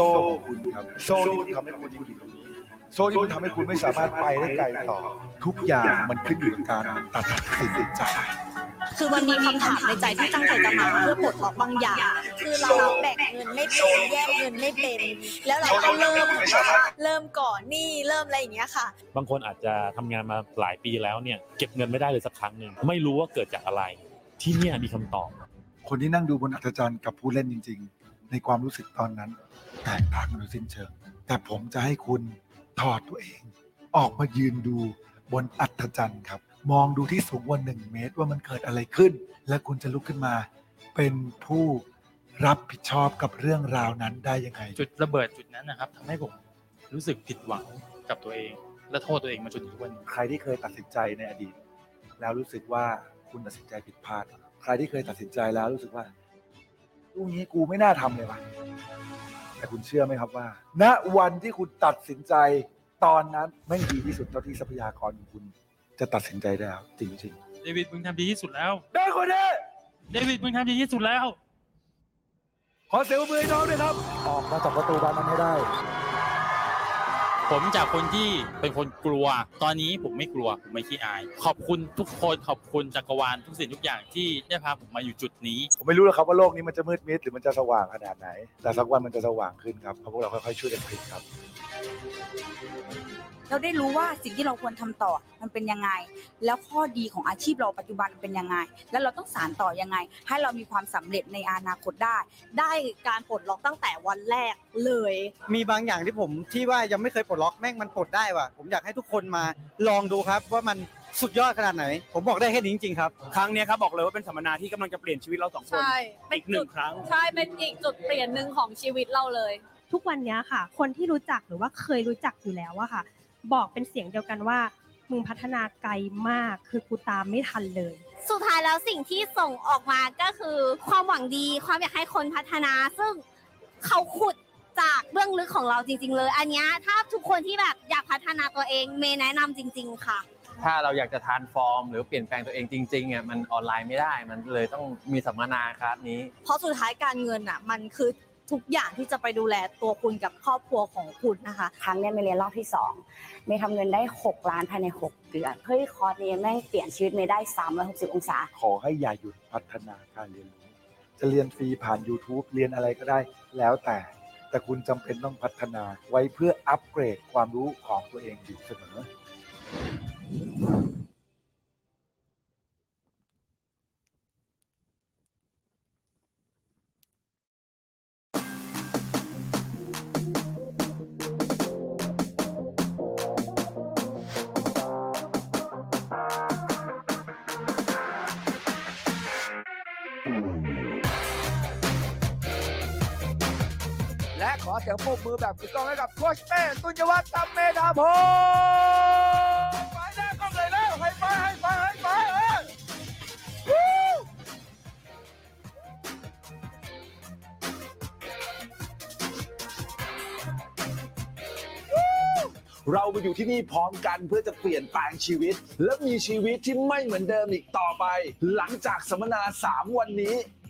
ซ่ของคุณครับโซ่ที่ทำให้คุณอยู่ตรงนี้โซ่ที่มันทำให้คุณไม่สามารถไปได้ไกลต่อ ทุกอย่างมันขึ้นอยู่กับการตัดสินใจ คือมันมีคำถามในใจที่ตั้งใจจะมาเพื่อปลดล็อกบางอย่าง คือเราแบ่งเงินไม่เป็นแยกเงินไม่เป็น แล้วเราก็เริ่มเริ่มก่อนหนี้เริ่มอะไรอย่างเงี้ยค่ะ บางคนอาจจะทำงานมาหลายปีแล้วเนี่ยเก็บเงินไม่ได้เลยสักครั้งหนึ่งไม่รู้ว่าเกิดจากอะไร ที่เนี่ยมีคำตอบ คนที่นั่งดูบนอัศจรรย์กับผู้เล่นจริง ๆ ในความรู้สึกตอนนั้น แตกต่างกันโดยสิ้นเชิง แต่ผมจะให้คุณถอดตัวเอง ออกมายืนดูบนอัศจรรย์ครับ มองดูที่สูงกว่าหนึ่งเมตรว่ามันเกิดอะไรขึ้น และคุณจะลุกขึ้นมา เป็นผู้รับผิดชอบกับเรื่องราวนั้นได้ยังไง จุดระเบิดจุดนั้นนะครับทำให้ผมรู้สึกผิดหวังกับตัวเอง และโทษตัวเองมาจนถึงวันนี้ใครที่เคยตัดสินใจในอดีต แล้วรู้สึกว่าคุณตัดสินใจผิดพลาด ใครที่เคยตัดสินใจแล้วรู้สึกว่าลูกนี้กูไม่น่าทำเลยว่ะ แต่คุณเชื่อไหมครับว่า ณวันที่คุณตัดสินใจตอนนั้นไม่ดีที่สุดเท่าที่ทรัพยากรของคุณจะตัดสินใจได้แล้วจริงเดวิดมึงทำดีที่สุดแล้ว ๆได้คนนี้เดวิดมึงทำดีที่สุดแล้ว ขอเสียงปรบมือให้น้องด้วยครับ ออกมาจากประตูบานนั้นให้ได้ ผมจากคนที่เป็นคนกลัว ตอนนี้ผมไม่กลัวผมไม่ขี้อาย ขอบคุณทุกคนขอบคุณจักรวาลทุกสิ่งทุกอย่างที่ได้พาผมมาอยู่จุดนี้ ผมไม่รู้หรอกครับว่าโลกนี้มันจะมืดมิดหรือมันจะสว่างขนาดไหน แต่สักวันมันจะสว่างขึ้นครับเพราะพวกเราค่อยๆช่วยกันพลิกครับ เราได้รู้ว่าสิ่งที่เราควรทำต่อมันเป็นยังไง แล้วข้อดีของอาชีพเราปัจจุบันเป็นยังไง แล้วเราต้องสานต่อยังไง ให้เรามีความสำเร็จในอนาคตได้ ได้การปลดล็อกตั้งแต่วันแรกเลย มีบางอย่างที่ผมที่ว่ายังไม่เคยปลดล็อกแม่งมันปลดได้ว่ะผมอยากให้ทุกคนมาลองดูครับว่ามันสุดยอดขนาดไหน ผมบอกได้แค่นี้จริงๆครับ ครั้งเนี้ยครับบอกเลยว่าเป็นสัมมนาที่กำลังจะเปลี่ยนชีวิตเราสองคนใช่เป็นอีกหนึ่จุงดครั้ง ใช่ เป็นอีกจุดเปลี่ยนหนึ่งของชีวิตเราเลย ทุกวันเนี้ยค่ะ คนที่รู้จักหรือว่าเคยรู้จักอยู่แล้วอะค่ะ บอกเป็นเสียงเดียวกันว่า มึงพัฒนาไกลมากคือกูตามไม่ทันเลย สุดท้ายแล้วสิ่งที่ส่งออกมาก็คือ ความหวังดีความอยากให้คนพัฒนา ซึ่งเขาขุดจากเบื้องลึกของเราจริง ๆ เลย อันเนี้ยถ้าทุกคนที่แบบอยากพัฒนาตัวเองเมย์แนะนำจริง ๆ ค่ะ ถ้าเราอยากจะทานฟอร์ม หรือเปลี่ยนแปลงตัวเองจริงๆอะมันออนไลน์ไม่ได้มันเลยต้องมีสัมมนาครับนี้ เพราะสุดท้ายการเงินอะ มันคือ ทุกอย่างที่จะไปดูแลตัวคุณกับครอบครัวของคุณนะคะ ครั้งเนี้ยเมย์เรียนรอบที่สองเมย์ทำเงินได้ 6 ล้านภายใน 6 เดือน เฮ้ยคอร์สนี้แม่งเปลี่ยนชีวิตเมย์ได้ 360 องศา ขอให้อย่าหยุดพัฒนาการเรียนรู้ จะเรียนฟรีผ่าน YouTube เรียนอะไรก็ได้แล้วแต่ แต่คุณจำเป็นต้องพัฒนาไว้เพื่ออัปเกรดความรู้ของตัวเองอยู่เสมอ สียงปรบมือแบบถูกต้องให้กับโค้ชเป้ตุนยวัฒน์ตัมเมธาพงศ์ไปแน่ก็เลยแล้วให้ไปให้ไปให้ไปเออวู้เรามาอยู่ที่นี่พร้อมกันเพื่อจะเปลี่ยนแปลงชีวิต และมีชีวิตที่ไม่เหมือนเดิมอีกต่อไป หลังจากสัมมนา 3 วันนี้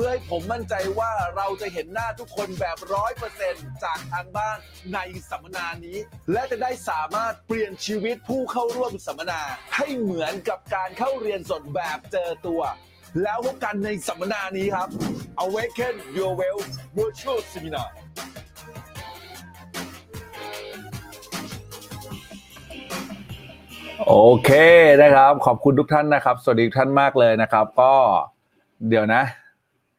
พื่อให้ผมมั่นใจว่าเราจะเห็นหน้าทุกคนแบบร้อยเปอร์เซ็นต์จากทางบ้านในสัมมนานี้ และจะได้สามารถเปลี่ยนชีวิตผู้เข้าร่วมสัมมนา ให้เหมือนกับการเข้าเรียนสดแบบเจอตัว แล้วพบกันในสัมมนานี้ครับ Awaken Your Wealth Virtual Seminar โอเคนะครับ ขอบคุณทุกท่านนะครับ สวัสดีทุกท่านมากเลยนะครับ ก็เดี๋ยวนะ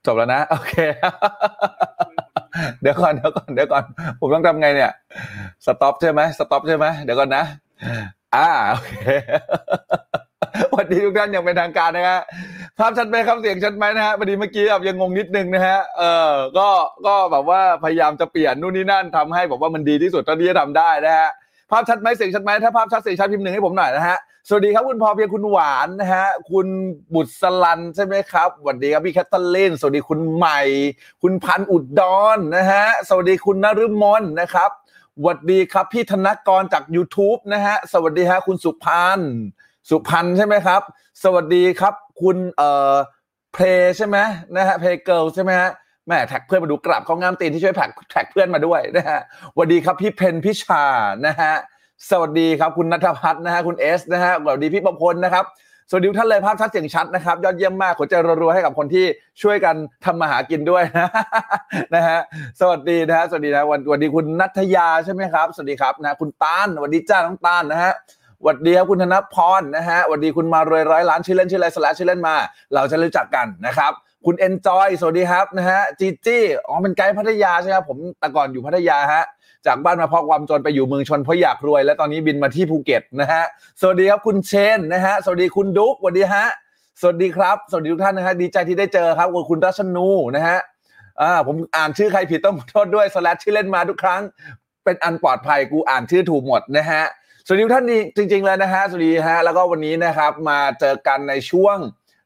จบแล้วนะ โอเค เดี๋ยวก่อนเดี๋ยวก่อนเดี๋ยวก่อน ผมต้องทำไงเนี่ย stop ใช่ไหม stop ใช่ไหมเดี๋ยวก่อนนะ อ่าโอเคสวัสดีทุกท่านอย่างเป็นทางการนะฮะภาพชัดไหมครับเสียงชัดไหมนะฮะพอดีเมื่อกี้แบบยังงงนิดนึงนะฮะเออก็ก็แบบว่าพยายามจะเปลี่ยนนู่นนี่นั่นทำให้แบบว่ามันดีที่สุดเท่าที่จะทำได้นะฮะ ภาพชัดไหมเสียงชัดไหมถ้าภาพชัดเสียงชัดพิมพ์หนึ่งให้ผมหน่อยนะฮะสวัสดีครับคุณพอเพียงคุณหวานนะฮะคุณบุตรสลันใช่ไหมครับสวัสดีครับพี่แคทเธอรีนสวัสดีคุณใหม่ คุณพันอุดดรนนะฮะสวัสดีคุณนฤมลนะครับสวัสดีครับพี่ธนกรจาก YouTube นะฮะสวัสดีฮะคุณสุพันสุพันใช่ไหมครับ สวัสดีครับ คุณเอ่อเพลใช่ไหมนะฮะเพลเกิลใช่ไหมฮะ แม่แท็กเพื่อนมาดูกลับเขางามตีนที่ช่วยแท็กแท็กเพื่อนมาด้วยนะฮะสวัสดีครับพี่เพนพิชานะฮะสวัสดีครับคุณนัทพัฒน์นะฮะคุณเอสนะฮะสวัสดีพี่ประพลนะครับสวัสดีท่านเลยภาพชัดเสียงชัดนะครับ ยอดเยี่ยมมากหัวใจรัวๆให้กับคนที่ช่วยกันทำมาหากินด้วยนะฮะสวัสดีนะฮะสวัสดีนะวันสวัสดีคุณนัทยาใช่ไหมครับสวัสดีครับนะคุณตานสวัสดีจ้าน้องตานนะฮะสวัสดีครับคุณธนพรนะฮะสวัสดีคุณมารวยร้อยล้านชื่อเล่นชื่ออะไรสละชื่อเล่นมา เราจะรู้จักกันนะครับ คุณเอนจอยสวัสดีครับนะฮะจีจี้อ๋อเป็นไกด์พัทยาใช่ไหมผมแต่ก่อนอยู่พัทยาฮะจากบ้านมาเพราะความจนไปอยู่เมืองชนเพราะอยากรวย และตอนนี้บินมาที่ภูเก็ตนะฮะสวัสดีครับคุณเชนนะฮะสวัสดีคุณดุ๊กสวัสดีฮะสวัสดีครับ สวัสดีทุกท่านนะฮะดีใจที่ได้เจอครับกับคุณรัชนูนะฮะอ่าผมอ่านชื่อใครผิดต้องขอโทษด้วยสแลชชื่อเล่นมาทุกครั้ง เป็นอันปลอดภัยกูอ่านชื่อถูกหมดนะฮะสวัสดีทุกท่านนี่จริงๆเลยนะฮะสวัสดีฮะแล้วก็วันนี้นะครับมาเจอกันในช่วง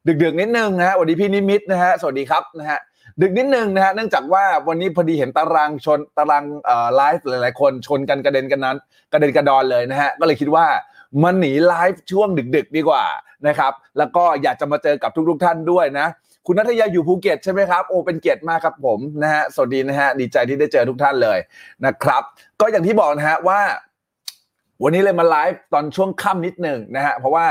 ดึกๆนิดนึงนะฮะสวัสดีพี่นิมิตนะฮะสวัสดีครับนะฮะดึกนิดนึงนะฮะเนื่องจากว่าวันนี้พอดีเห็นตารางชนตารางเอ่อไลฟ์หลายๆ คนชนกันกระเด็นกันนั้น กระเด็นกระดอนเลยนะฮะก็เลยคิดว่ามันหนีไลฟ์ช่วงดึก ๆ ดีกว่านะครับแล้วก็อยากจะมาเจอกับทุกๆท่านด้วยนะ คุณนัทยาอยู่ภูเก็ตใช่ไหมครับโอ้เป็นเกียรติมากครับผมนะฮะสวัสดีนะฮะดีใจที่ได้เจอทุกท่านเลยนะครับ ก็อย่างที่บอกนะฮะว่า วันนี้เลยมาไลฟ์ตอนช่วงค่ำนิดหนึ่งนะฮะเพราะว่า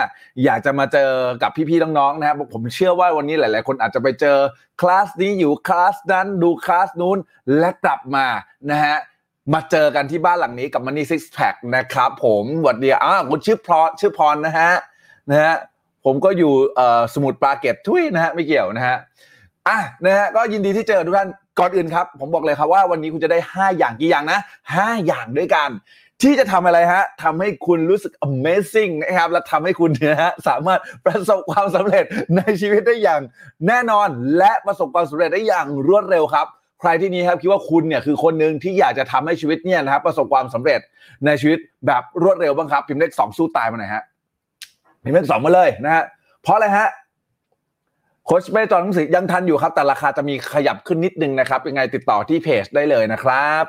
อยากจะมาเจอกับพี่ๆน้องๆนะครับผมเชื่อว่าวันนี้หลาย ๆ คนอาจจะไปเจอคลาสนี้อยู่คลาสนั้นดูคลาสนู้นและกลับมานะฮะมาเจอกันที่บ้านหลังนี้กับ Money Six Pack นะครับผมสวัสดีอ่าคุณชื่อพรชื่อพรนะฮะนะฮะผมก็อยู่สมุทรปราเก็ตทุยนะฮะไม่เกี่ยวนะฮะอะนะฮะก็ยินดีที่เจอทุกท่านก่อนอื่นครับ ผมบอกเลยครับว่าวันนี้คุณจะได้ 5 อย่างกี่อย่างนะ 5 อย่างด้วยกัน ที่จะทำอะไรฮะทำให้คุณรู้สึก amazing นะครับ และทำให้คุณเนี่ยฮะสามารถประสบความสำเร็จในชีวิตได้อย่างแน่นอน และประสบความสำเร็จได้อย่างรวดเร็วครับ ใครที่นี้ครับคิดว่าคุณเนี่ยคือคนหนึ่งที่อยากจะทำให้ชีวิตเนี่ยนะครับประสบความสำเร็จในชีวิตแบบรวดเร็วบ้างครับพิมพ์เลขสองสู้ตายมาหน่อยฮะพิมพ์เลขสองมาเลยนะฮะเพราะอะไรฮะโคชเป้จอนหนังสือยังทันอยู่ครับ แต่ราคาจะมีขยับขึ้นนิดนึงนะครับยังไงติดต่อที่เพจได้เลยนะครับ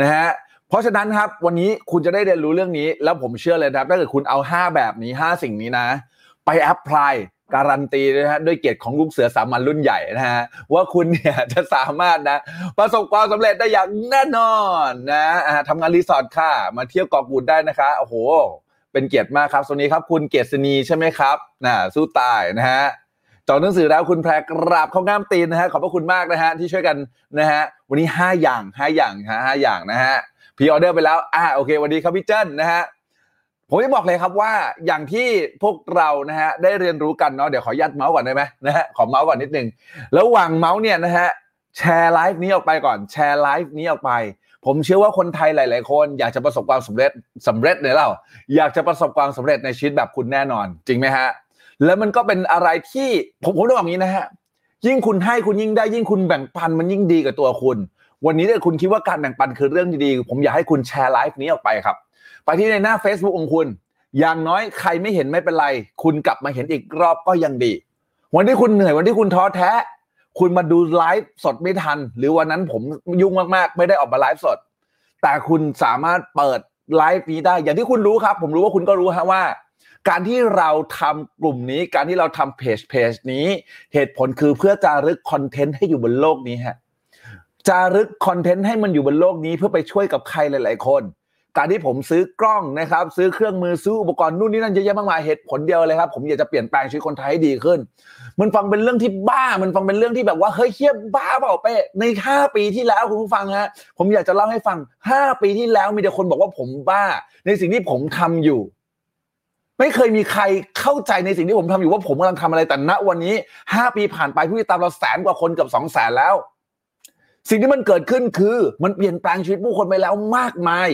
นะฮะ เพราะฉะนั้นครับวันนี้คุณจะได้เรียนรู้เรื่องนี้ แล้วผมเชื่อเลยนะครับถ้าเกิดคุณเอา 5 แบบนี้ 5 สิ่งนี้นะ ไปแอพพลายการันตีนะฮะด้วยเกียรติของลูกเสือสามัญรุ่นใหญ่นะฮะว่าคุณเนี่ยจะสามารถนะ ประสบความสำเร็จได้อย่างแน่นอนนะอ่าทำงานรีสอร์ทค่ะ มาเที่ยวเกาะกูดได้นะคะโอ้โห เป็นเกียรติมากครับสวัสดีครับ คุณเกียรตินีใช่ไหมครับนะสู้ตายนะฮะจอหนังสือแล้วคุณแพรกราบเข้าง่ามตีนนะฮะขอบพระคุณมากนะฮะที่ช่วยกันนะฮะวันนี้ 5 อย่าง 5 อย่างฮะห้าอย่างนะฮะ พีออเดอร์ไปแล้ว อ่าโอเควันนี้ครับพี่เจิ้นนะฮะผมจะบอกเลยครับว่าอย่างที่พวกเรานะฮะได้เรียนรู้กันเนาะเดี๋ยวขอยัดเมาท์ก่อนได้ไหมนะฮะขอเมาท์ก่อนนิดนึงแล้ววางเมาท์เนี่ยนะฮะแชร์ไลฟ์นี้ออกไปก่อนแชร์ไลฟ์นี้ออกไป ผมเชื่อว่าคนไทยหลาย ๆ คนอยากจะประสบความสำเร็จสำเร็จเนี่ยเราอยากจะประสบความสำเร็จในชีวิตแบบคุณแน่นอน จริงไหมฮะแล้วมันก็เป็นอะไรที่ผมผมต้องบอกงี้นะฮะยิ่งคุณให้คุณยิ่งได้ยิ่งคุณแบ่งปันมันยิ่งดีกับตัวคุณ วันนี้ถ้าคุณคิดว่าการแบ่งปันคือเรื่องดีๆ ผมอยากให้คุณแชร์ไลฟ์นี้ออกไปครับ ไปที่ในหน้า Facebook ของคุณ อย่างน้อยใครไม่เห็นไม่เป็นไร คุณกลับมาเห็นอีกรอบก็ยังดี วันที่คุณเหนื่อยวันที่คุณท้อแท้ คุณมาดูไลฟ์สดไม่ทัน หรือวันนั้นผมยุ่งมากๆ ไม่ได้ออกมาไลฟ์สด แต่คุณสามารถเปิดไลฟ์นี้ได้ อย่างที่คุณรู้ครับ ผมรู้ว่าคุณก็รู้ฮะว่า การที่เราทำกลุ่มนี้ การที่เราทำเพจเพจนี้ เหตุผลคือเพื่อจารึกคอนเทนต์ให้อยู่บนโลกนี้ฮะ จารึกคอนเทนต์ให้มันอยู่บนโลกนี้เพื่อไปช่วยกับใครหลาย ๆ คน การที่ผมซื้อกล้องนะครับ ซื้อเครื่องมือซื้ออุปกรณ์นู่นนี่นั่นเยอะแยะมากมายเหตุผลเดียวเลยครับ ผมอยากจะเปลี่ยนแปลงชีวิตคนไทยให้ดีขึ้น มันฟังเป็นเรื่องที่บ้ามันฟังเป็นเรื่องที่แบบว่าเฮ้ยเฮียบ้าเปล่าเป้ในห้าปีที่แล้วคุณผู้ฟังฮะผมอยากจะเล่าให้ฟังห้าปีที่แล้วมีแต่คนบอกว่าผมบ้า ในสิ่งที่ผมทำอยู่ไม่เคยมีใครเข้าใจในสิ่งที่ผมทำอยู่ว่าผมกำลังทำอะไรแต่ณวันนี้ห้าปีผ่านไปผู้ติดตามเราแสนกว่าคนเกือบสองแสนแล้ว สิ่งที่มันเกิดขึ้นคือ มันเปลี่ยนแปลงชีวิตผู้คนไปแล้วมากมาย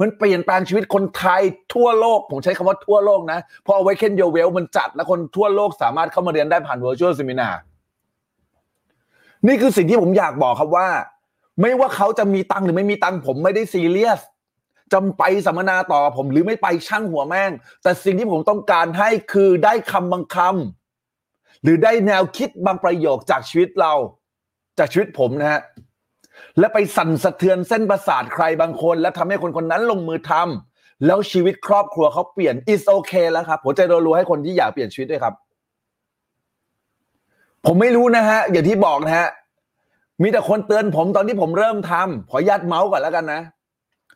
มันเปลี่ยนแปลงชีวิตคนไทยทั่วโลก ผมใช้คำว่าทั่วโลกนะ เพราะ Awaken Your Well มันจัดและคนทั่วโลกสามารถเข้ามาเรียนได้ผ่าน Virtual Seminar นี่คือสิ่งที่ผมอยากบอกครับว่า ไม่ว่าเขาจะมีตังหรือไม่มีตังผมไม่ได้ซีเรียสจำไปสัมมนาต่อผมหรือไม่ไปช่างหัวแม่ง แต่สิ่งที่ผมต้องการให้คือได้คำบางคำหรือได้แนวคิดบางประโยคจากชีวิตเรา จากชีวิตผมนะฮะ และไปสั่นสะเทือนเส้นประสาทใครบางคน และทำให้คนคนนั้นลงมือทำแล้วชีวิตครอบครัวเขาเปลี่ยน is okay แล้วครับหัวใจรัวๆให้คนที่อยากเปลี่ยนชีวิตด้วยครับ ผมไม่รู้นะฮะอย่างที่บอกนะฮะมีแต่คนเตือนผมตอนที่ผมเริ่มทำขอญาตเมาส์ก่อนแล้วกันนะ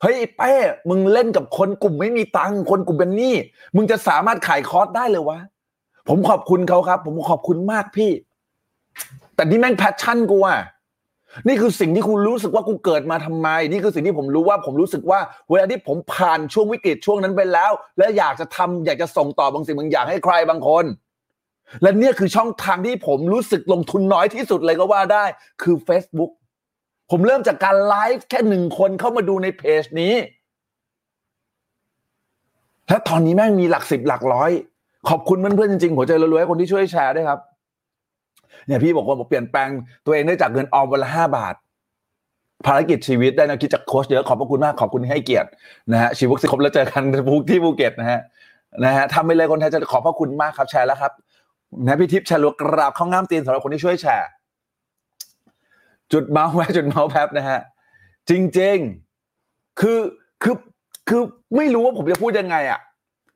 เฮ้ยไอ้เป้มึงเล่นกับคนกลุ่มไม่มีตังค์คนกลุ่มเป็นหนี้มึงจะสามารถขายคอร์สได้เลยวะผมขอบคุณเขาครับ ผมขอบคุณมากพี่ แต่นี่แม่ง passion กูอะ นี่คือสิ่งที่คุณรู้สึกว่ากูเกิดมาทำไม นี่คือสิ่งที่ผมรู้ว่าผมรู้สึกว่า เวลาที่ผมผ่านช่วงวิกฤตช่วงนั้นไปแล้ว และอยากจะทำอยากจะส่งต่อบางสิ่งบางอย่างให้ใครบางคน และเนี่ยคือช่องทางที่ผมรู้สึกลงทุนน้อยที่สุดเลยก็ว่าได้ คือ Facebook ผมเริ่มจากการไลฟ์แค่หนึ่งคนเข้ามาดูในเพจนี้และตอนนี้แม่งมีหลักสิบหลักร้อย ขอบคุณเพื่อนๆจริงๆหัวใจรัวๆคนที่ช่วยแชร์ด้วยครับ เนี่ยพี่บอกว่าผมเปลี่ยนแปลงตัวเองได้จากเงินออมวันละห้าบาท ภารกิจชีวิตได้แนวคิดจากโค้ชเยอะขอบพระคุณมากขอบคุณที่ให้เกียรตินะฮะชีวิตสิครบแล้วเจอกันที่ภูเก็ตนะฮะนะฮะทำไปเลยคนไทยจะขอบพระคุณมากครับแชร์แล้วครับนะพี่ทิพย์แชร์ลวกราบข้างามตีนสำหรับคนที่ช่วยแชร์ จุดเมาส์แวะจุดเมาส์แป๊บนะฮะจริงๆคือคือคือไม่รู้ว่าผมจะพูดยังไงอะ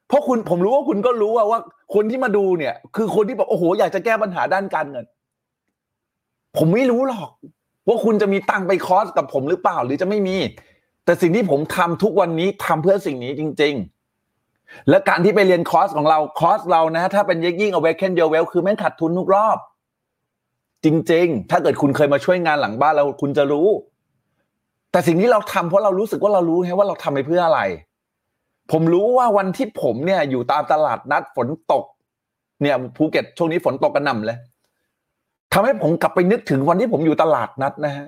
เพราะคุณผมรู้ว่าคุณก็รู้ว่าว่าคนที่มาดูเนี่ย คือคนที่แบบโอ้โหอยากจะแก้ปัญหาด้านการเงิน ผมไม่รู้หรอก ว่าคุณจะมีตังไปคอร์สกับผมหรือเปล่าหรือจะไม่มี แต่สิ่งที่ผมทำทุกวันนี้ทำเพื่อสิ่งนี้จริง ๆ และการที่ไปเรียนคอร์สของเราคอร์สเรานะ ถ้าเป็นยิ่ง awaken your wealth คือแม่งขาดทุนทุกรอบ จริง ๆ ถ้าเกิดคุณเคยมาช่วยงานหลังบ้านเราคุณจะรู้ แต่สิ่งที่เราทำเพราะเรารู้สึกว่าเรารู้ไงว่าเราทำไปเพื่ออะไร ผมรู้ว่าวันที่ผมเนี่ยอยู่ตามตลาดนัดฝนตก เนี่ยภูเก็ตช่วงนี้ฝนตกกระหน่ำเลย ทำให้ผมกลับไปนึกถึงวันที่ผมอยู่ตลาดนัดนะฮะ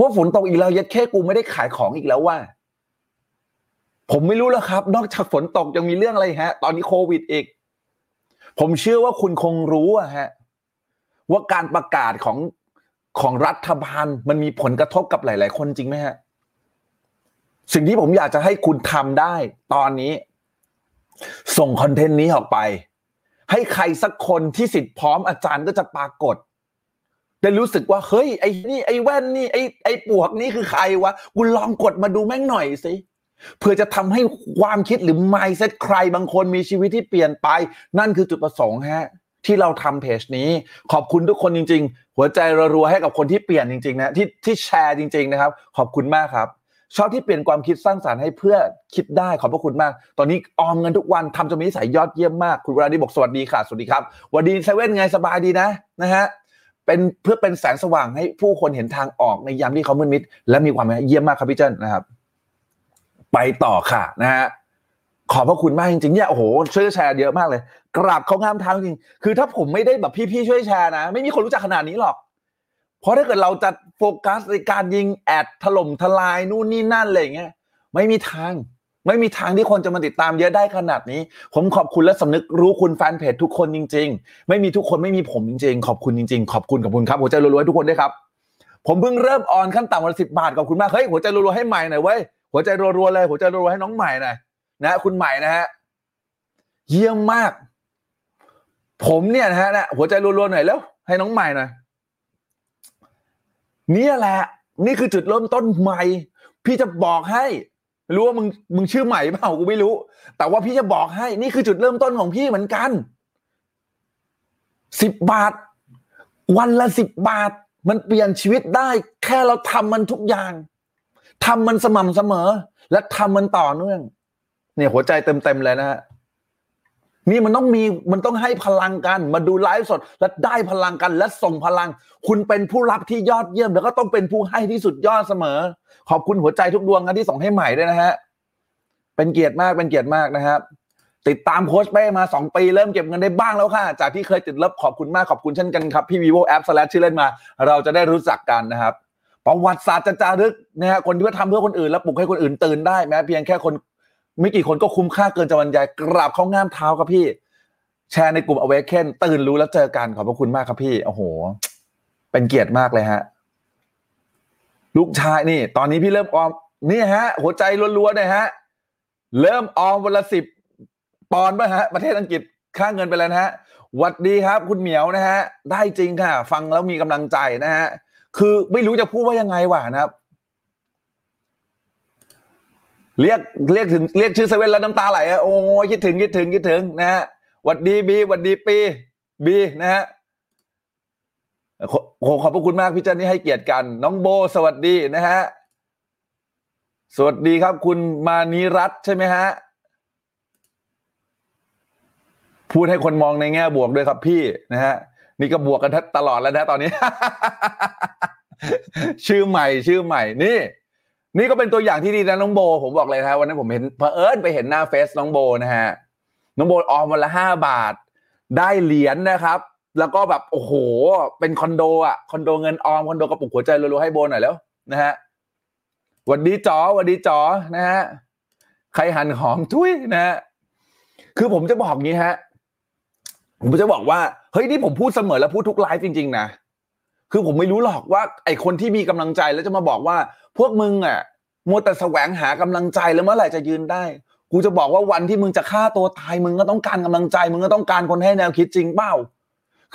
ว่าฝนตกอีกแล้วยัดแค่กูไม่ได้ขายของอีกแล้วว่า ผมไม่รู้แล้วครับ นอกจากฝนตกยังมีเรื่องอะไรฮะ ตอนนี้โควิดอีก ผมเชื่อว่าคุณคงรู้อะฮะ ว่าการประกาศของของรัฐบาลมันมีผลกระทบกับหลาย ๆ คนจริงไหมฮะ สิ่งที่ผมอยากจะให้คุณทำได้ ตอนนี้ ส่งคอนเทนต์นี้ออกไป ให้ใครสักคนที่สิทธิ์พร้อมอาจารย์ก็จะปรากฏได้รู้สึกว่าเฮ้ยไอ้นี่ไอ้แว่นนี่ไอ้ไอ้ปวกนี่คือใครวะกูลองกดมาดูแม่งหน่อยสิเพื่อจะทำให้ความคิดหรือ mindset ใครบางคนมีชีวิตที่เปลี่ยนไป นั่นคือจุดประสงค์ฮะ ที่เราทำเพจนี้ ขอบคุณทุกคนจริง ๆ หัวใจรัวๆให้กับคนที่เปลี่ยนจริง ๆ นะที่ที่แชร์จริง ๆ นะครับ ขอบคุณมากครับ ชอบที่เปลี่ยนความคิดสร้างสรรค์ให้เพื่อคิดได้ขอบพระคุณมาก ตอนนี้ออมเงินทุกวันทำจนมีนิสัยยอดเยี่ยมมาก คุณวราดีบอกสวัสดีค่ะ สวัสดีครับวัสดีเซเว่นไงสบายดีนะนะฮะเป็นเพื่อเป็นแสงสว่างให้ผู้คนเห็นทางออกในยามที่เขามืดมิด และมีความเยี่ยมมากครับพี่เจิ้นนะครับ ไปต่อค่ะนะฮะขอบพระคุณมากจริงๆเนี่ยโอ้โหช่วยแชร์เยอะมากเลย กราบเขางามทางจริง คือถ้าผมไม่ได้แบบพี่ๆช่วยแชร์นะ ไม่มีคนรู้จักขนาดนี้หรอก เพราะถ้าเกิดเราจะโฟกัสในการยิงแอดถล่มทลายนู่นนี่นั่นอะไรเงี้ยไม่มีทาง ไม่มีทางที่คนจะมาติดตามเยอะได้ขนาดนี้ ผมขอบคุณและสำนึกรู้คุณแฟนเพจทุกคนจริง ๆ ไม่มีทุกคนไม่มีผมจริง ๆ ขอบคุณจริง ๆ ขอบคุณขอบคุณครับหัวใจรัวๆทุกคนด้วยครับ ผมเพิ่งเริ่มออนขั้นต่ำวันละสิบบาทขอบคุณมากเฮ้ยหัวใจรัวๆให้ใหม่หน่อยเว้ยหัวใจรัวๆเลยหัวใจรัวๆให้น้องใหม่หน่อยนะคุณใหม่นะฮะเยี่ยมมาก ผมเนี่ยนะฮะหัวใจรัวๆหน่อยแล้ว ให้น้องใหม่หน่อย นี่แหละ นี่คือจุดเริ่มต้นใหม่ พี่จะบอกให้รู้ว่ามึงมึงชื่อใหม่เปล่ากูไม่รู้ แต่ว่าพี่จะบอกให้ นี่คือจุดเริ่มต้นของพี่เหมือนกันสิบบาท วันละสิบบาท มันเปลี่ยนชีวิตได้ แค่เราทำมันทุกอย่างทำมันสม่ำเสมอ และทำมันต่อเนื่อง เนี่ยหัวใจเต็มๆเลยนะฮะ นี่มันต้องมีมันต้องให้พลังกัน มาดูไลฟ์สด และได้พลังกัน และส่งพลัง คุณเป็นผู้รับที่ยอดเยี่ยม แล้วก็ต้องเป็นผู้ให้ที่สุดยอดเสมอ ขอบคุณหัวใจทุกดวงนะที่ส่งให้ใหม่ด้วยนะฮะเป็นเกียรติมากเป็นเกียรติมากนะครับ ติดตามโค้ชเป้มาสองปีเริ่มเก็บเงินได้บ้างแล้วค่ะ จากที่เคยติดลบขอบคุณมากขอบคุณเช่นกันครับพี่ vivo app slash ชื่อเล่นมา เราจะได้รู้จักกันนะครับประวัติศาสตร์จะจารึกนะฮะคนที่ว่าทำเพื่อคนอื่นแล้วปลุกให้คนอื่นตื่นได้แม้เพียงแค่คน ไม่กี่คนก็คุ้มค่าเกินจะบรรยายกราบเข้าง่ามเท้าครับพี่ แชร์ในกลุ่ม Awaken ตื่นรู้แล้วเจอกันขอบพระคุณมากครับพี่โอ้โห เป็นเกียรติมากเลยฮะ ลูกชายนี่ ตอนนี้พี่เริ่มออมนี่ฮะ หัวใจล้วนๆเลยฮะ เริ่มออมวันละสิบปอนด์ป่ะฮะ ประเทศอังกฤษค่าเงินไปแล้วนะฮะหวัดดีครับ คุณเหมียวนะฮะ ได้จริงค่ะ ฟังแล้วมีกำลังใจนะฮะ คือไม่รู้จะพูดว่ายังไงวะนะครับ เรียกเรียกถึงเรียกชื่อเซเว่นแล้วน้ำตาไหลอะโอ้ยคิดถึงคิดถึงคิดถึงนะฮะหวัดดีบีหวัดดีปีบีนะฮะขอขอขอบพระคุณมากพี่เจันที่ให้เกียรติกัน น้องโบสวัสดีนะฮะสวัสดีครับ คุณมานีรัตใช่ไหมฮะพูดให้คนมองในแง่บวกด้วยครับพี่นะฮะนี่ก็บวกกันตลอดแล้วนะตอนนี้ ชื่อใหม่ ชื่อใหม่นี่ นี่ก็เป็นตัวอย่างที่ดีนะน้องโบ ผมบอกเลยนะวันนั้นผมเห็นเผอิญไปเห็นหน้าเฟซน้องโบนะฮะน้องโบออมวันละห้าบาท ได้เหรียญนะครับ แล้วก็แบบโอ้โห เป็นคอนโดอะคอนโดเงินออมคอนโดกระปุกหัวใจรัวๆให้โบหน่อยแล้วนะฮะวันดีจ๋อวันดีจ๋อนะฮะใครหันหอมทุยนะฮะคือผมจะบอกงี้ฮะผมจะบอกว่าเฮ้ยนี่ผมพูดเสมอแล้วพูดทุกไลฟ์จริง ๆ นะคือผมไม่รู้หรอกว่า ไอ้คนที่มีกำลังใจแล้วจะมาบอกว่า พวกมึงอะมัวแต่แสวงหากำลังใจแล้วเมื่อไหร่จะยืนได้ กูจะบอกว่าวันที่มึงจะฆ่าตัวตายมึงก็ต้องการกำลังใจ มึงก็ต้องการคนให้แนวคิดจริงเปล่า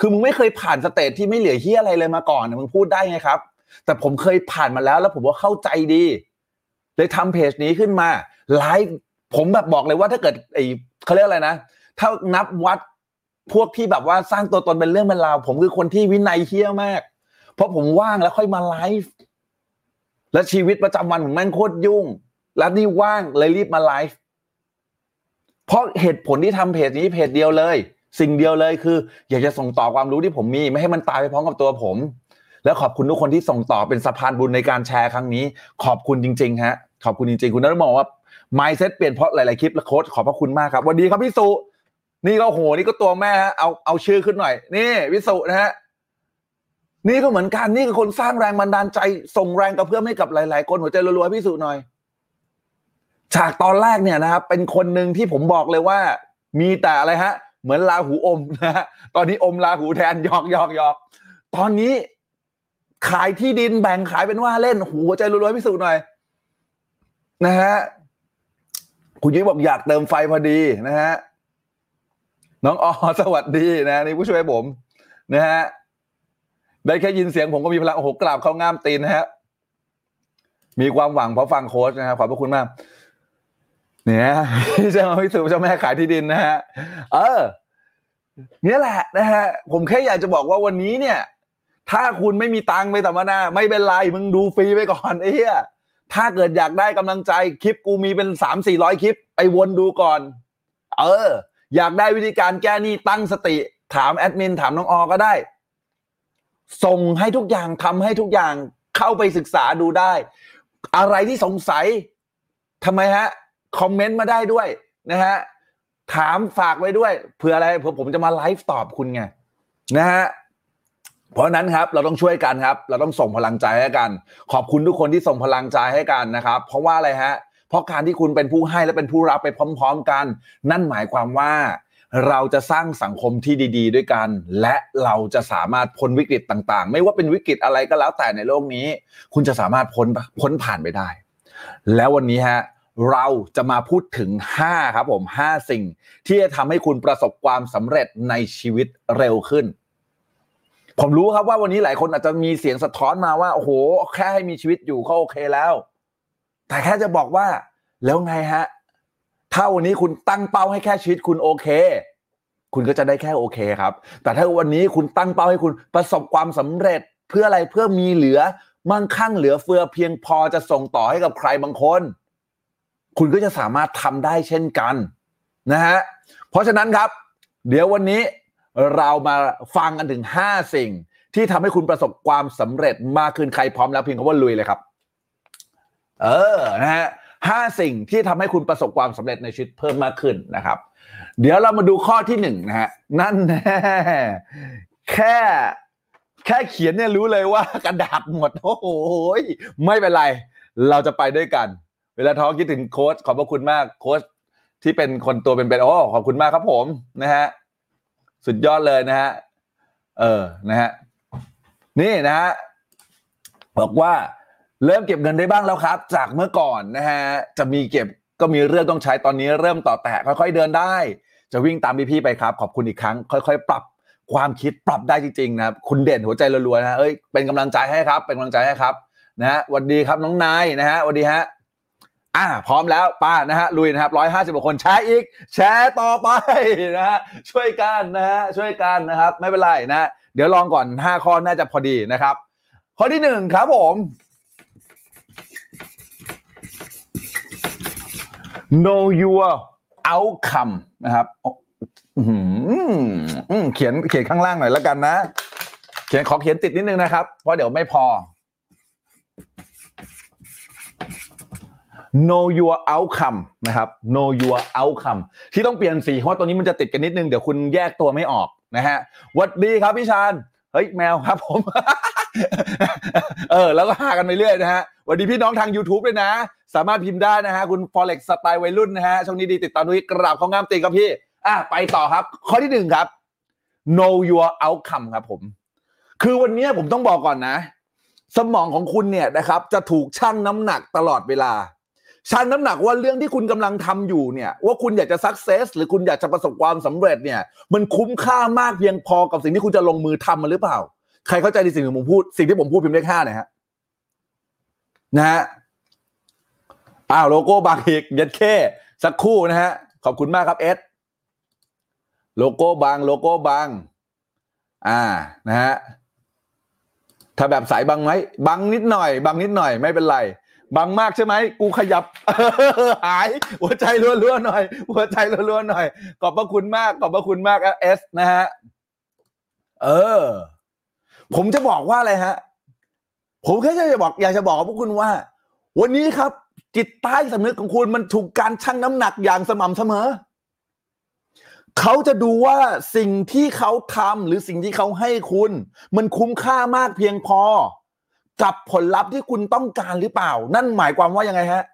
คือมึงไม่เคยผ่าน stage ที่ไม่เหลือเหี้ยอะไรเลยมาก่อนนะมึงพูดได้ไงครับ แต่ผมเคยผ่านมาแล้วแล้วผมว่าเข้าใจดีเลยทำเพจนี้ขึ้นมาไลฟ์ผมแบบบอกเลยว่าถ้าเกิดไอ้เขาเรียกอะไรนะ ถ้านับวัดพวกที่แบบว่าสร้างตัวตนเป็นเรื่องเป็นราวผมคือคนที่วินัยเฮี้ยมาก เพราะผมว่างแล้วค่อยมาไลฟ์ และชีวิตประจำวันผมแม่งโคตรยุ่ง แล้วนี่ว่างเลยรีบมาไลฟ์เพราะเหตุผลที่ทำเพจนี้เพจเดียวเลย สิ่งเดียวเลยคือ อยากจะส่งต่อความรู้ที่ผมมี ไม่ให้มันตายไปพร้อมกับตัวผม แล้วขอบคุณทุกคนที่ส่งต่อเป็นสะพานบุญในการแชร์ครั้งนี้ ขอบคุณจริง ๆ ฮะ ขอบคุณจริงๆ คุณนัทมองว่า mindset เปลี่ยนเพราะหลายๆคลิปและโค้ดขอบพระคุณมากครับวัสดีครับพี่สุนี่ก็โหนี่ก็ตัวแม่ฮะเอาเอาชื่อขึ้นหน่อย นี่พี่สุนะฮะ นี่ก็เหมือนกันนี่คือคนสร้างแรงบันดาลใจส่งแรงกระเพื่อมให้กับหลาย ๆ คนหัวใจรัวๆพี่สุหน่อยจากตอนแรกเนี่ยนะครับ เป็นคนหนึ่งที่ผมบอกเลยว่า มีแต่อะไรฮะ เหมือนลาหูอมนะฮะตอนนี้อมลาหูแทนยอกยอกยอกตอนนี้ขายที่ดินแบ่งขายเป็นว่าเล่นหัวใจรัวๆพี่สุหน่อย นะฮะคุณยิ้มบอกอยากเติมไฟพอดีนะฮะน้องออสวัสดีนะนี่ผู้ช่วยผม นะฮะ ได้แค่ยินเสียงผมก็มีพลังโอ้โหกราบเข้าง่ามตีนนะฮะ มีความหวังเพราะฟังโค้ชนะครับขอบพระคุณมาก เนี่ยเจ้าพิสูจเจ้าแม่ขายที่ดินนะฮะ เออ เนี่ยแหละนะฮะ ผมแค่อยากจะบอกว่าวันนี้เนี่ย ถ้าคุณไม่มีตังค์ไปสัมมนา ไม่เป็นไรมึงดูฟรีไปก่อนไอ้เหี้ยถ้าเกิดอยากได้กำลังใจคลิปกูมีเป็นสามสี่ร้อยคลิป ไปวนดูก่อน เออ อยากได้วิธีการแก้หนี้ตั้งสติ ถามแอดมินถามน้องออก็ได้ ส่งให้ทุกอย่างทำให้ทุกอย่างเข้าไปศึกษาดูได้ อะไรที่สงสัยทำไมฮะ คอมเมนต์มาได้ด้วยนะฮะถามฝากไว้ด้วยเผื่ออะไรเผื่อผมจะมาไลฟ์ตอบคุณไงนะฮะเพราะฉะนั้นครับเราต้องช่วยกันครับ เราต้องส่งพลังใจให้กัน ขอบคุณทุกคนที่ส่งพลังใจให้กันนะครับ เพราะว่าอะไรฮะ เพราะการที่คุณเป็นผู้ให้และเป็นผู้รับไปพร้อม ๆ กัน นั่นหมายความว่า เราจะสร้างสังคมที่ดี ๆ ด้วยกัน และเราจะสามารถพ้นวิกฤตต่าง ๆ ไม่ว่าเป็นวิกฤตอะไรก็แล้วแต่ในโลกนี้ คุณจะสามารถพ้นพ้นผ่านไปได้ แล้ววันนี้ฮะเราจะมาพูดถึง 5 ครับผม 5 สิ่ง ที่จะทำให้คุณประสบความสำเร็จในชีวิตเร็วขึ้น ผมรู้ครับว่าวันนี้หลายคนอาจจะมีเสียงสะท้อนมาว่า โอ้โห แค่ให้มีชีวิตอยู่ก็โอเคแล้ว แต่แค่จะบอกว่า แล้วไงฮะ ถ้าวันนี้คุณตั้งเป้าให้แค่ชีวิตคุณโอเค คุณก็จะได้แค่โอเคครับ แต่ถ้าวันนี้คุณตั้งเป้าให้คุณประสบความสำเร็จเพื่ออะไรเพื่อมีเหลือมั่งคั่งเหลือเฟือเพียงพอจะส่งต่อให้กับใครบางคน คุณก็จะสามารถทำได้เช่นกันนะฮะเพราะฉะนั้นครับ เดี๋ยววันนี้เรามาฟังกันถึง 5 สิ่ง ที่ทำให้คุณประสบความสำเร็จมากขึ้นใครพร้อมแล้วเพียงคำว่าลุยเลยครับ เออนะฮะ ห้าสิ่งที่ทำให้คุณประสบความสำเร็จในชีวิตเพิ่มมากขึ้นนะครับ เดี๋ยวเรามาดูข้อที่หนึ่งนะฮะนั่นแน่แค่แค่เขียนเนี่ยรู้เลยว่ากระดาษหมดโอ้โหไม่เป็นไร เราจะไปด้วยกัน เวลาท้อคิดถึงโค้ชขอบพระคุณมากโค้ชที่เป็นคนตัวเป็นๆโอ้ขอบคุณมากครับผมนะฮะสุดยอดเลยนะฮะเออนะฮะนี่นะฮะบอกว่า เริ่มเก็บเงินได้บ้างแล้วครับ จากเมื่อก่อนนะฮะจะมีเก็บก็มีเรื่องต้องใช้ตอนนี้เริ่มต่อแตะค่อยๆเดินได้ จะวิ่งตามพี่ๆไปครับ ขอบคุณอีกครั้ง ค่อย ๆ ปรับความคิดปรับได้จริงๆนะครับคุณเด่นหัวใจรัวๆนะเอ้ยเป็นกำลังใจให้ครับ เป็นกำลังใจให้ครับนะฮะสวัสดีครับน้องนายนะฮะสวัสดีฮะอ่าพร้อมแล้วป้านะฮะลุยนะครับร้อยห้าสิบคนแชร์อีก แชร์ต่อไปนะฮะช่วยกันนะฮะช่วยกันนะครับ ไม่เป็นไรนะ เดี๋ยวลองก่อนห้าข้อน่าจะพอดีนะครับ ข้อที่หนึ่งครับผม know your outcome นะครับอืมเขียนเขียนข้างล่างหน่อยแล้วกันนะ เขียนขอเขียนติดนิดนึงนะครับ เพราะเดี๋ยวไม่พอ know your outcome นะครับ know your outcome ที่ต้องเปลี่ยนสีเพราะตัวนี้มันจะติดกันนิดนึง เดี๋ยวคุณแยกตัวไม่ออกนะฮะวัดดีครับพี่ชาญเฮ้ยแมวครับผม เออ แล้วก็หากันไปเรื่อยนะฮะหวัสดีพี่น้องทาง YouTube ด้วยนะ สามารถพิมพ์ได้นะฮะ คุณ Forex สไตล์วัยรุ่นนะฮะ ช่วงนี้ดีติดตามด้วยกราบข้องงามตีครับพี่ อะ ไปต่อครับ ข้อที่หนึ่งครับ know your outcome ครับผม คือวันนี้ผมต้องบอกก่อนนะ สมองของคุณเนี่ยนะครับ จะถูกชั่งน้ำหนักตลอดเวลาชั่งน้ำหนักว่าเรื่องที่คุณกำลังทำอยู่เนี่ยว่าคุณอยากจะสักเซสหรือคุณอยากจะประสบความสำเร็จเนี่ย มันคุ้มค่ามากเพียงพอกับสิ่งที่คุณจะลงมือทำมันหรือเปล่า ใครเข้าใจในสิ่งที่ผมพูด สิ่งที่ผมพูดพิมพ์เลขห้าหน่อยฮะนะฮะอ้าวโลโก้บางอีกยัดเข้สักครู่นะฮะ ขอบคุณมากครับเอสโลโก้บาง โลโก้บาง อ่านะฮะถ้าแบบสายบางไหมบางนิดหน่อยบางนิดหน่อยไม่เป็นไรบางมากใช่ไหมกูขยับหาย หัวใจรัวๆหน่อย หัวใจรัวๆหน่อย ขอบพระคุณมาก ขอบพระคุณมากเอสนะฮะ เออ ผมจะบอกว่าอะไรฮะ ผมแค่จะบอก อยากจะบอกกับพวกคุณว่า วันนี้ครับ จิตใต้สำนึกของคุณมันถูกการชั่งน้ำหนักอย่างสม่ำเสมอ เขาจะดูว่าสิ่งที่เขาทำหรือสิ่งที่เขาให้คุณ มันคุ้มค่ามากเพียงพอ กับผลลัพธ์ที่คุณต้องการหรือเปล่า นั่นหมายความว่ายังไงฮะ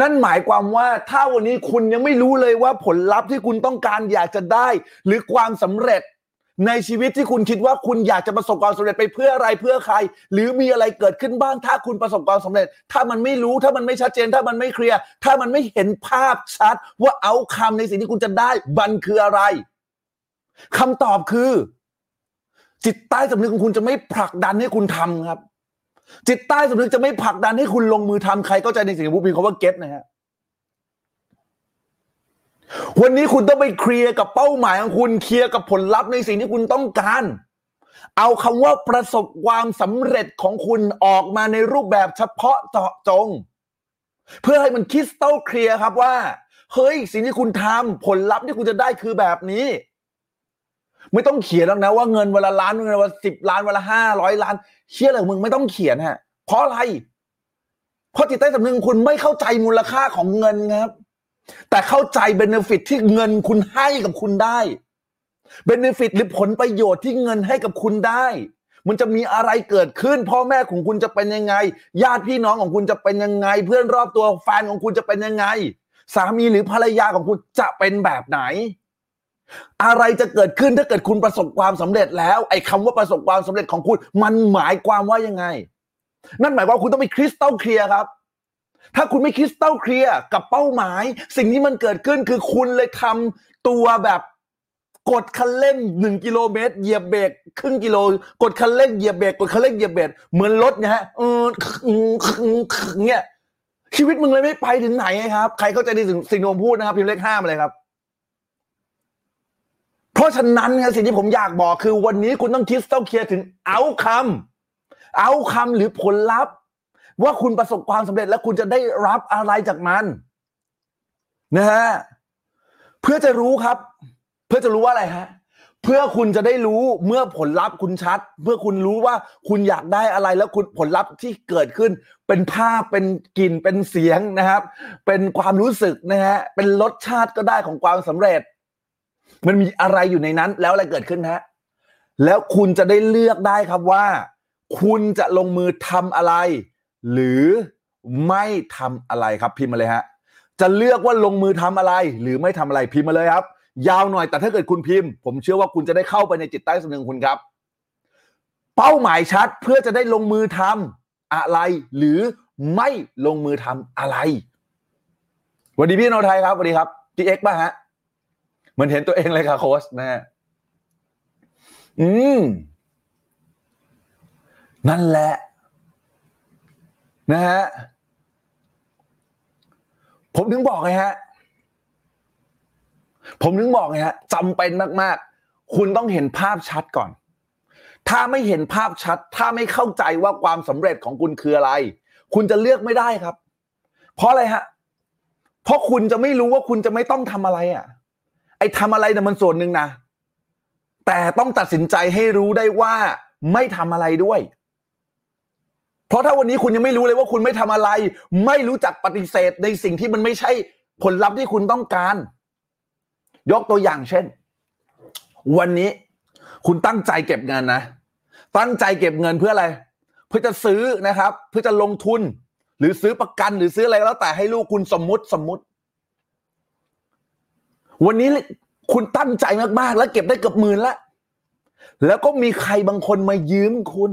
นั่นหมายความว่าถ้าวันนี้คุณยังไม่รู้เลยว่าผลลัพธ์ที่คุณต้องการอยากจะได้ หรือความสำเร็จ ในชีวิตที่คุณคิดว่าคุณอยากจะประสบความสำเร็จไปเพื่ออะไรเพื่อใคร หรือมีอะไรเกิดขึ้นบ้างถ้าคุณประสบความสำเร็จ ถ้ามันไม่รู้ถ้ามันไม่ชัดเจน ถ้ามันไม่เคลียร์ถ้ามันไม่เห็นภาพชัด ว่าเอาคำในสิ่งที่คุณจะได้บันคืออะไรคำตอบคือ จิตใต้สำนึกของคุณจะไม่ผลักดันให้คุณทำครับ จิตใต้สำนึกจะไม่ผลักดันให้คุณลงมือทำใครเข้าใจในสิ่งที่ผมพิมพ์คำว่าเก็ตนะฮะ วันนี้คุณต้องไปเคลียร์กับเป้าหมายของคุณเคลียร์กับผลลัพธ์ในสิ่งที่คุณต้องการ เอาคำว่าประสบความสำเร็จของคุณออกมาในรูปแบบเฉพาะเจาะจง เพื่อให้มันคริสตัลเคลียร์ครับว่า เฮ้ยสิ่งที่คุณทำผลลัพธ์ที่คุณจะได้คือแบบนี้ ไม่ต้องเขียนแล้วนะว่าเงินวันละล้านเงินวันละสิบล้านวันละห้าร้อยล้านเชื่ออะไรขอมึงไม่ต้องเขียนฮะเพราะอะไร เพราะจิตใต้สำนึกของคุณไม่เข้าใจมูลค่าของเงินครับ แต่เข้าใจเบนฟิตที่เงินคุณให้กับคุณได้เบนฟิตหรือผลประโยชน์ที่เงินให้กับคุณได้ มันจะมีอะไรเกิดขึ้น พ่อแม่ของคุณจะเป็นยังไง ญาติพี่น้องของคุณจะเป็นยังไง เพื่อนรอบตัวแฟนของคุณจะเป็นยังไง สามีหรือภรรยาของคุณจะเป็นแบบไหน อะไรจะเกิดขึ้นถ้าเกิดคุณประสบความสำเร็จแล้ว ไอ้คำว่าประสบความสำเร็จของคุณ มันหมายความว่ายังไง นั่นหมายความว่าคุณต้องมีคริสตัลเคลียร์ครับ ถ้าคุณไม่คริสตัลเคลียร์กับเป้าหมาย สิ่งที่มันเกิดขึ้นคือคุณเลยทำตัวแบบกดคันเร่งหนึ่งกิโลเมตรเหยียบเบรกครึ่งกิโล กดคันเร่งเหยียบเบรกกดคันเร่งเหยียบเบรกเหมือนรถนี่ยฮะเออเนี่ยชีวิตมึงเลยไม่ไปถึงไหนครับ ใครเข้าใจในสิ่งสิ่งที่ผมพูดนะครับพิมพ์เลขห้ามาเลยครับ เพราะฉะนั้นไงสิ่งที่ผมอยากบอกคือวันนี้คุณต้องคิดต้องเคลียร์ถึงเอาคำเอาคำหรือผลลัพธ์ ว่าคุณประสบความสำเร็จและคุณจะได้รับอะไรจากมันนะฮะเพื่อจะรู้ครับ เพื่อจะรู้ว่าอะไรฮะเพื่อคุณจะได้รู้เมื่อผลลัพธ์คุณชัด เพื่อคุณรู้ว่าคุณอยากได้อะไรแล้วคุณผลลัพธ์ที่เกิดขึ้น เป็นภาพเป็นกลิ่นเป็นเสียงนะครับ เป็นความรู้สึกนะฮะเป็นรสชาติก็ได้ของความสำเร็จ มันมีอะไรอยู่ในนั้น แล้วอะไรเกิดขึ้นฮะแล้วคุณจะได้เลือกได้ครับว่า คุณจะลงมือทำอะไร หรือไม่ทำอะไรครับพิมพ์มาเลยฮะ จะเลือกว่าลงมือทำอะไร หรือไม่ทำอะไรพิมพ์มาเลยครับ ยาวหน่อยแต่ถ้าเกิดคุณพิมพ์ ผมเชื่อว่าคุณจะได้เข้าไปในจิตใต้สำนึกคุณครับ เป้าหมายชัดเพื่อจะได้ลงมือทอะไร หรือไม่ลงมือทำอะไรสวัสดีพี่โนไทยครับสวัสดีครับพี่เอ็กซ์ป่ะฮะเหมือนเห็นตัวเองเลยค่ะโค้ชนะฮะอืม นั่นแหละ นะฮะผมถึงบอกไงฮะ ผมถึงบอกไงฮะจำเป็นมาก ๆ คุณต้องเห็นภาพชัดก่อน ถ้าไม่เห็นภาพชัด ถ้าไม่เข้าใจว่าความสำเร็จของคุณคืออะไร คุณจะเลือกไม่ได้ครับ เพราะอะไรฮะ เพราะคุณจะไม่รู้ว่าคุณจะไม่ต้องทำอะไรอะ ไอ้ทำอะไรเนี่ยมันส่วนหนึ่งนะ แต่ต้องตัดสินใจให้รู้ได้ว่าไม่ทำอะไรด้วย เพราะถ้าวันนี้คุณยังไม่รู้เลยว่าคุณไม่ทำอะไร ไม่รู้จักปฏิเสธในสิ่งที่มันไม่ใช่ผลลัพธ์ที่คุณต้องการ ยกตัวอย่างเช่น วันนี้คุณตั้งใจเก็บเงินนะ ตั้งใจเก็บเงินเพื่ออะไร เพื่อจะซื้อนะครับ เพื่อจะลงทุน หรือซื้อประกันหรือซื้ออะไรแล้วแต่ให้ลูกคุณสมมุติสมมุติ วันนี้คุณตั้งใจมากๆ แล้วเก็บได้เกือบหมื่นละแล้วก็มีใครบางคนมายืมคุณ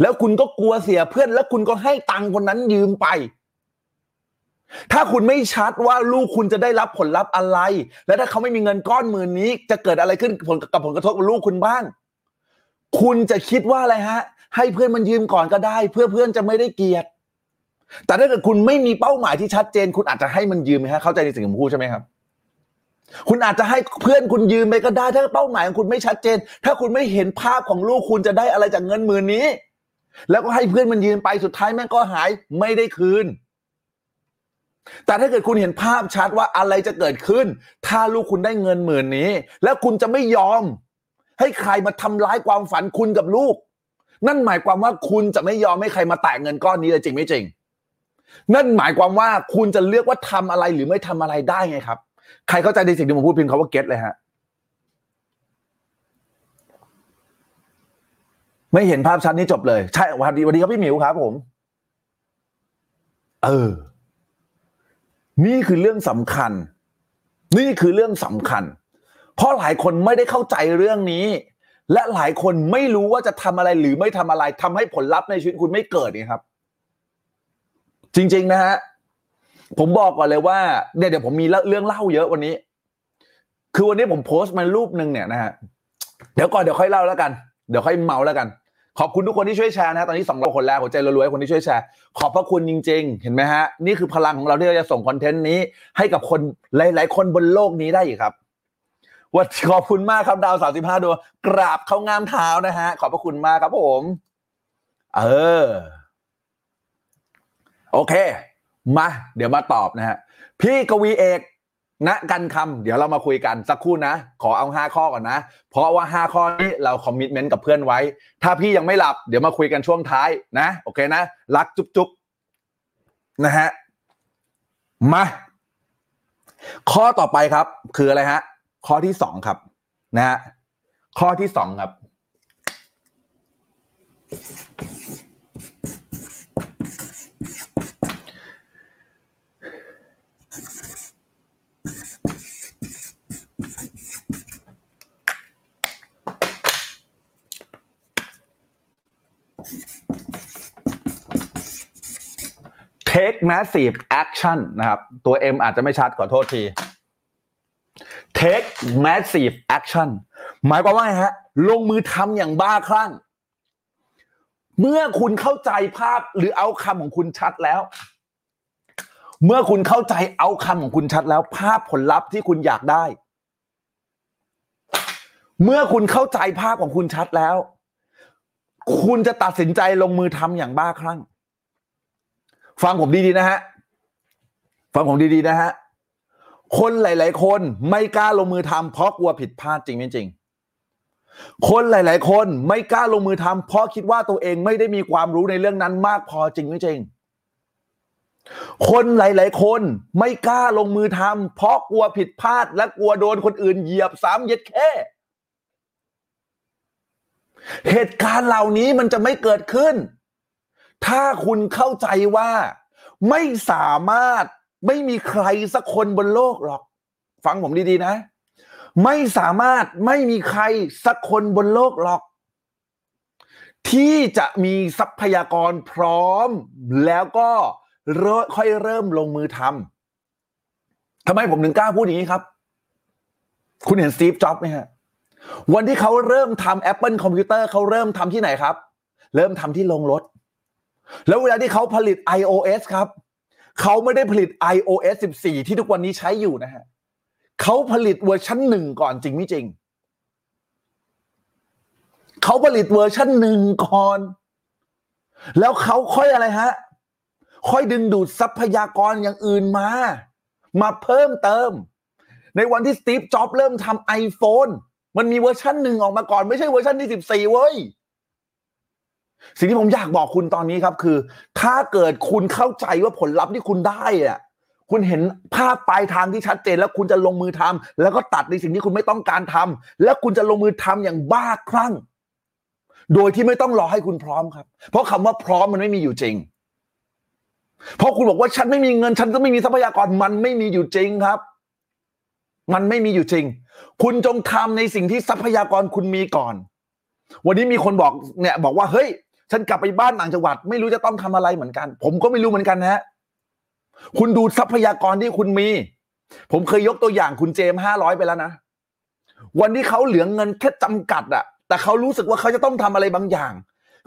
แล้วคุณก็กลัวเสียเพื่อน แล้วคุณก็ให้ตังค์คนนั้นยืมไป ถ้าคุณไม่ชัดว่าลูกคุณจะได้รับผลลัพธ์อะไร และถ้าเขาไม่มีเงินก้อนหมื่นนี้ จะเกิดอะไรขึ้นผลกับผลกระทบกับลูกคุณบ้าง คุณจะคิดว่าอะไรฮะ ให้เพื่อนมันยืมก่อนก็ได้ เพื่อเพื่อนจะไม่ได้เกลียดแต่ถ้าเกิดคุณไม่มีเป้าหมายที่ชัดเจน คุณอาจจะให้มันยืมไหมฮะเข้าใจในสิ่งที่ผมพูดใช่ไหมครับ คุณอาจจะให้เพื่อนคุณยืมไปก็ได้ ถ้าเป้าหมายของคุณไม่ชัดเจน ถ้าคุณไม่เห็นภาพของลูกคุณจะได้อะไรจากเงินหมื่นนี้ แล้วก็ให้เพื่อนมันยืมไปสุดท้ายแม่งก็หายไม่ได้คืน แต่ถ้าเกิดคุณเห็นภาพชัดว่าอะไรจะเกิดขึ้น ถ้าลูกคุณได้เงินหมื่นนี้ แล้วคุณจะไม่ยอม ให้ใครมาทำร้ายความฝันคุณกับลูก นั่นหมายความว่าคุณจะไม่ยอมให้ใครมาแตะเงินก้อนนี้เลยจริงไม่จริง นั่นหมายความว่าคุณจะเลือกว่าทำอะไรหรือไม่ทำอะไรได้ไงครับ ใครเข้าใจในสิ่งที่ผมพูดพิมพ์คาว่าเก็ตเลยฮะ ไม่เห็นภาพชัดนี้จบเลย ใช่วันดีวันดีครับพี่หมิวครับผม เออ นี่คือเรื่องสำคัญ นี่คือเรื่องสำคัญ เพราะหลายคนไม่ได้เข้าใจเรื่องนี้ และหลายคนไม่รู้ว่าจะทำอะไรหรือไม่ทำอะไรทำให้ผลลัพธ์ในชีวิตคุณไม่เกิดไงครับ จริง ๆ นะฮะผมบอกก่อนเลยว่าเดี๋ยวเดี๋ยวผมมีเรื่องเล่าเยอะวันนี้ คือวันนี้ผมโพสต์มารูปหนึ่งเนี่ยนะฮะเดี๋ยวก่อนเดี๋ยวค่อยเล่าแล้วกัน เดี๋ยวค่อยเมาแล้วกัน ขอบคุณทุกคนที่ช่วยแชร์นะตอนนี้สองร้อยคนแล้วหัวใจรวยๆคนที่ช่วยแชร์ ขอบพระคุณจริง ๆ เห็นไหมฮะ นี่คือพลังของเราที่เราจะส่งคอนเทนต์นี้ ให้กับคนหลาย ๆ คนบนโลกนี้ได้อีกครับวัดขอบคุณมากครับดาวสามสิบห้าดวงกราบเข้างามเท้านะฮะ ขอบพระคุณมากครับผม เออ โอเค มา เดี๋ยวมาตอบนะฮะ พี่กวีเอก ณกันคำเดี๋ยวเรามาคุยกันสักครู่นะ ขอเอาห้าข้อก่อนนะ เพราะว่าห้าข้อนี้เราคอมมิชเมนต์กับเพื่อนไว้ ถ้าพี่ยังไม่หลับเดี๋ยวมาคุยกันช่วงท้ายนะ โอเคนะ รักจุ๊บๆนะฮะมาข้อต่อไปครับ คืออะไรฮะ ข้อที่สองครับ นะฮะข้อที่สองครับ take massive action นะครับ ตัว M อาจจะไม่ชัดขอโทษที take massive action หมายความว่าไงฮะ ลงมือทำอย่างบ้าคลั่ง เมื่อคุณเข้าใจภาพหรือเอาคำของคุณชัดแล้ว เมื่อคุณเข้าใจเอาคำของคุณชัดแล้ว ภาพผลลัพธ์ที่คุณอยากได้ เมื่อคุณเข้าใจภาพของคุณชัดแล้ว คุณจะตัดสินใจลงมือทำอย่างบ้าคลั่ง ฟังผมดีๆนะฮะ ฟังผมดีๆนะฮะ คนหลาย ๆ คนไม่กล้าลงมือทำเพราะกลัวผิดพลาดจริงไม่จริง คนหลาย ๆ คนไม่กล้าลงมือทำเพราะคิดว่าตัวเองไม่ได้มีความรู้ในเรื่องนั้นมากพอจริงไม่จริง คนหลาย ๆ คนไม่กล้าลงมือทำเพราะกลัวผิดพลาด และกลัวโดนคนอื่นเหยียบซ้ำเย็ดแค่เหตุการณ์เหล่านี้มันจะไม่เกิดขึ้น ถ้าคุณเข้าใจว่าไม่สามารถไม่มีใครสักคนบนโลกหรอก ฟังผมดีๆนะ ไม่สามารถไม่มีใครสักคนบนโลกหรอก ที่จะมีทรัพยากรพร้อม แล้วก็เริ่มค่อยเริ่มลงมือทำทำไมผมถึงกล้าพูดอย่างนี้ครับ คุณเห็นสตีฟจ็อบส์ไหมฮะวันที่เขาเริ่มทำ Apple คอมพิวเตอร์เขาเริ่มทำที่ไหนครับ เริ่มทำที่โรงรถ แล้วเวลาที่เขาผลิต iOS ครับเขาไม่ได้ผลิต iOS 14 ที่ทุกวันนี้ใช้อยู่นะฮะเขาผลิตเวอร์ชันหนึ่งก่อนจริงไม่จริงเขาผลิตเวอร์ชันหนึ่งก่อน แล้วเขาค่อยอะไรฮะ ค่อยดึงดูดทรัพยากรอย่างอื่นมา มาเพิ่มเติม ในวันที่สตีฟจ็อบส์เริ่มทำ iPhone มันมีเวอร์ชันหนึ่งออกมาก่อน ไม่ใช่เวอร์ชันที่สิบสี่เว้ย สิ่งที่ผมอยากบอกคุณตอนนี้ครับ คือ ถ้าเกิดคุณเข้าใจว่าผลลัพธ์ที่คุณได้อะคุณเห็นภาพปลายทางที่ชัดเจน แล้วคุณจะลงมือทำแล้วก็ตัดในสิ่งที่คุณไม่ต้องการทำแล้วคุณจะลงมือทำอย่างบ้าคลั่ง โดยที่ไม่ต้องรอให้คุณพร้อมครับ เพราะคำว่าพร้อมมันไม่มีอยู่จริง เพราะคุณบอกว่าฉันไม่มีเงิน ฉันก็ไม่มีทรัพยากรมันไม่มีอยู่จริงครับ มันไม่มีอยู่จริง คุณจงทำในสิ่งที่ทรัพยากรคุณมีก่อน วันนี้มีคนบอกเนี่ย บอกว่าเฮ้ย ฉันกลับไปบ้านต่างจังหวัด ไม่รู้จะต้องทำอะไรเหมือนกัน ผมก็ไม่รู้เหมือนกันนะฮะคุณดูทรัพยากรที่คุณมี ผมเคยยกตัวอย่างคุณเจมห้าร้อยไปแล้วนะวันที่เขาเหลือเงินแค่จำกัดอะแต่เขารู้สึกว่าเขาจะต้องทำอะไรบางอย่าง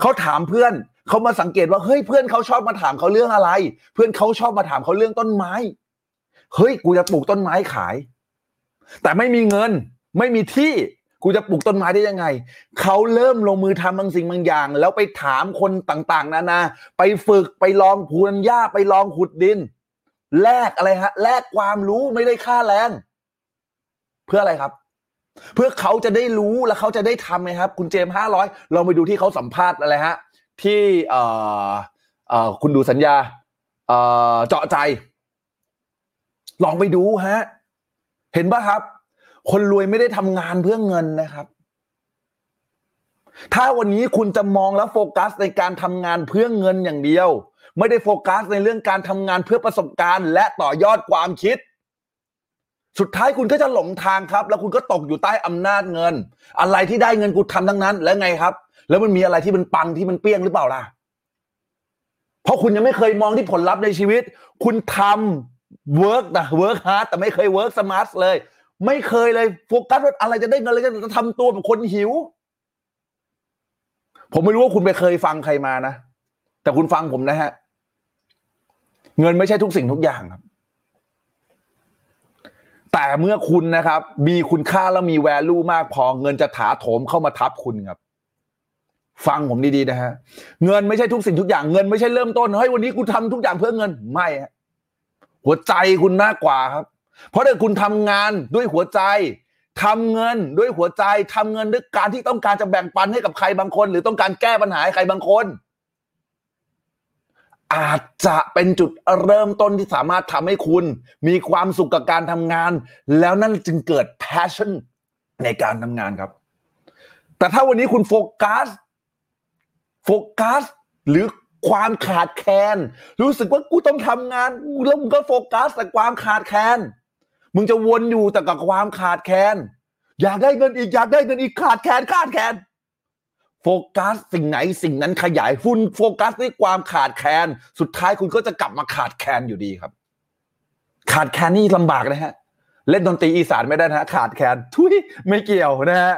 เขาถามเพื่อนเขามาสังเกตว่าเฮ้ยเพื่อนเขาชอบมาถามเขาเรื่องอะไร เพื่อนเขาชอบมาถามเขาเรื่องต้นไม้เฮ้ยกูจะปลูกต้นไม้ขาย แต่ไม่มีเงิน ไม่มีที่ กูจะปลูกต้นไม้ได้ยังไง เขาเริ่มลงมือทำบางสิ่งบางอย่าง แล้วไปถามคนต่างๆ นานา ไปฝึกไปลองพูนหญ้าไปลองขุดดิน แลกอะไรฮะ แลกความรู้ไม่ได้ค่าแรง เพื่ออะไรครับ เพื่อเขาจะได้รู้และเขาจะได้ทำไงครับ คุณเจมห้าร้อยลองไปดูที่เขาสัมภาษณ์อะไรฮะ ที่เอ่อเอ่อคุณดูสัญญา เอ่อเจาะใจ ลองไปดูฮะ เห็นปะครับ คนรวยไม่ได้ทำงานเพื่อเงินนะครับ ถ้าวันนี้คุณจะมองแล้วโฟกัสในการทำงานเพื่อเงินอย่างเดียว ไม่ได้โฟกัสในเรื่องการทำงานเพื่อประสบการณ์ และต่อยอดความคิด สุดท้ายคุณก็จะหลงทางครับ แล้วคุณก็ตกอยู่ใต้อำนาจเงิน อะไรที่ได้เงินกูทำทั้งนั้น แล้วไงครับ แล้วมันมีอะไรที่มันปังที่มันเปรี้ยงหรือเปล่าล่ะเพราะคุณยังไม่เคยมองที่ผลลัพธ์ในชีวิต คุณทำ work นะ work hard แต่ไม่เคย work smart เลย ไม่เคยเลยโฟกัสว่าอะไรจะได้เงินอะไรจะทำตัวแบบคนหิว ผมไม่รู้ว่าคุณไปเคยฟังใครมานะแต่คุณฟังผมนะฮะ เงินไม่ใช่ทุกสิ่งทุกอย่างครับ แต่เมื่อคุณนะครับ มีคุณค่าและมีแวลูมากพอเงินจะถาโถมเข้ามาทับคุณครับ ฟังผมดีๆนะฮะ เงินไม่ใช่ทุกสิ่งทุกอย่างเงินไม่ใช่เริ่มต้นเฮ้ยวันนี้กูทำทุกอย่างเพื่อเงินไม่ฮะหัวใจคุณมากกว่าครับ เพราะถ้าคุณทำงานด้วยหัวใจทำเงินด้วยหัวใจทำเงินด้วยการที่ต้องการจะแบ่งปันให้กับใครบางคน หรือต้องการแก้ปัญหาให้ใครบางคน อาจจะเป็นจุดเริ่มต้นที่สามารถทำให้คุณ มีความสุขกับการทำงาน แล้วนั่นจึงเกิด passion ในการทำงานครับ แต่ถ้าวันนี้คุณโฟกัสโฟกัสหรือความขาดแคลนรู้สึกว่ากูต้องทำงานแล้วมึงก็โฟกัสแต่ความขาดแคลน มึงจะวนอยู่แต่กับความขาดแคลนอยากได้เงินอีกอยากได้เงินอีกขาดแคลนขาดแคลนโฟกัสสิ่งไหนสิ่งนั้นขยายฟุ้นโฟกัสด้วยความขาดแคลนสุดท้ายคุณก็จะกลับมาขาดแคลนอยู่ดีครับ ขาดแคลนนี่ลำบากนะฮะ เล่นดนตรีอีสานไม่ได้นะฮะขาดแคลนทุยไม่เกี่ยวนะฮะ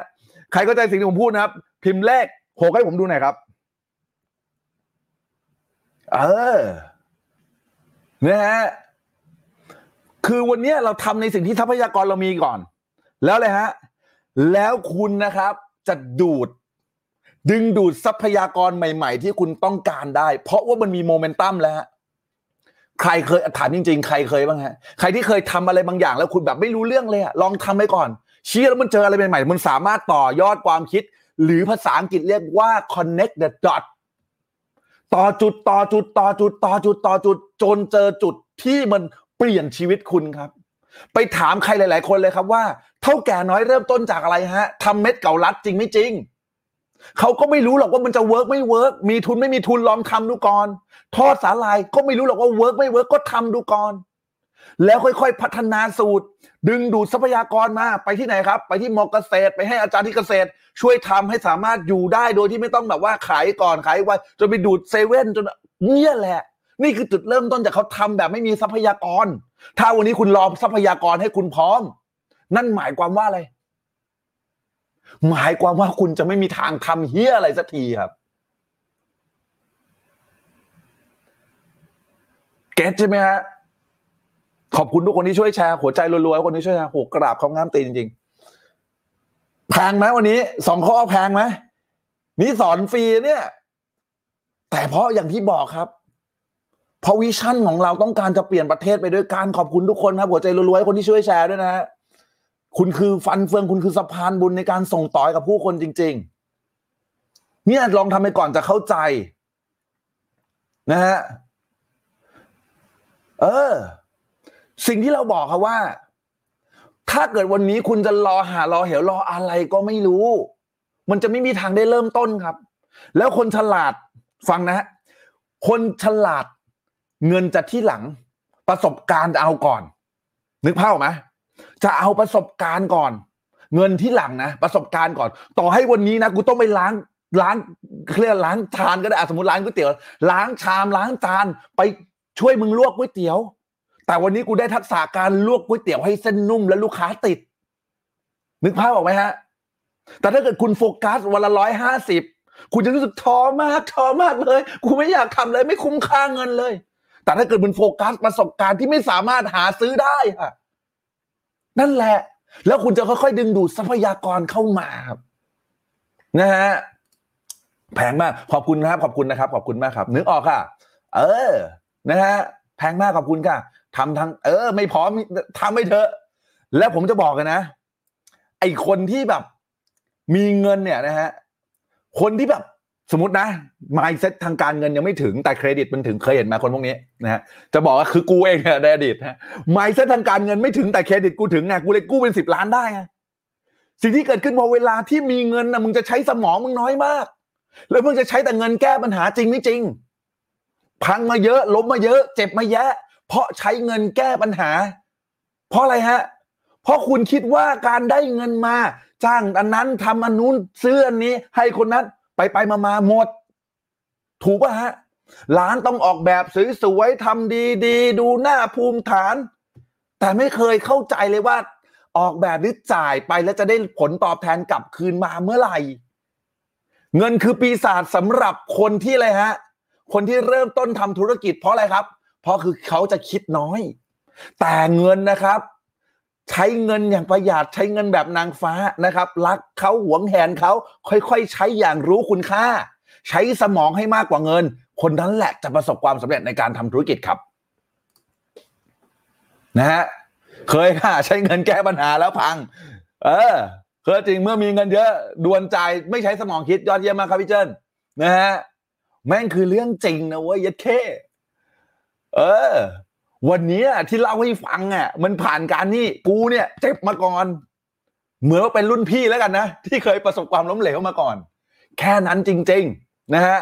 ใครเข้าใจสิ่งที่ผมพูดนะครับ พิมพ์เลขหกให้ผมดูหน่อยครับ เออนะฮะ คือวันนี้เราทำในสิ่งที่ทรัพยากรเรามีก่อน แล้วเลยฮะ แล้วคุณนะครับจะดูด ดึงดูดทรัพยากรใหม่ ๆ ที่คุณต้องการได้ เพราะว่ามันมีโมเมนตัมแล้วใครเคยถามจริง ๆ ใครเคยบ้างฮะใครที่เคยทำอะไรบางอย่าง แล้วคุณแบบไม่รู้เรื่องเลยอะลองทำไปก่อน เชี้แล้วมันเจออะไรใหม่ๆมันสามารถต่อยอดความคิด หรือภาษาอังกฤษเรียกว่า connect the dot ต่อจุดต่อจุดต่อจุดต่อจุดต่อจุดจนเจอจุดที่มันเปลี่ยนชีวิตคุณครับ ไปถามใครหลาย ๆ คนเลยครับว่าเถ้าแก่น้อยเริ่มต้นจากอะไรฮะทำเม็ดเกาลัดจริงไม่จริงเขาก็ไม่รู้หรอกว่ามันจะ work ไม่ work มีทุนไม่มีทุนลองทำดูก่อน ทอดสาหร่ายก็ไม่รู้หรอกว่า work ไม่ work ก็ทำดูก่อน แล้วค่อยๆพัฒนาสูตร ดึงดูดทรัพยากรมาไปที่ไหนครับ ไปที่มอเกษตร ไปให้อาจารย์ที่เกษตร ช่วยทำให้สามารถอยู่ได้โดยที่ไม่ต้องแบบว่าขายก่อนขายไว้จนไปดูดเซเว่นจนเนี่ยแหละ นี่คือจุดเริ่มต้นจากเขาทำแบบไม่มีทรัพยากร ถ้าวันนี้คุณรอทรัพยากรให้คุณพร้อม นั่นหมายความว่าอะไร หมายความว่าคุณจะไม่มีทางทำเฮียอะไรสักทีครับเก็ตใช่ไหมฮะขอบคุณทุกคนที่ช่วยแชร์หัวใจรัวๆคนที่ช่วยแชร์โหกราบเขางามตีนจริงๆแพงไหมวันนี้สองข้อแพงไหมนี่สอนฟรีเนี่ย แต่เพราะอย่างที่บอกครับ เพราะวิชั่นของเราต้องการจะเปลี่ยนประเทศไปด้วยการขอบคุณทุกคนครับหัวใจรัวๆคนที่ช่วยแชร์ด้วยนะฮะคุณคือฟันเฟืองคุณคือสะพานบุญในการส่งต่อกับผู้คนจริง ๆ เนี่ยลองทำไปก่อนจะเข้าใจนะฮะเออ สิ่งที่เราบอกครับว่า ถ้าเกิดวันนี้คุณจะรอหารอเหวรออะไรก็ไม่รู้ มันจะไม่มีทางได้เริ่มต้นครับ แล้วคนฉลาดฟังนะฮะคนฉลาด เงินจะที่หลัง ประสบการณ์จะเอาก่อน นึกภาพไหมจะเอาประสบการณ์ก่อน เงินที่หลังนะประสบการณ์ก่อน ต่อให้วันนี้นะกูต้องไปล้างล้างเคลียร์ล้างจานก็ได้สมมติล้างก๋วยเตี๋ยวล้างชามล้างจานไปช่วยมึงลวกก๋วยเตี๋ยว แต่วันนี้กูได้ทักษะการลวกก๋วยเตี๋ยวให้เส้นนุ่มและลูกค้าติด นึกภาพออกไหมฮะ แต่ถ้าเกิดคุณโฟกัสวันละร้อยห้าสิบคุณจะรู้สึกท้อมากท้อมากเลย กูไม่อยากทำเลย ไม่คุ้มค่าเงินเลย แต่ถ้าเกิดมันโฟกัสประสบการณ์ที่ไม่สามารถหาซื้อได้อะนั่นแหละ แล้วคุณจะค่อยๆ ดึงดูดทรัพยากรเข้ามาครับนะฮะแพงมาก ขอบคุณนะครับ ขอบคุณนะครับ ขอบคุณมากครับ นึกออกค่ะ เออ นะฮะแพงมากขอบคุณค่ะทำทั้ง เออ ไม่พร้อมทำไม่เถอะ แล้วผมจะบอกกันนะ ไอคนที่แบบ มีเงินเนี่ยนะฮะ คนที่แบบ สมมตินะ mindset ทางการเงินยังไม่ถึงแต่เครดิตมันถึงเคยเห็นไหมาคนพวกนี้นะฮะจะบอกว่าคือกูเองเนี่ยในอดีตนะ mindset ทางการเงินไม่ถึงแต่เครดิตกูถึงไงกูเลยกู้เป็นสิบล้านได้ไงสิ่งที่เกิดขึ้นพอเวลาที่มีเงินนะมึงจะใช้สมองมึงน้อยมาก แล้วมึงจะใช้แต่เงินแก้ปัญหาจริงไม่จริง พังมาเยอะล้มมาเยอะ เจ็บมาแยะ เพราะใช้เงินแก้ปัญหา เพราะอะไรฮะ เพราะคุณคิดว่าการได้เงินมา จ้างอันนั้นทำอันนู้นซื้ออันนี้ ให้คนนั้น ไปไปมามาหมด ถูกป่ะฮะร้านต้องออกแบบสวยๆทำดีๆดูหน้าภูมิฐาน แต่ไม่เคยเข้าใจเลยว่า ออกแบบหรือจ่ายไปแล้วจะได้ผลตอบแทนกลับคืนมาเมื่อไหร่ เงินคือปีศาจสำหรับคนที่อะไรฮะ คนที่เริ่มต้นทำธุรกิจเพราะอะไรครับ เพราะคือเขาจะคิดน้อย แต่เงินนะครับ ใช้เงินอย่างประหยัดใช้เงินแบบนางฟ้านะครับ รักเขาหวงแหนเขาค่อยๆ ใช้อย่างรู้คุณค่า ใช้สมองให้มากกว่าเงิน คนนั้นแหละจะประสบความสำเร็จในการทำธุรกิจครับนะฮะเคยค่ะ ใช้เงินแก้ปัญหาแล้วพัง เออเคยจริงเมื่อมีเงินเยอะดวนใจายไม่ใช้สมองคิดยอดเยี่ยมมากครับพี่เจิ้นนะฮะแม่งคือเรื่องจริงนะเว้ยยัดเข้เออ วันนี้ที่เล่าให้ฟังอะมันผ่านการนี่กูเนี่ยเจ็บมาก่อน เหมือนว่าเป็นรุ่นพี่แล้วกันนะ ที่เคยประสบความล้มเหลวมาก่อน แค่นั้นจริง ๆ นะฮะ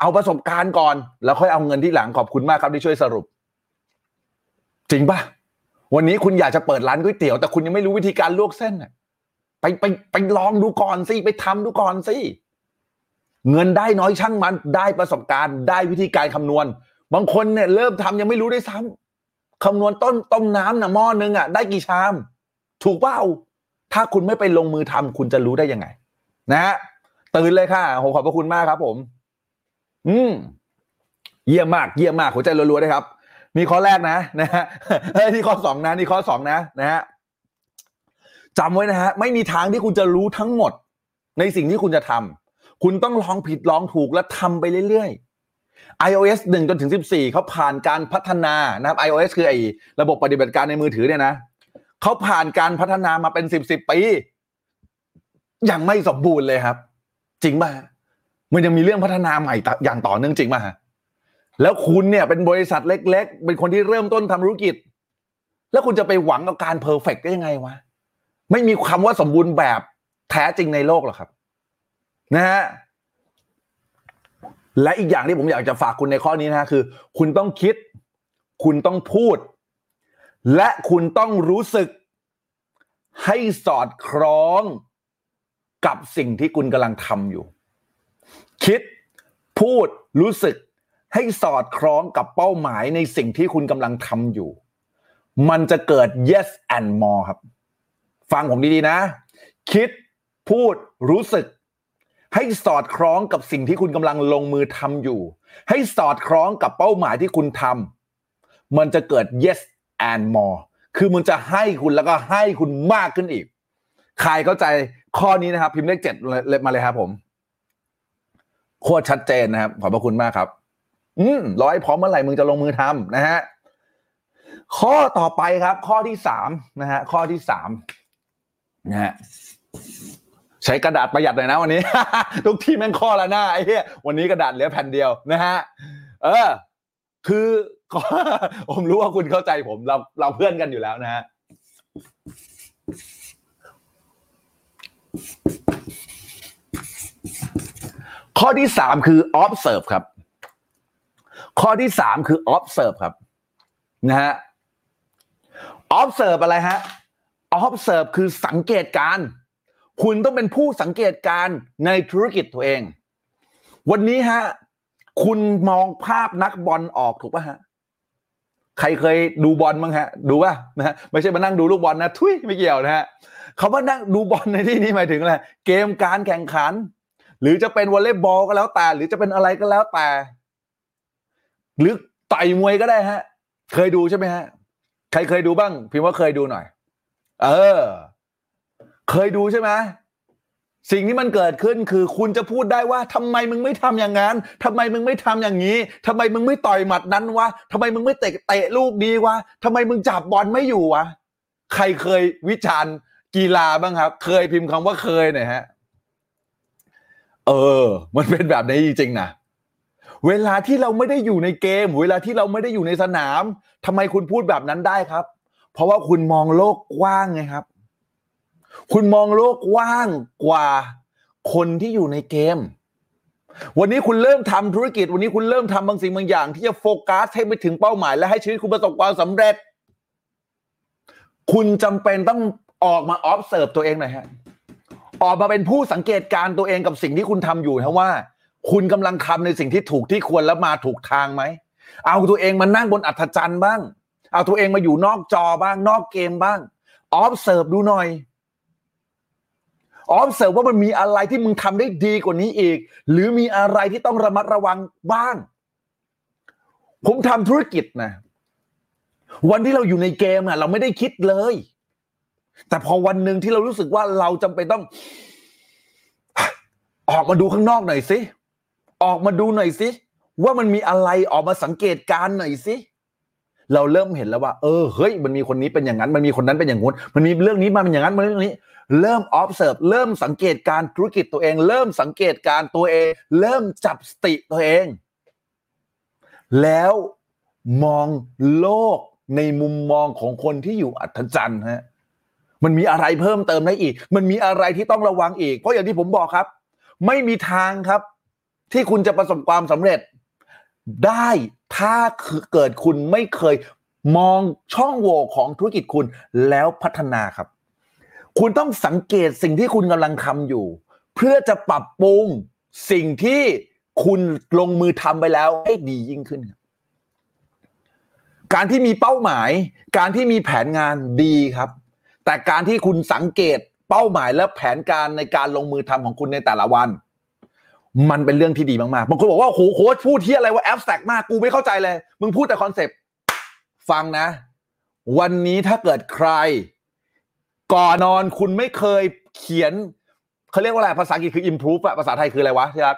เอาประสบการณ์ก่อน แล้วค่อยเอาเงินที่หลังขอบคุณมากครับที่ช่วยสรุป จริงปะวันนี้คุณอยากจะเปิดร้านก๋วยเตี๋ยวแต่คุณยังไม่รู้วิธีการลวกเส้นไปไปไปลองดูก่อนสิไปทำดูก่อนสิเงินได้น้อยช่างมันได้ประสบการณ์ ได้วิธีการคำนวณ บางคนเนี่ยเริ่มทำยังไม่รู้ด้วยซ้ำ คำนวณต้นต้มน้ำนะหม้อนึงอะได้กี่ชาม ถูกเปล่าถ้าคุณไม่ไปลงมือทำคุณจะรู้ได้ยังไง นะฮะตื่นเลยค่ะโหขอบพระคุณมากครับ ผม อืม เยี่ยมมาก เยี่ยมมากหัวใจรัวๆด้วยครับมีข้อแรกนะนะฮะนี่ข้อสองนะนี่ข้อสองนะนะฮะจำไว้นะฮะไม่มีทางที่คุณจะรู้ทั้งหมด ในสิ่งที่คุณจะทำคุณต้องลองผิดลองถูกและทำไปเรื่อยๆ iOS 1จนถึง 14 เขาผ่านการพัฒนานะครับ iOS คือไอ้ระบบปฏิบัติการในมือถือเนี่ยนะเขาผ่านการพัฒนามาเป็นสิบสิบปียังไม่สมบูรณ์เลยครับ จริงป่ะมันยังมีเรื่องพัฒนาใหม่อย่างต่อเนื่องจริงป่ะแล้วคุณเนี่ยเป็นบริษัทเล็ก ๆ เป็นคนที่เริ่มต้นทำธุรกิจ แล้วคุณจะไปหวังกับการเพอร์เฟกได้ยังไงวะไม่มีคำว่าสมบูรณ์แบบแท้จริงในโลกหรอกครับ นะฮะ และอีกอย่างที่ผมอยากจะฝากคุณในข้อนี้นะคือ คุณต้องคิด คุณต้องพูด และคุณต้องรู้สึก ให้สอดคล้องกับสิ่งที่คุณกำลังทำอยู่ คิดพูดรู้สึก ให้สอดคล้องกับเป้าหมายในสิ่งที่คุณกำลังทำอยู่ มันจะเกิด yes and more ครับ ฟังผมดีๆนะ คิดพูดรู้สึก ให้สอดคล้องกับสิ่งที่คุณกำลังลงมือทำอยู่ ให้สอดคล้องกับเป้าหมายที่คุณทำมันจะเกิด yes and more คือมันจะให้คุณแล้วก็ให้คุณมากขึ้นอีก ใครเข้าใจข้อนี้นะครับ พิมพ์เลขเจ็ดเลยมาเลยครับผมโคตรชัดเจนนะครับ ขอบพระคุณมากครับ อืมร้อยพร้อมเมื่อไหร่มึงจะลงมือทำนะฮะข้อต่อไปครับ ข้อที่สามนะฮะข้อที่สามนะฮะ ใช้กระดาษประหยัดหน่อยนะวันนี้ ทุกที่แม่งข้อละหน้าไอ้เหี้ยวันนี้กระดาษเหลือแผ่นเดียวนะฮะเออ คือผมรู้ว่าคุณเข้าใจผม เราเราเพื่อนกันอยู่แล้วนะฮะข้อที่สามคือ observe ครับ ข้อที่สามคือ observe ครับ นะฮะ observe อะไรฮะ observe คือสังเกตการ คุณต้องเป็นผู้สังเกตการในธุรกิจตัวเอง วันนี้ฮะ คุณมองภาพนักบอลออกถูกป่ะฮะ ใครเคยดูบอลบ้างฮะ ดูป่ะนะฮะไม่ใช่มานั่งดูลูกบอลนะทุยไม่เกี่ยวนะฮะเขาว่านั่งดูบอลในที่นี้หมายถึงอะไรเกมการแข่งขัน หรือจะเป็นวอลเลย์บอลก็แล้วแต่ หรือจะเป็นอะไรก็แล้วแต่ หรือต่อยมวยก็ได้ฮะ เคยดูใช่ไหมฮะ ใครเคยดูบ้าง พิมพ์ว่าเคยดูหน่อย เออ เคยดูใช่ไหมสิ่งที่มันเกิดขึ้นคือคุณจะพูดได้ว่าทำไมมึงไม่ทำอย่างนั้นทำไมมึงไม่ทำอย่างนี้ทำไมมึงไม่ต่อยหมัดนั้นวะทำไมมึงไม่เตะเตะลูกดีวะทำไมมึงจับบอลไม่อยู่วะใครเคยวิจารณ์กีฬาบ้างครับ เคยพิมพ์คำว่าเคยหน่อยฮะ เออ มันเป็นแบบนี้จริงๆนะเวลาที่เราไม่ได้อยู่ในเกม เวลาที่เราไม่ได้อยู่ในสนามทำไมคุณพูดแบบนั้นได้ครับ เพราะว่าคุณมองโลกกว้างไงครับ คุณมองโลกกว้างกว่าคนที่อยู่ในเกม วันนี้คุณเริ่มทำธุรกิจ วันนี้คุณเริ่มทำบางสิ่งบางอย่าง ที่จะโฟกัสให้ไปถึงเป้าหมาย และให้ชีวิตคุณประสบความสำเร็จ คุณจำเป็นต้องออกมา observe ตัวเองหน่อยฮะออกมาเป็นผู้สังเกตการตัวเองกับสิ่งที่คุณทำอยู่นะว่า คุณกำลังทำในสิ่งที่ถูกที่ควรแล้วมาถูกทางไหมเอาตัวเองมานั่งบนอัธจันทร์บ้าง เอาตัวเองมาอยู่นอกจอบ้าง นอกเกมบ้าง observe ดูหน่อย observe ว่ามันมีอะไรที่มึงทำได้ดีกว่านี้อีก หรือมีอะไรที่ต้องระมัดระวังบ้าง ผมทำธุรกิจนะวันที่เราอยู่ในเกมอะเราไม่ได้คิดเลย แต่พอวันหนึ่งที่เรารู้สึกว่าเราจำเป็นต้อง ออกมาดูข้างนอกหน่อยสิออกมาดูหน่อยสิว่ามันมีอะไรออกมาสังเกตการณ์หน่อยสิเราเริ่มเห็นแล้วว่า เออเฮ้ยมันมีคนนี้เป็นอย่างนั้น มันมีคนนั้นเป็นอย่างงู้นมันมีเรื่องนี้มาเป็นอย่างนั้นมันเรื่องนี้ เริ่ม observe เริ่มสังเกตการธุรกิจตัวเอง เริ่มสังเกตการตัวเอง เริ่มจับสติตัวเอง แล้วมองโลกในมุมมองของคนที่อยู่อัศจรรย์ฮะมันมีอะไรเพิ่มเติมได้อีก มันมีอะไรที่ต้องระวังอีก เพราะอย่างที่ผมบอกครับ ไม่มีทางครับ ที่คุณจะประสบความสำเร็จ ได้ถ้าเกิดคุณไม่เคยมองช่องโหว่ของธุรกิจคุณแล้วพัฒนาครับ คุณต้องสังเกตสิ่งที่คุณกำลังทำอยู่ เพื่อจะปรับปรุงสิ่งที่คุณลงมือทำไปแล้วให้ดียิ่งขึ้น การที่มีเป้าหมาย การที่มีแผนงานดีครับ แต่การที่คุณสังเกตเป้าหมายและแผนการในการลงมือทำของคุณในแต่ละวัน มันเป็นเรื่องที่ดีมากๆบางคนบอกว่าโหโค้ชพูดที่อะไรว่า abstract มากกูไม่เข้าใจเลย มึงพูดแต่ concept ฟังนะ วันนี้ถ้าเกิดใคร ก่อนนอนคุณไม่เคยเขียนเขาเรียกว่าอะไรภาษาอังกฤษคือ improve อะภาษาไทยคืออะไรวะที่รัก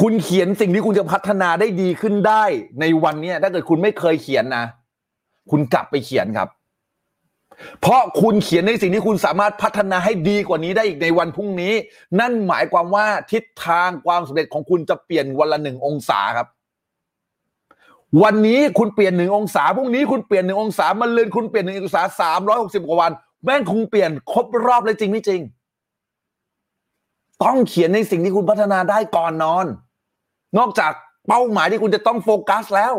คุณเขียนสิ่งที่คุณจะพัฒนาได้ดีขึ้นได้ ในวันนี้ถ้าเกิดคุณไม่เคยเขียนนะคุณกลับไปเขียนครับ เพราะคุณเขียนในสิ่งที่คุณสามารถพัฒนาให้ดีกว่านี้ได้อีกในวันพรุ่งนี้ นั่นหมายความว่าทิศทางความสำเร็จของคุณจะเปลี่ยนวันละหนึ่งองศาครับ วันนี้คุณเปลี่ยนหนึ่งองศาพรุ่งนี้คุณเปลี่ยนหนึ่งองศามันเลือนคุณเปลี่ยนหนึ่งองศาสามร้อยหกสิบกว่าวัน แม่งคงเปลี่ยนครบรอบเลยจริงไม่จริง ต้องเขียนในสิ่งที่คุณพัฒนาได้ก่อนนอน นอกจากเป้าหมายที่คุณจะต้องโฟกัสแล้ว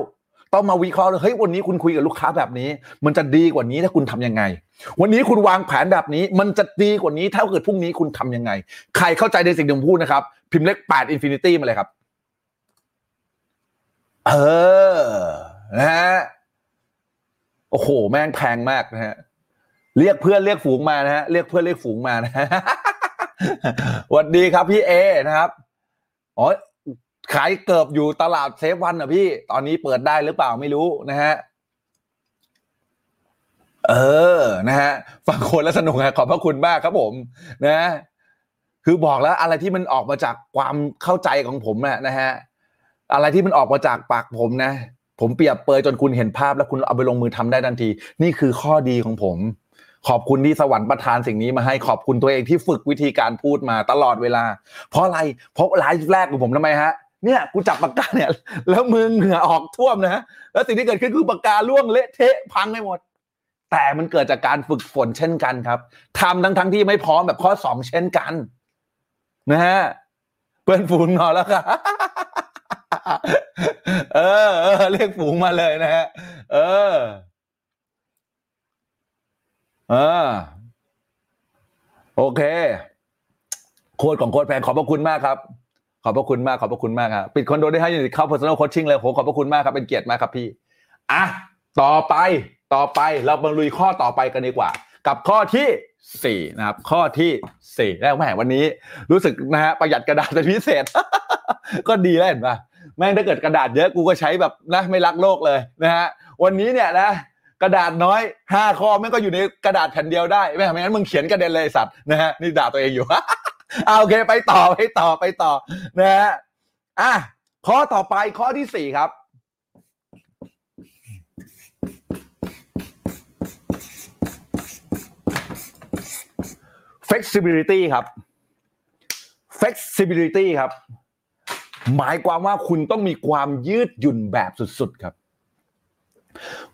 ต้องมาวิเคราะห์เลยเฮ้ยวันนี้คุณคุยกับลูกค้าแบบนี้ มันจะดีกว่านี้ถ้าคุณทำยังไง วันนี้คุณวางแผนแบบนี้ มันจะดีกว่านี้ถ้าเกิดพรุ่งนี้คุณทำยังไง ใครเข้าใจในสิ่งที่ผมพูดนะครับ พิมพ์เลขแปด infinity มาเลยครับ เออ นะฮะ โอ้โห แม่งแพงมากนะฮะ เรียกเพื่อนเรียกฝูงมานะฮะ เรียกเพื่อนเรียกฝูงมานะฮะสวัสดีครับพี่เอนะครับ อ๋อ ขายเกิบอยู่ตลาดเซฟวันอะพี่ ตอนนี้เปิดได้หรือเปล่าไม่รู้นะฮะเออ นะฮะ ฟังคนแล้วสนุกฮะขอบพระคุณมากครับผม นะ คือบอกแล้วอะไรที่มันออกมาจากความเข้าใจของผมนะนะฮะ อะไรที่มันออกมาจากปากผมนะ ผมเปรียบเปยจนคุณเห็นภาพแล้วคุณเอาไปลงมือทำได้ทันที นี่คือข้อดีของผม ขอบคุณที่สวรรค์ประทานสิ่งนี้มาให้ขอบคุณตัวเองที่ฝึกวิธีการพูดมาตลอดเวลา เพราะอะไรเพราะไลฟ์แรกของผมทำไมฮะเนี่ยกูจับปากกาเนี่ย แล้วมือเหงื่อออกท่วมนะแล้วสิ่งที่เกิดขึ้นคือปากกาล่วงเละเทะพังไปหมด แต่มันเกิดจากการฝึกฝนเช่นกันครับทำทั้งทั้งที่ไม่พร้อมแบบข้อสองเช่นกัน นะฮะเพื่อนฝูงนอนแล้วครับ เออเออเรียกฝูงมาเลยนะฮะเออ เออ โอเค โค้ดของโค้ดแพงขอบพระคุณมากครับ ขอบพระคุณมากขอบพระคุณมากครับปิดคอนโดได้ให้ยูนิตเข้า personal coaching เลยโหขอบพระคุณมากครับเป็นเกียรติมากครับพี่อะต่อไปต่อไปเรามาลุยข้อต่อไปกันดีกว่า กับข้อที่สี่นะครับข้อที่สี่แล้วแหมวันนี้ รู้สึกนะฮะประหยัดกระดาษเป็นพิเศษ ก็ดีแล้วเห็นปะ แม่งถ้าเกิดกระดาษเยอะกูก็ใช้แบบนะไม่รักโลกเลยนะฮะวันนี้เนี่ยนะกระดาษน้อยห้าข้อแม่งก็อยู่ในกระดาษแผ่นเดียวได้ไม่ไม่งั้นมึงเขียนกระเด็นเลยสัตว์นะฮะนี่ด่าตัวเองอยู่เอาโอเคไปต่อไปต่อไปต่อนะฮะอะข้อต่อไปข้อที่สี่ครับ flexibility ครับ flexibility ครับ หมายความว่าคุณต้องมีความยืดหยุ่นแบบสุดๆครับ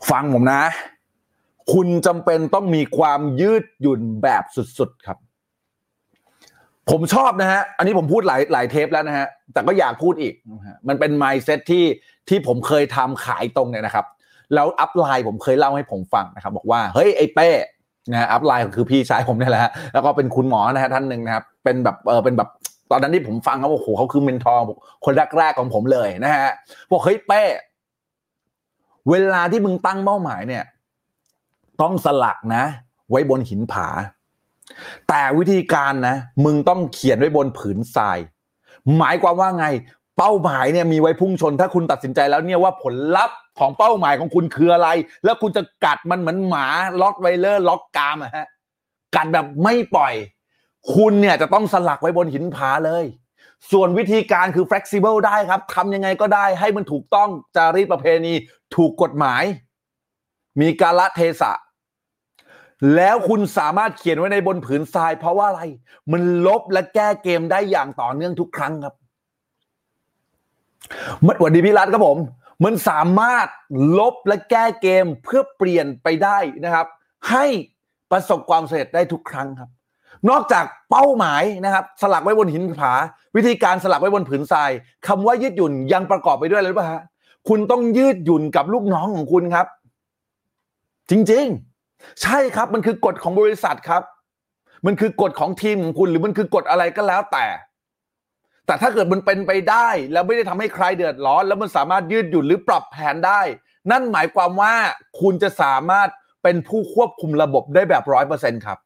ฟังผมนะ คุณจำเป็นต้องมีความยืดหยุ่นแบบสุดๆครับ ผมชอบนะฮะ อันนี้ผมพูดหลายหลายเทปแล้วนะฮะ แต่ก็อยากพูดอีกนะฮะมันเป็น mindset ที่ที่ผมเคยทำขายตรงเนี่ยนะครับ แล้วอัพไลน์ผมเคยเล่าให้ผมฟังนะครับ บอกว่า เฮ้ยไอ้เป้นะฮะอัพไลน์คือพี่ชายผมเนี่ยแหละฮะแล้วก็เป็นคุณหมอนะฮะท่านหนึ่งนะครับ เป็นแบบเออเป็นแบบ ตอนนั้นที่ผมฟังเขาบอกโอ้โหเขาคือเมนทอร์คนแรกๆของผมเลยนะฮะบอกเฮ้ยเป้เวลาที่มึงตั้งเป้าหมายเนี่ย ต้องสลักนะ ไว้บนหินผา แต่วิธีการนะ มึงต้องเขียนไว้บนผืนทราย หมายความว่าไง เป้าหมายเนี่ยมีไว้พุ่งชน ถ้าคุณตัดสินใจแล้วเนี่ยว่าผลลัพธ์ของเป้าหมายของคุณคืออะไร แล้วคุณจะกัดมันเหมือนหมาล็อกไวเลอร์ล็อกกามอะฮะกัดแบบไม่ปล่อย คุณเนี่ยจะต้องสลักไว้บนหินผาเลย ส่วนวิธีการคือ flexible ได้ครับทำยังไงก็ได้ให้มันถูกต้องจารีตประเพณีถูกกฎหมาย มีกาลเทศะ แล้วคุณสามารถเขียนไว้ในบนผืนทราย เพราะว่าอะไร มันลบและแก้เกมได้อย่างต่อเนื่องทุกครั้งครับมันวันดีพี่รัตครับผม มันสามารถลบและแก้เกมเพื่อเปลี่ยนไปได้นะครับ ให้ประสบความสำเร็จได้ทุกครั้งครับ นอกจากเป้าหมายนะครับ สลักไว้บนหินผา วิธีการสลักไว้บนผืนทรายคำว่ายืดหยุ่นยังประกอบไปด้วยอะไรรู้ป่ะฮะคุณต้องยืดหยุ่นกับลูกน้องของคุณครับ จริงๆ ใช่ครับมันคือกฎของบริษัทครับ มันคือกฎของทีมของคุณ หรือมันคือกฎอะไรก็แล้วแต่ แต่ถ้าเกิดมันเป็นไปได้ แล้วไม่ได้ทำให้ใครเดือดร้อน แล้วมันสามารถยืดหยุ่นหรือปรับแผนได้ นั่นหมายความว่าคุณจะสามารถเป็นผู้ควบคุมระบบได้แบบร้อยเปอร์เซ็นครับ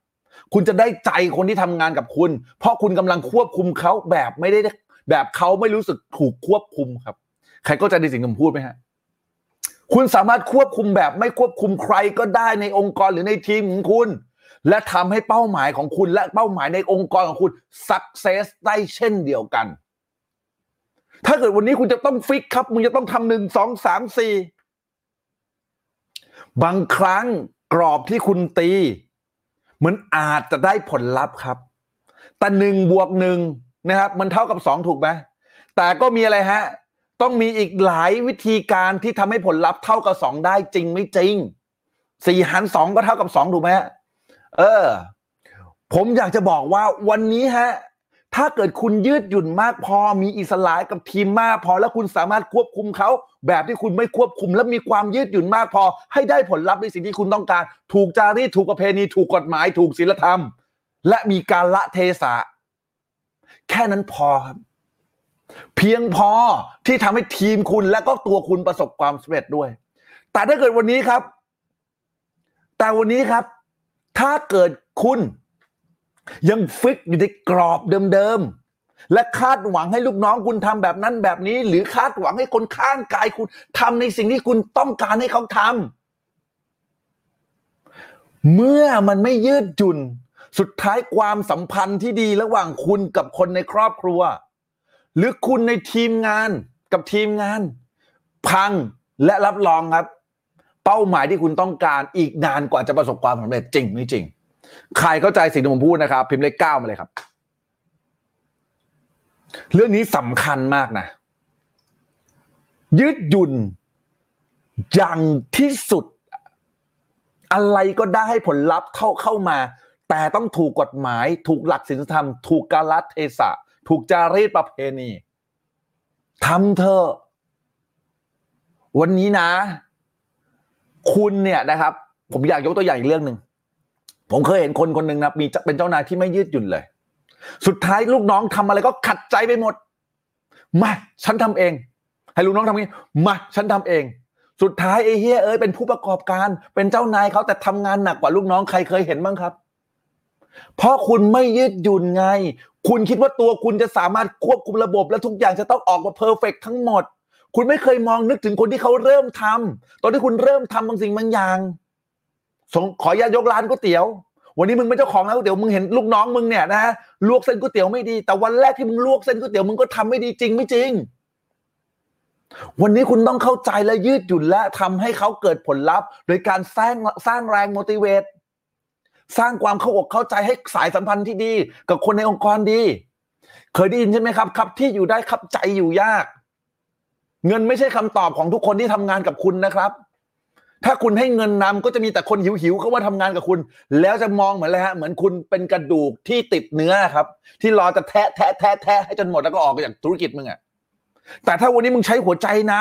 คุณจะได้ใจคนที่ทำงานกับคุณ เพราะคุณกำลังควบคุมเขาแบบไม่ได้แบบเขาไม่รู้สึกถูกควบคุมครับ ใครก็จะในสิ่งที่ผมพูดไหมฮะคุณสามารถควบคุมแบบไม่ควบคุมใครก็ได้ในองค์กรหรือในทีมของคุณ และทำให้เป้าหมายของคุณและเป้าหมายในองค์กรของคุณ success ได้เช่นเดียวกัน ถ้าเกิดวันนี้คุณจะต้องฟิกครับมึงจะต้องทำหนึ่งสองสามสี่บางครั้งกรอบที่คุณตี มันอาจจะได้ผลลัพธ์ครับแต่หนึ่งบวกหนึ่งนะครับ มันเท่ากับสองถูกไหมแต่ก็มีอะไรฮะ ต้องมีอีกหลายวิธีการที่ทำให้ผลลัพธ์เท่ากับสองได้จริงไม่จริงสี่หารสองก็เท่ากับสองถูกไหมฮะเออ ผมอยากจะบอกว่าวันนี้ฮะ ถ้าเกิดคุณยืดหยุ่นมากพอมีอิสระกับทีมมากพอแล้วคุณสามารถควบคุมเขาแบบที่คุณไม่ควบคุม และมีความยืดหยุ่นมากพอ ให้ได้ผลลัพธ์ในสิ่งที่คุณต้องการ ถูกจารีตถูกประเพณี ถูกกฎหมาย ถูกศีลธรรม และมีการละเทศะ แค่นั้นพอครับ เพียงพอที่ทำให้ทีมคุณและก็ตัวคุณประสบความสำเร็จด้วย แต่ถ้าเกิดวันนี้ครับ แต่วันนี้ครับ ถ้าเกิดคุณ ยังฟิกอยู่ในกรอบเดิมๆ และคาดหวังให้ลูกน้องคุณทำแบบนั้นแบบนี้ หรือคาดหวังให้คนข้างกายคุณทำในสิ่งที่คุณต้องการให้เขาทำเมื่อมันไม่ยืดหยุ่น สุดท้ายความสัมพันธ์ที่ดีระหว่างคุณกับคนในครอบครัว หรือคุณในทีมงานกับทีมงาน พังและรับรองครับ เป้าหมายที่คุณต้องการอีกนานกว่าจะประสบความสำเร็จจริงไม่จริง ใครเข้าใจสิ่งที่ผมพูดนะครับ พิมพ์เลขเก้ามาเลยครับ เรื่องนี้สำคัญมากนะ ยืดหยุ่นอย่างที่สุด อะไรก็ได้ให้ผลลัพธ์เข้าเข้ามา แต่ต้องถูกกฎหมาย ถูกหลักศีลธรรม ถูกกาลเทศะ ถูกจารีตประเพณีทำเถอวันนี้นะ คุณเนี่ยนะครับ ผมอยากยกตัวอย่างอีกเรื่องหนึ่ง ผมเคยเห็นคนคนหนึ่งนะมีเป็นเจ้านายที่ไม่ยืดหยุ่นเลย สุดท้ายลูกน้องทำอะไรก็ขัดใจไปหมด มาฉันทำเอง ให้ลูกน้องทำงี้มาฉันทำเอง สุดท้ายไอ้เฮียเอ้ยเป็นผู้ประกอบการ เป็นเจ้านายเขาแต่ทำงานหนักกว่าลูกน้องใครเคยเห็นบ้างครับ เพราะคุณไม่ยืดหยุ่นไง คุณคิดว่าตัวคุณจะสามารถควบคุมระบบและทุกอย่างจะต้องออกมาเพอร์เฟกทั้งหมด คุณไม่เคยมองนึกถึงคนที่เขาเริ่มทำตอนที่คุณเริ่มทำบางสิ่งบางอย่าง ขออนุญาตยกร้านก๋วยเตี๋ยว วันนี้มึงเป็นเจ้าของร้านก๋วยเตี๋ยวมึงเห็นลูกน้องมึงเนี่ยนะลวกเส้นก๋วยเตี๋ยวไม่ดี แต่วันแรกที่มึงลวกเส้นก๋วยเตี๋ยวมึงก็ทำไม่ดีจริงไม่จริง วันนี้คุณต้องเข้าใจและยืดหยุ่นและทำให้เขาเกิดผลลัพธ์ โดยการสร้างสร้างแรง motivate สร้างความเข้าอกเข้าใจให้สายสัมพันธ์ที่ดี กับคนในองค์กรดี เคยได้ยินใช่ไหมครับ ครับที่อยู่ได้ครับใจอยู่ยาก เงินไม่ใช่คำตอบของทุกคนที่ทำงานกับคุณนะครับ ถ้าคุณให้เงินนำก็จะมีแต่คนหิวๆเข้ามาทำงานกับคุณ แล้วจะมองเหมือนอะไรฮะเหมือนคุณเป็นกระดูกที่ติดเนื้อครับ ที่รอจะแทะแทะแทะแทะให้จนหมดแล้วก็ออกจากธุรกิจมึงอะแต่ถ้าวันนี้มึงใช้หัวใจน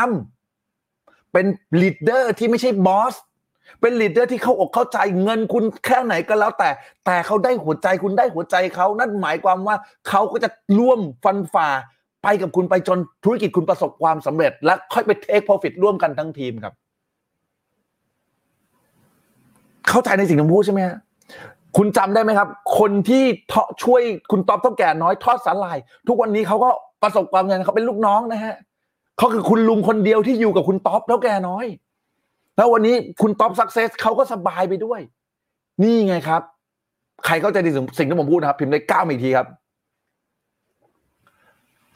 ำเป็น leader ที่ไม่ใช่ boss เป็น leader ที่เข้าอกเข้าใจเงินคุณแค่ไหนก็แล้วแต่ แต่เขาได้หัวใจคุณได้หัวใจเขานั่นหมายความว่าเขาก็จะร่วมฟันฝ่าไปกับคุณไปจนธุรกิจคุณประสบความสำเร็จ และค่อยไป take profit ร่วมกันทั้งทีมครับ เข้าใจในสิ่งที่ผมพูดใช่ไหมฮะคุณจำได้ไหมครับ คนที่ช่วยคุณต๊อบเถ้าแก่น้อยทอดสาหร่าย ทุกวันนี้เขาก็ประสบความสำเร็จเขาเป็นลูกน้องนะฮะเขาคือคุณลุงคนเดียวที่อยู่กับคุณต๊อบเท่าแก่น้อย แล้ววันนี้คุณต๊อบสักเซสเขาก็สบายไปด้วย นี่ไงครับ ใครเข้าใจในสิ่งที่ผมพูดนะครับ พิมพ์ได้ก้าอีกทีครับ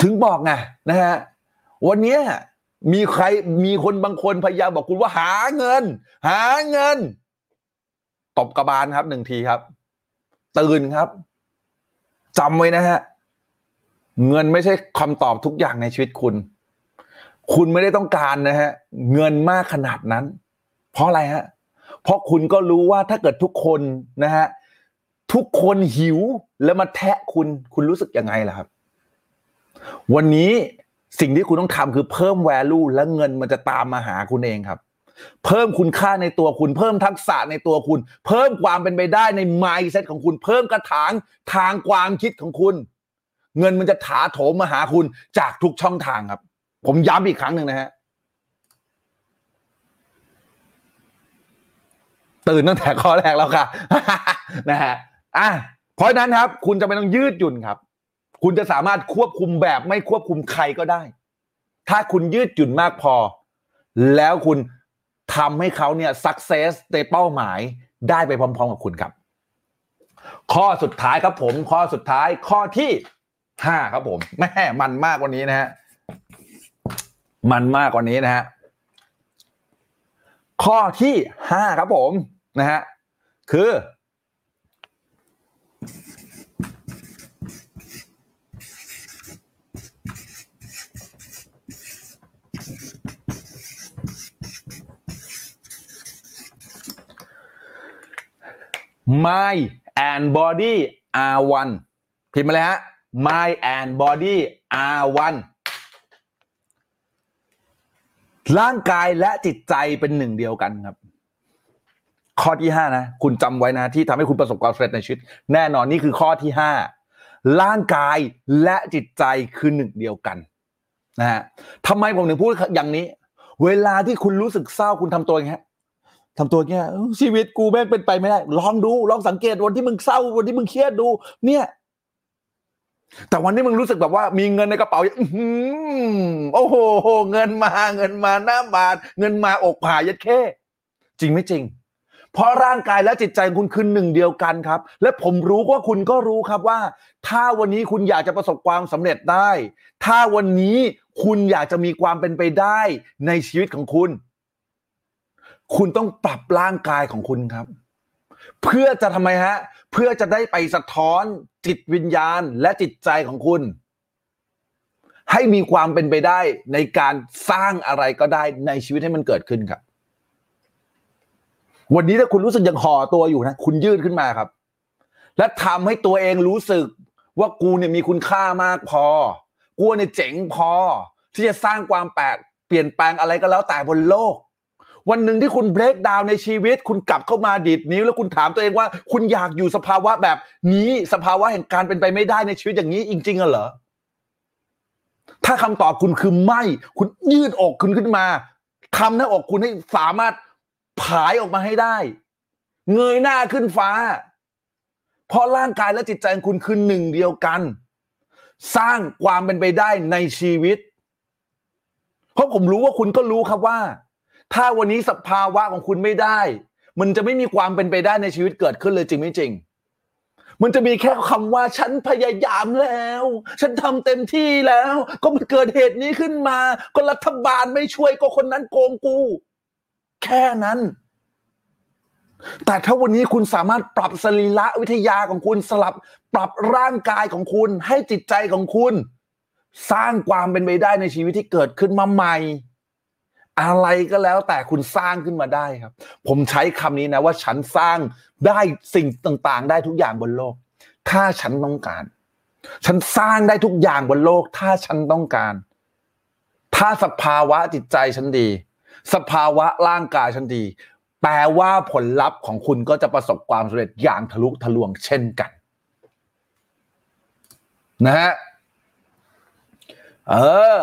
ถึงบอกไงนะฮะวันนี้มีใครมีคนบางคนพยายามบอกคุณว่าหาเงิน หาเงิน ตบกระบาลครับหนึ่งทีครับ ตื่นครับจำไว้นะฮะ เงินไม่ใช่คำตอบทุกอย่างในชีวิตคุณ คุณไม่ได้ต้องการนะฮะ เงินมากขนาดนั้น เพราะอะไรฮะ เพราะคุณก็รู้ว่าถ้าเกิดทุกคนนะฮะ ทุกคนหิวแล้วมาแทะคุณคุณรู้สึกยังไงล่ะครับ วันนี้สิ่งที่คุณต้องทำคือเพิ่ม value และเงินมันจะตามมาหาคุณเองครับ เพิ่มคุณค่าในตัวคุณ เพิ่มทักษะในตัวคุณ เพิ่มความเป็นไปได้ใน mindset ของคุณ เพิ่มกระถางทางความคิดของคุณ เงินมันจะถาโถมมาหาคุณจากทุกช่องทางครับ ผมย้ำอีกครั้งหนึ่งนะฮะตื่นตั้งแต่ข้อแรกแล้วค่ะนะฮะอะเพราะนั้นครับ คุณจะไม่ต้องยืดหยุ่นครับ คุณจะสามารถควบคุมแบบไม่ควบคุมใครก็ได้ ถ้าคุณยืดหยุ่นมากพอ แล้วคุณ ทำให้เขาเนี่ยสักเซสในเป้าหมายได้ไปพร้อม ๆ กับคุณครับ ข้อสุดท้ายครับผม ข้อสุดท้ายข้อที่ห้าครับผมแม่มันมากกว่านี้นะฮะมันมากกว่านี้นะฮะข้อที่ห้าครับผมนะฮะคือ mind and body are one พิมพ์มาเลยฮะ mind and body are one ร่างกายและจิตใจเป็นหนึ่งเดียวกันครับ ข้อที่ห้านะ คุณจำไว้นะ ที่ทำให้คุณประสบความสำเร็จในชีวิต แน่นอนนี่คือข้อที่ห้าร่างกายและจิตใจคือหนึ่งเดียวกันนะฮะทำไมผมถึงพูดอย่างนี้ เวลาที่คุณรู้สึกเศร้าคุณทำตัวอย่างเงี้ ทำตัวเงี้ยชีวิตกูแม่งเป็นไปไม่ได้ ลองดู ลองสังเกตวันที่มึงเศร้าวันที่มึงเครียดดู เนี่ย แต่วันที่มึงรู้สึกแบบว่ามีเงินในกระเป๋าอื้อหือโอ้โห เงินมาเงินมาหน้าบานเงินมาอกผายยัดเข้จริงไม่จริง เพราะร่างกายและจิตใจคุณคือหนึ่งเดียวกันครับ และผมรู้ว่าคุณก็รู้ครับว่า ถ้าวันนี้คุณอยากจะประสบความสำเร็จได้ ถ้าวันนี้คุณอยากจะมีความเป็นไปได้ในชีวิตของคุณ คุณต้องปรับร่างกายของคุณครับ เพื่อจะทำไมฮะ เพื่อจะได้ไปสะท้อนจิตวิญญาณและจิตใจของคุณ ให้มีความเป็นไปได้ในการสร้างอะไรก็ได้ในชีวิตให้มันเกิดขึ้นครับ วันนี้ถ้าคุณรู้สึกยังห่อตัวอยู่นะ คุณยืดขึ้นมาครับ และทำให้ตัวเองรู้สึกว่ากูเนี่ยมีคุณค่ามากพอ กูเนี่ยเจ๋งพอ ที่จะสร้างความแปลกเปลี่ยนแปลงอะไรก็แล้วแต่บนโลก วันหนึ่งที่คุณเบรกดาวในชีวิต คุณกลับเข้ามาดีดนิ้ว แล้วคุณถามตัวเองว่า คุณอยากอยู่สภาวะแบบนี้สภาวะแห่งการเป็นไปไม่ได้ในชีวิตอย่างนี้จริงๆเหรอถ้าคำตอบคุณคือไม่ คุณยืดอกคุณขึ้นมาทำหน้าอกคุณให้สามารถผายออกมาให้ได้ เงยหน้าขึ้นฟ้า เพราะร่างกายและจิตใจของคุณคือหนึ่งเดียวกัน สร้างความเป็นไปได้ในชีวิต เพราะผมรู้ว่าคุณก็รู้ครับว่า ถ้าวันนี้สภาวะของคุณไม่ได้ มันจะไม่มีความเป็นไปได้ในชีวิตเกิดขึ้นเลยจริงไม่จริง มันจะมีแค่คำว่าฉันพยายามแล้ว ฉันทำเต็มที่แล้ว ก็มันเกิดเหตุนี้ขึ้นมา ก็รัฐบาลไม่ช่วยก็คนนั้นโกงกู แค่นั้น แต่ถ้าวันนี้คุณสามารถปรับสรีระวิทยาของคุณสลับ ปรับร่างกายของคุณ ให้จิตใจของคุณ สร้างความเป็นไปได้ในชีวิตที่เกิดขึ้นมาใหม่ อะไรก็แล้วแต่คุณสร้างขึ้นมาได้ครับ ผมใช้คำนี้นะว่าฉันสร้างได้สิ่งต่างๆ ได้ทุกอย่างบนโลก ถ้าฉันต้องการ ฉันสร้างได้ทุกอย่างบนโลก ถ้าฉันต้องการ ถ้าสภาวะจิตใจฉันดี สภาวะร่างกายฉันดี แปลว่าผลลัพธ์ของคุณก็จะประสบความสำเร็จอย่างทะลุทะลวงเช่นกัน นะฮะเออ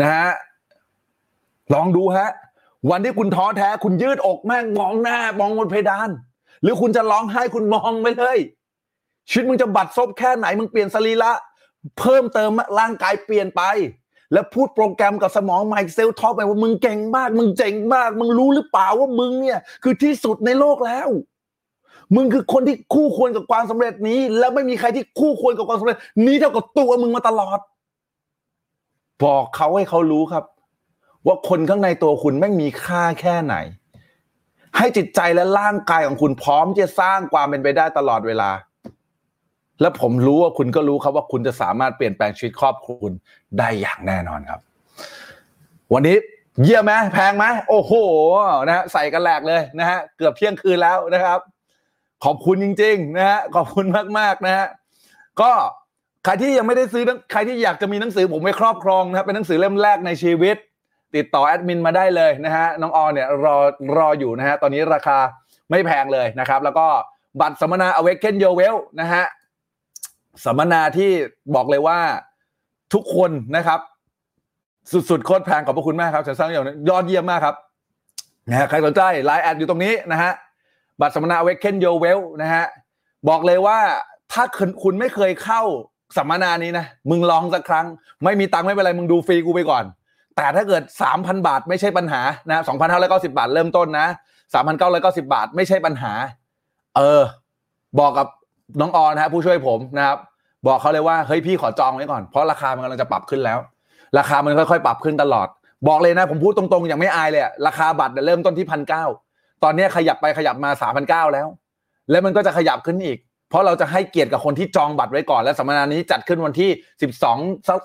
นะฮะ ลองดูฮะ วันที่คุณท้อแท้คุณยืดอกแม่งมองหน้ามองบนเพดาน หรือคุณจะร้องไห้คุณมองไปเลยชีวิตมึงจะบัดซบแค่ไหนมึงเปลี่ยนสรีระเพิ่มเติมร่างกายเปลี่ยนไป แล้วพูดโปรแกรมกับสมองไมค์เซลท็อปไปว่ามึงเก่งมาก มึงเจ๋งมาก มึงรู้หรือเปล่าว่ามึงเนี่ย คือที่สุดในโลกแล้ว มึงคือคนที่คู่ควรกับความสำเร็จนี้ แล้วไม่มีใครที่คู่ควรกับความสำเร็จ นี้เท่ากับตัวมึงมาตลอด บอกเขาให้เขารู้ครับ ว่าคนข้างในตัวคุณไม่งมีค่าแค่ไหน ให้จิตใจและร่างกายของคุณพร้อมที่จะสร้างความเป็นไปได้ตลอดเวลา และผมรู้ว่าคุณก็รู้ครับว่าคุณจะสามารถเปลี่ยนแปลงชีวิตครอบครัวคุณได้อย่างแน่นอนครับ วันนี้เยี่ยมไหมแพงไหมโอ้โหนะฮะใส่กันแหลกเลยนะฮะเกือบเที่ยงคืนแล้วนะครับ ขอบคุณจริง ๆ นะฮะขอบคุณมากๆนะฮะก็ใครที่ยังไม่ได้ซื้อใครที่อยากจะมีหนังสือผมไว้ครอบครองนะครับเป็นหนังสือเล่มแรกในชีวิต ติดต่อแอดมินมาได้เลยนะฮะน้องออเนี่ยรอรออยู่นะฮะตอนนี้ราคาไม่แพงเลยนะครับ แล้วก็บัตรสัมมนา Awaken Your Well นะฮะสัมมนาที่บอกเลยว่าทุกคนนะครับ สุดๆโคตรแพงขอบพระคุณมากครับฉันสร้างอย่างยอดเยี่ยมมากครับนะฮะใครสนใจไลน์แอดอยู่ตรงนี้นะฮะบัตรสัมมนา Awaken Your Well นะฮะบอกเลยว่าถ้าคุณไม่เคยเข้าสัมมนานี้นะมึงลองสักครั้ง ไม่มีตังค์ไม่เป็นไรมึงดูฟรีกูไปก่อน แต่ถ้าเกิด 3,000 บาทไม่ใช่ปัญหานะ2,590 บาทเริ่มต้นนะ 3,990 บาทไม่ใช่ปัญหา เออ บอกกับน้องออนนะผู้ช่วยผมนะครับ บอกเขาเลยว่าเฮ้ยพี่ขอจองไว้ก่อนเพราะราคามันกำลังจะปรับขึ้นแล้ว ราคามันค่อยๆ ปรับขึ้นตลอด บอกเลยนะผมพูดตรงๆ อย่างไม่อายเลยอะราคาบัตรเริ่มต้นที่พันเก้าตอนนี้ขยับไปขยับมาสามพันเก้าแล้ว แล้วมันก็จะขยับขึ้นอีก เพราะเราจะให้เกียรติกับคนที่จองบัตรไว้ก่อนและสัมมนานี้จัดขึ้นวันที่ 12สัก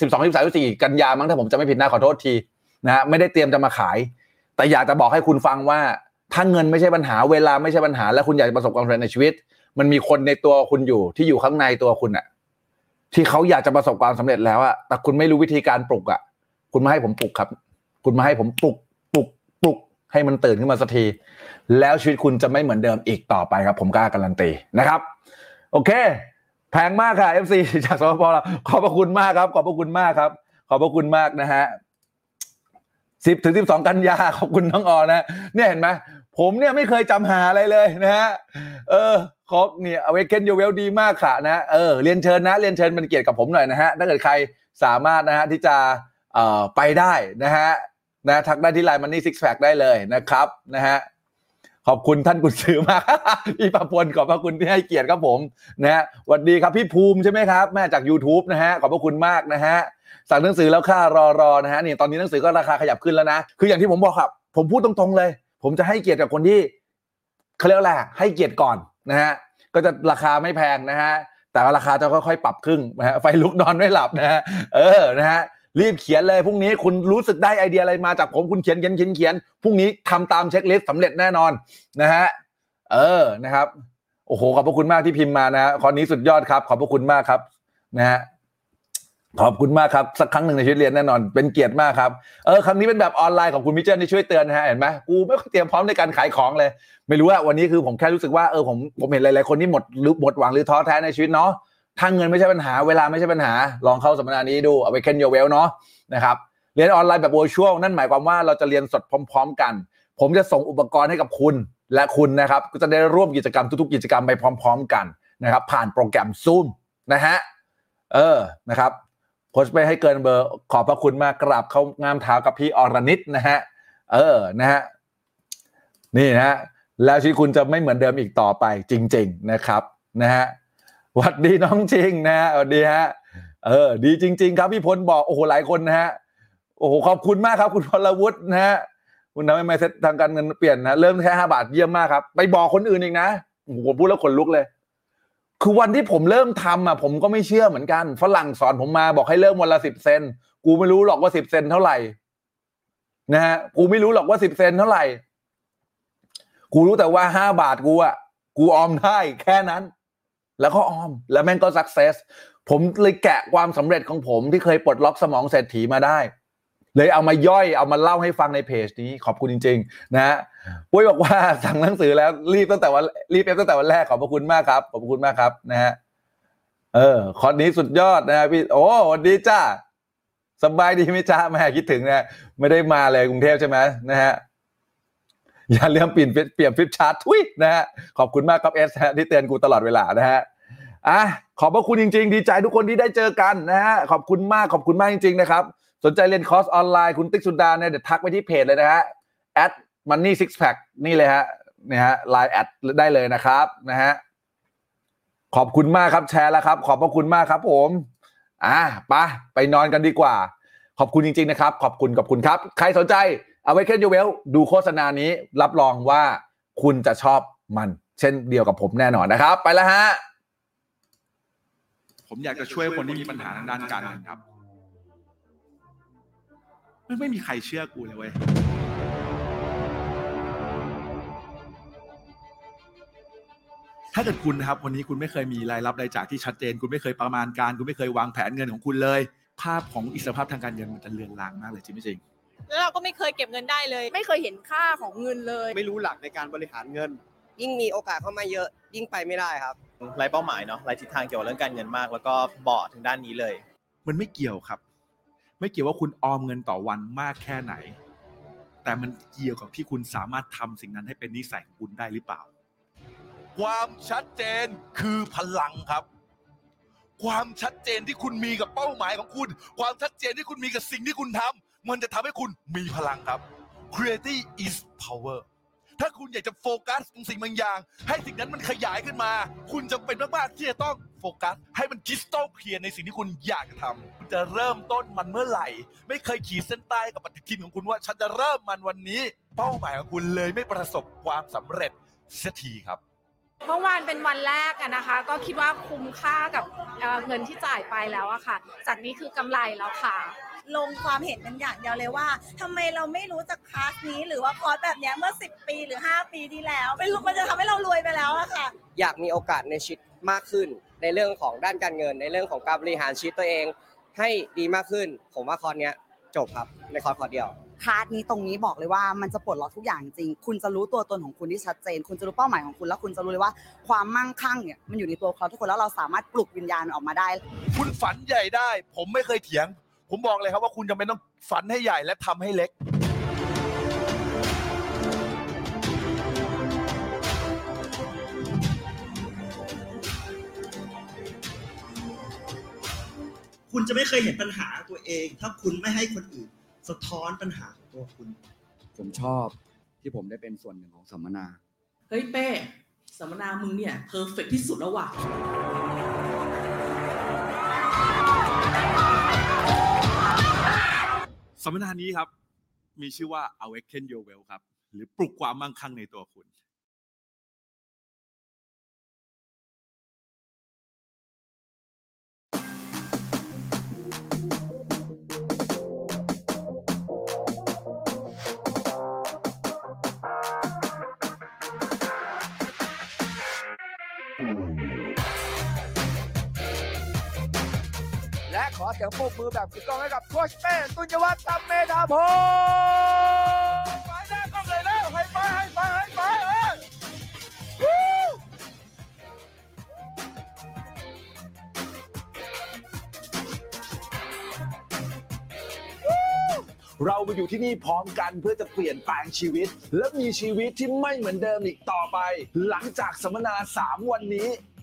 12 13 14กันยามั้งถ้าผมจะไม่ผิดนะขอโทษทีนะฮะไม่ได้เตรียมจะมาขาย แต่อยากจะบอกให้คุณฟังว่าถ้าเงินไม่ใช่ปัญหาเวลาไม่ใช่ปัญหา และคุณอยากจะประสบความสำเร็จในชีวิต มันมีคนในตัวคุณอยู่ที่อยู่ข้างในตัวคุณอะที่เขาอยากจะประสบความสำเร็จแล้วอะแต่คุณไม่รู้วิธีการปลุกอะคุณมาให้ผมปลุกครับ คุณมาให้ผมปลุกปลุกปลุกให้มันตื่นขึ้นมาสักที แล้วชีวิตคุณจะไม่เหมือนเดิมอีกต่อไปครับ ผมกล้าการันตีนะครับ โอเค แพงมากค่ะ FC จากสปปเราขอบพระคุณมากครับ ขอบพระคุณมากครับ ขอบพระคุณมากนะฮะสิบถึงสิบสองกันยาขอบคุณน้องออนะเนี่ยเห็นไหมผมเนี่ยไม่เคยจำหาอะไรเลยนะฮะเออขอเนี่ยอเวกเกนยูเวลดีมากค่ะนะเออเรียนเชิญนะเรียนเชิญเป็นเกียรติกับผมหน่อยนะฮะถ้าเกิดใครสามารถนะฮะที่จะเอ่อไปได้นะฮะนะทักได้ที่ไลน์มันนี่ซิกแพคได้เลยนะครับนะฮะ ขอบคุณท่านกุศือมาก พี่ประพลขอบพระคุณที่ให้เกียรติครับผมนะฮะสวัสดีครับพี่ภูมิใช่ไหมครับแม่จาก YouTube นะฮะขอบพระคุณมากนะฮะสั่งหนังสือแล้วค่ารอรอนะฮะนี่ตอนนี้หนังสือก็ราคาขยับขึ้นแล้วนะ คืออย่างที่ผมบอกครับ ผมพูดตรงๆเลย ผมจะให้เกียรติกับคนที่เขาเรียกว่าอะไรให้เกียรติก่อนนะฮะก็จะราคาไม่แพงนะฮะแต่ว่าราคาจะค่อยๆ ปรับขึ้นนะฮะไฟลุกนอนไม่หลับนะฮะเออนะฮะ รีบเขียนเลยพรุ่งนี้คุณรู้สึกได้ไอเดียอะไรมาจากผมคุณเขียนเขียนเขียนเขียนพรุ่งนี้ทำตาม checklist สำเร็จแน่นอนนะฮะเออนะครับโอ้โหขอบพระคุณมากที่พิมพ์มานะฮะข้อนี้สุดยอดครับ ขอบพระคุณมากครับนะฮะขอบคุณมากครับ สักครั้งหนึ่งในชีวิตเรียนแน่นอน เป็นเกียรติมากครับเออครั้งนี้เป็นแบบออนไลน์ของคุณมิเจนที่ช่วยเตือนนะฮะเห็นไหมกูไม่ค่อยเตรียมพร้อมในการขายของเลย ไม่รู้ว่าวันนี้คือผมแค่รู้สึกว่าเออผมผมเห็นหลายๆคนที่หมดหรือหมดหวังหรือท้อแท้ในชีวิตเนาะ ถ้าเงินไม่ใช่ปัญหาเวลาไม่ใช่ปัญหา ลองเข้าสัมมนานี้ดูเอาไปเคนโยเวลเนาะนะครับเรียนออนไลน์แบบ virtual นั่นหมายความว่าเราจะเรียนสดพร้อม ๆ กัน ผมจะส่งอุปกรณ์ให้กับคุณและคุณนะครับก็จะได้ร่วมกิจกรรมทุกๆกิจกรรมไปพร้อม ๆ กันนะครับผ่านโปรแกรม Zoom นะฮะเออนะครับโค้ชไปให้เกินเบอร์ขอบพระคุณมากกราบเข้างามเท้ากับพี่อรนิตนะฮะเออนะฮะนี่นะฮะแล้วชีวิตคุณจะไม่เหมือนเดิมอีกต่อไปจริง ๆนะครับนะฮะ วัดดีน้องจริงนะฮะสวัสดีฮะ เออ ดีจริง ๆ ครับพี่พลบอกโอ้โหหลายคนนะฮะโอ้โหขอบคุณมากครับ คุณพลวุฒินะฮะคุณทำให้ไมเซ็ตทางการเงินเปลี่ยนนะเริ่มแค่ห้าบาทเยี่ยมมากครับ ไปบอกคนอื่นอีกนะโอ้โหพูดแล้วขนลุกเลย คือวันที่ผมเริ่มทำอะผมก็ไม่เชื่อเหมือนกันฝรั่งสอนผมมาบอกให้เริ่มวันละสิบเซนกูไม่รู้หรอกว่าสิบเซนเท่าไหร่นะฮะกูไม่รู้หรอกว่าสิบเซนเท่าไหร่ กูรู้แต่ว่าห้าบาทกูอะกูออมได้แค่นั้น แล้วก็ออม แล้วแม่งก็ success ผมเลยแกะความสำเร็จของผมที่เคยปลดล็อกสมองเศรษฐีมาได้ เลยเอามาย่อยเอามาเล่าให้ฟังในเพจนี้ขอบคุณจริง ๆ นะฮะปุ้ยบอกว่าสั่งหนังสือแล้วรีบตั้งแต่วันรีบ F ตั้งแต่วันแรกขอบพระคุณมากครับขอบพระคุณมากครับนะฮะเออคอร์สนี้สุดยอดนะฮะพี่โอ้สวัสดีจ้าสบายดีไหมจ้าแม่คิดถึงนะ ไม่ได้มาเลยกรุงเทพใช่ไหมนะฮะ อย่าลืมเปลี่ยนเปลี่ยน flipchart ทุยนะฮะขอบคุณมากครับเอสที่เตือนกูตลอดเวลานะฮะอะขอบพระคุณจริง ๆ ดีใจทุกคนที่ได้เจอกันนะฮะขอบคุณมากขอบคุณมากจริง ๆ นะครับ สนใจเรียนคอร์สออนไลน์คุณติ๊กสุดาเนี่ยเดี๋ยวทักไปที่เพจเลยนะฮะ at money six pack นี่เลยฮะนี่ฮะไลน์ add ได้เลยนะครับนะฮะขอบคุณมากครับแชร์แล้วครับ ขอบพระคุณมากครับ ผมอะไปไปนอนกันดีกว่า ขอบคุณจริง ๆ นะครับ ขอบคุณขอบคุณครับ ใครสนใจ เอาไว้แค่ยูเวลดูโฆษณานี้รับรองว่าคุณจะชอบมัน เช่นเดียวกับผมแน่นอนนะครับ ไปแล้วฮะ ผมอยากจะช่วยคนที่มีปัญหาทางด้านการเงินครับไม่ไม่มีใครเชื่อกูเลยเว้ยถ้าเกิดคุณนะครับวันนี้คุณไม่เคยมีรายรับรายจ่ายที่ชัดเจน คุณไม่เคยประมาณการ คุณไม่เคย วางแผนเงินของคุณเลย ภาพของอิสรภาพทางการเงินมันจะเลือนลางมากเลยจริงไม่จริง แล้วเราก็ไม่เคยเก็บเงินได้เลย ไม่เคยเห็นค่าของเงินเลย ไม่รู้หลักในการบริหารเงิน ยิ่งมีโอกาสเข้ามาเยอะ ยิ่งไปไม่ได้ครับไร้เป้าหมายเนาะไร้ทิศทางเกี่ยวกับเรื่องการเงินมาก แล้วก็เบาะถึงด้านนี้เลย มันไม่เกี่ยวครับ ไม่เกี่ยวว่าคุณออมเงินต่อวันมากแค่ไหน แต่มันเกี่ยวกับที่คุณสามารถทำสิ่งนั้นให้เป็นนิสัยของคุณได้หรือเปล่า ความชัดเจนคือพลังครับ ความชัดเจนที่คุณมีกับเป้าหมายของคุณ ความชัดเจนที่คุณมีกับสิ่งที่คุณทำ มันจะทำให้คุณมีพลังครับ Creativity is power ถ้าคุณอยากจะโฟกัสตรงสิ่งบางอย่าง ให้สิ่งนั้นมันขยายขึ้นมา คุณจำเป็นมากๆที่จะต้องโฟกัส ให้มันคิสตัลเคลียร์ในสิ่งที่คุณอยากจะทำคุณจะเริ่มต้นมันเมื่อไหร่ ไม่เคยขีดเส้นใต้กับปฏิทินของคุณว่า ฉันจะเริ่มมันวันนี้ เป้าหมายของคุณเลยไม่ประสบความสำเร็จสักทีครับเมื่อวานเป็นวันแรกอะนะคะ ก็คิดว่าคุ้มค่ากับเเงินที่จ่ายไปแล้วอะค่ะ จากนี้คือกำไรแล้วค่ะ ลงความเห็นเป็นอย่างเดียวเลยว่าทำไมเราไม่รู้จักคลาสนี้ หรือว่าคอร์สแบบเนี้ยเมื่อ 10 ปีหรือ 5 ปีที่แล้วไม่รู้มันจะทำให้เรารวยไปแล้วอะค่ะ อยากมีโอกาสในชีวิตมากขึ้น ในเรื่องของด้านการเงิน ในเรื่องของการบริหารชีวิตตัวเอง ให้ดีมากขึ้น ผมว่าคอร์สเนี้ยจบครับในคอร์สคอร์สเดียวคลาสนี้ตรงนี้บอกเลยว่ามันจะปลดล็อกทุกอย่างจริง คุณจะรู้ตัวตนของคุณที่ชัดเจน คุณจะรู้เป้าหมายของคุณแล้วคุณจะรู้เลยว่าความมั่งคั่งเนี่ยมันอยู่ในตัวเขาทุกคนแล้วเราสามารถปลุกวิญญาณมันออกมาได้ คุณฝันใหญ่ได้ ผมไม่เคยเถียง ผมบอกเลยครับว่าคุณจำเป็นต้องฝันให้ใหญ่และทำให้เล็ก คุณจะไม่เคยเห็นปัญหาตัวเอง ถ้าคุณไม่ให้คนอื่น สะท้อนปัญหาของตัวคุณ ผมชอบที่ผมได้เป็นส่วนหนึ่งของสัมมนา เฮ้ยเป้สัมมนามึงเนี่ยเพอร์เฟกที่สุดแล้วว่ะ สัมมนานี้ครับ มีชื่อว่า awaken your well ครับ หรือปลุกความมั่งคั่งในตัวคุณ สียงปรบมือแบบกึกก้องให้กับโคชเป้ตุนยวัฒน์ตัมเมธาพงศ์ไปแน่ก็เลยแล้วให้ไปให้ไปให้ไปเอ้ยเรามาอยู่ที่นี่พร้อมกันเพื่อจะเปลี่ยนแปลงชีวิต และมีชีวิตที่ไม่เหมือนเดิมอีกต่อไป หลังจากสัมมนา 3 วันนี้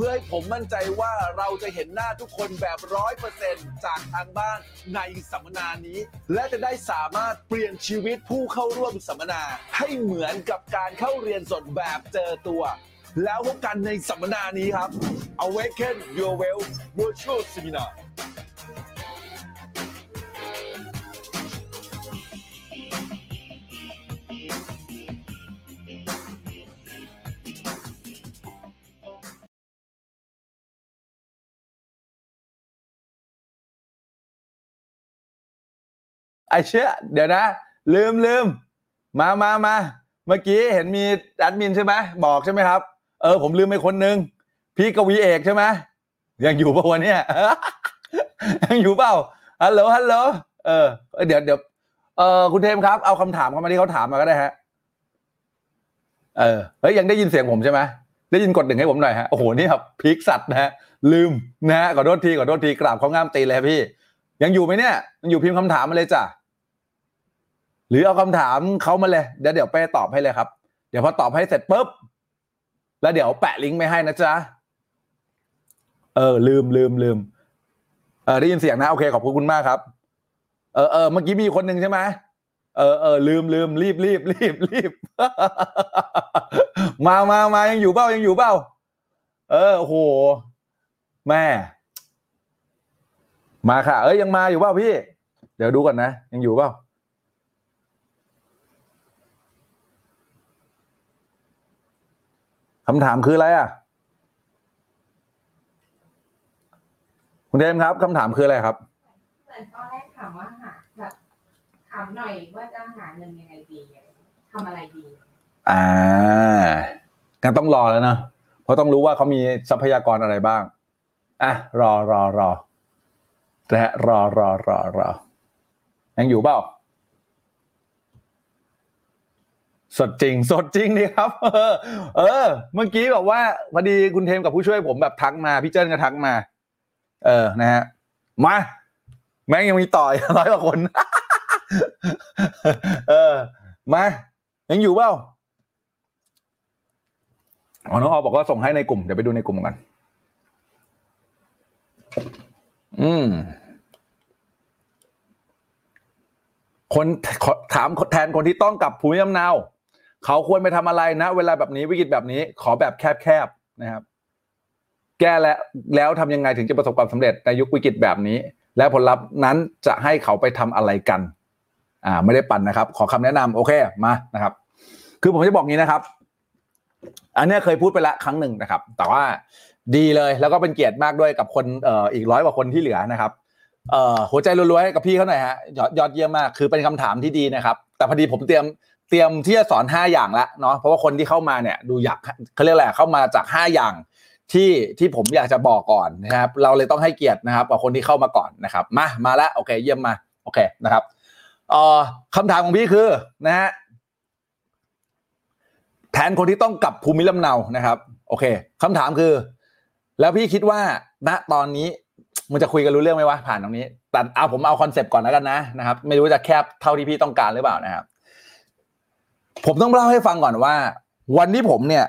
พื่อให้ผมมั่นใจว่าเราจะเห็นหน้าทุกคนแบบร้อยเปอร์เซ็นต์จากทางบ้านในสัมมนานี้ และจะได้สามารถเปลี่ยนชีวิตผู้เข้าร่วมสัมมนา ให้เหมือนกับการเข้าเรียนสดแบบเจอตัว แล้วพบกันในสัมมนานี้ครับ Awaken Your Well Virtual Seminar ไอเชื่อเดี๋ยวนะ ลืมลืมมามามาเมื่อกี้เห็นมีแอดมินใช่ไหมบอกใช่ไหมครับ เออ ผมลืมไปคนนึงพี่กวีเอกใช่ไหมยังอยู่ป่ะวันเนี้ยยังอยู่เปล่าฮัลโหลฮัลโหลเออเดี๋ยวเดี๋ยวเออคุณเทมครับเอาคำถามเข้ามาที่เขาถามมาก็ได้ฮะเออเฮ้ยยังได้ยินเสียงผมใช่ไหมได้ยินกดหนึ่งให้ผมหน่อยฮะโอ้โหนี่ครับพีคสัตว์นะฮะลืมนะฮะขอโทษทีขอโทษทีกราบเขาง่ามตีเลยพี่ ยังอยู่ไหมเนี่ยยังอยู่พิมพ์คำถามมาเลยจ้ะ หรือเอาคำถามเขามาเลยเดี๋ยวเดี๋ยวไปตอบให้เลยครับ เดี๋ยวพอตอบให้เสร็จปุ๊บแล้วเดี๋ยวแปะลิงก์ไปให้นะจ๊ะเออ ลืมลืมลืมเออได้ยินเสียงนะโอเคขอบคุณมากครับ เออเออเมื่อกี้มีคนหนึ่งใช่ไหมเออเออลืมลืมรีบรีบรีบรีบมามามายังอยู่เปล่ายังอยู่เปล่าเออโอ้โหแม่ มาค่ะ เอ้ยยังมาอยู่เปล่าพี่ เดี๋ยวดูก่อนนะยังอยู่เปล่า คำถามคืออะไรอะ คุณเทมครับคำถามคืออะไรครับเหมือนตอนแรกถามว่าหาแบบถามหน่อยว่าจะหาเงินยังไงดีทำอะไรดี อ่างั้นต้องรอแล้วนะเพราะต้องรู้ว่าเขามีทรัพยากรอะไรบ้างอะรอรอรอนะฮะรอรอรอรอยังอยู่เปล่า สดจริง สดจริงดีครับเออเออ เมื่อกี้บอกว่าพอดีคุณเทมกับผู้ช่วยผมแบบทักมาพี่เจิ้นก็ทักมา เออนะฮะมาแม่งยังมีต่อยร้อยกว่าคน เออ มา ยังอยู่เปล่าอ๋อน้องออบอกว่าส่งให้ในกลุ่ม เดี๋ยวไปดูในกลุ่มกัน อืม คนขอถามแทนคนที่ต้องกลับภูมิลำเนา เขาควรไปทำอะไรนะ เวลาแบบนี้วิกฤตแบบนี้ ขอแบบแคบๆนะครับ แก้แล้วแล้วทำยังไงถึงจะประสบความสำเร็จในยุควิกฤตแบบนี้ และผลลัพธ์นั้นจะให้เขาไปทำอะไรกัน อ่า ไม่ได้ปั่นนะครับ ขอคำแนะนำโอเคมานะครับ คือผมจะบอกงี้นะครับ อันนี้เคยพูดไปละครั้งหนึ่งนะครับ แต่ว่าดีเลยแล้วก็เป็นเกียรติมากด้วยกับคนเอ่ออีกร้อยกว่าคนที่เหลือนะครับเอ่อหัวใจรัวๆให้กับพี่เขาหน่อยฮะยอดยอดเยี่ยมมากคือเป็นคำถามที่ดีนะครับ แต่พอดีผมเตรียม เตรียมที่จะสอนห้าอย่างละเนาะเพราะว่าคนที่เข้ามาเนี่ยดูอยากเขาเรียกอะไรเข้ามาจากห้าอย่างที่ที่ผมอยากจะบอกก่อนนะครับ เราเลยต้องให้เกียรตินะครับกับคนที่เข้ามาก่อนนะครับ มามาแล้วโอเค เยี่ยมมาโอเคนะครับเอ่อคำถามของพี่คือนะฮะแทนคนที่ต้องกลับภูมิลำเนานะครับ โอเคคำถามคือ แล้วพี่คิดว่าณตอนนี้มันจะคุยกันรู้เรื่องไหมวะผ่านตรงนี้แต่เอาผมเอา concept ก่อนแล้วกันนะนะครับ ไม่รู้จะแคบเท่าที่พี่ต้องการหรือเปล่านะครับ ผมต้องเล่าให้ฟังก่อนว่า วันที่ผมเนี่ย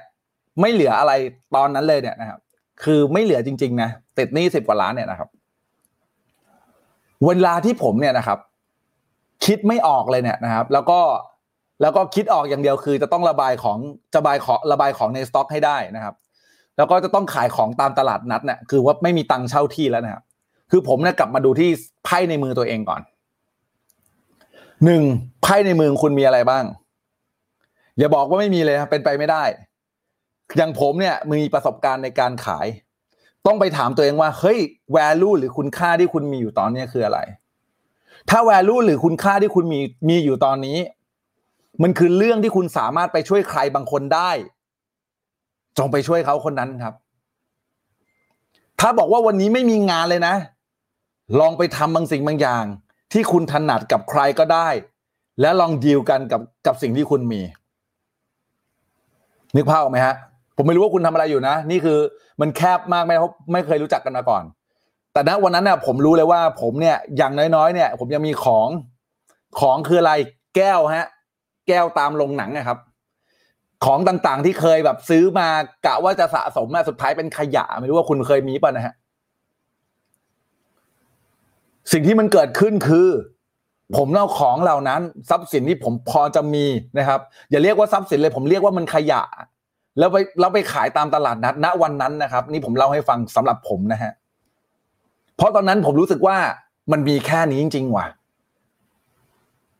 ไม่เหลืออะไรตอนนั้นเลยเนี่ยนะครับ คือไม่เหลือจริง ๆ นะติดหนี้สิบกว่าล้านเนี่ยนะครับ เวลาที่ผมเนี่ยนะครับ คิดไม่ออกเลยเนี่ยนะครับ แล้วก็แล้วก็คิดออกอย่างเดียวคือ จะต้องระบายของจะบายของระบายของในสต็อกให้ได้นะครับ แล้วก็จะต้องขายของตามตลาดนัดเนี่ยคือว่าไม่มีตังค์เช่าที่แล้วนะครับ คือผมเนี่ยกลับมาดูที่ไพ่ในมือตัวเองก่อนหนึ่งไพ่ในมือคุณมีอะไรบ้าง อย่าบอกว่าไม่มีเลยเป็นไปไม่ได้ อย่างผมเนี่ยมีประสบการณ์ในการขาย ต้องไปถามตัวเองว่า เฮ้ย value หรือคุณค่าที่คุณมีอยู่ตอนนี้คืออะไร ถ้า value หรือคุณค่าที่คุณมีมีอยู่ตอนนี้ มันคือเรื่องที่คุณสามารถไปช่วยใครบางคนได้ จงไปช่วยเขาคนนั้นครับ ถ้าบอกว่าวันนี้ไม่มีงานเลยนะ ลองไปทำบางสิ่งบางอย่าง ที่คุณถนัดกับใครก็ได้ และลองดีลกันกับกับสิ่งที่คุณมี นึกภาพออกไหมฮะ ผมไม่รู้ว่าคุณทำอะไรอยู่นะ นี่คือมันแคบมากไหมเพราไม่เคยรู้จักกันมาก่อน แต่ณวันนั้นเนี่ยผมรู้เลยว่า ผมเนี่ยอย่างน้อยๆ เนี่ย ผมยังมีของของคืออะไรแก้วฮะ แก้วตามโรงหนังนะครับ ของต่างๆที่เคยแบบซื้อมากะว่าจะสะสมมาสุดท้ายเป็นขยะ ไม่รู้ว่าคุณเคยมีป่ะนะฮะสิ่งที่มันเกิดขึ้นคือ ผมเอาของเหล่านั้นทรัพย์สินที่ผมพอจะมีนะครับ อย่าเรียกว่าทรัพย์สินเลย ผมเรียกว่ามันขยะ แล้วไปแล้วไปขายตามตลาดนัดณวันนั้นนะครับ นี่ผมเล่าให้ฟังสำหรับผมนะฮะเพราะตอนนั้นผมรู้สึกว่ามันมีแค่นี้จริงๆว่ะ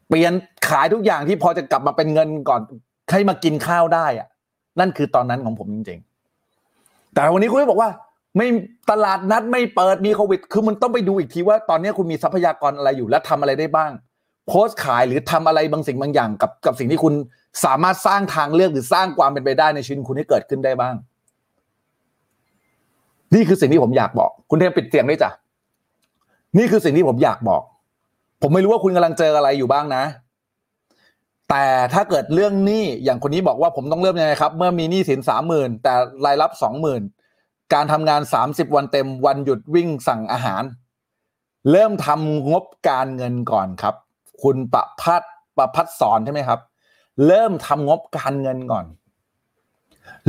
เปลี่ยนขายทุกอย่างที่พอจะกลับมาเป็นเงินก่อนให้มากินข้าวได้อะนั่นคือตอนนั้นของผมจริง ๆ แต่วันนี้คุณไม่บอกว่า ไม่ตลาดนัดไม่เปิดมีโควิด คือมันต้องไปดูอีกทีว่าตอนนี้คุณมีทรัพยากรอะไรอยู่และทำอะไรได้บ้าง โพสต์ขายหรือทำอะไรบางสิ่งบางอย่างกับกับสิ่งที่คุณสามารถสร้างทางเลือกหรือสร้างความเป็นไปได้ในชีวิตคุณให้เกิดขึ้นได้บ้าง นี่คือสิ่งที่ผมอยากบอก คุณเทมปิดเสียงด้วยจ้ะนี่คือสิ่งที่ผมอยากบอก ผมไม่รู้ว่าคุณกำลังเจออะไรอยู่บ้างนะ แต่ถ้าเกิดเรื่องหนี้อย่างคนนี้บอกว่าผมต้องเริ่มยังไงครับ เมื่อมีหนี้สินสามหมื่นแต่รายรับสองหมื่น การทำงานสามสิบวันเต็มวันหยุดวิ่งสั่งอาหาร เริ่มทำงบการเงินก่อนครับ คุณประพัดประพัดสอนใช่ไหมครับ เริ่มทำงบการเงินก่อน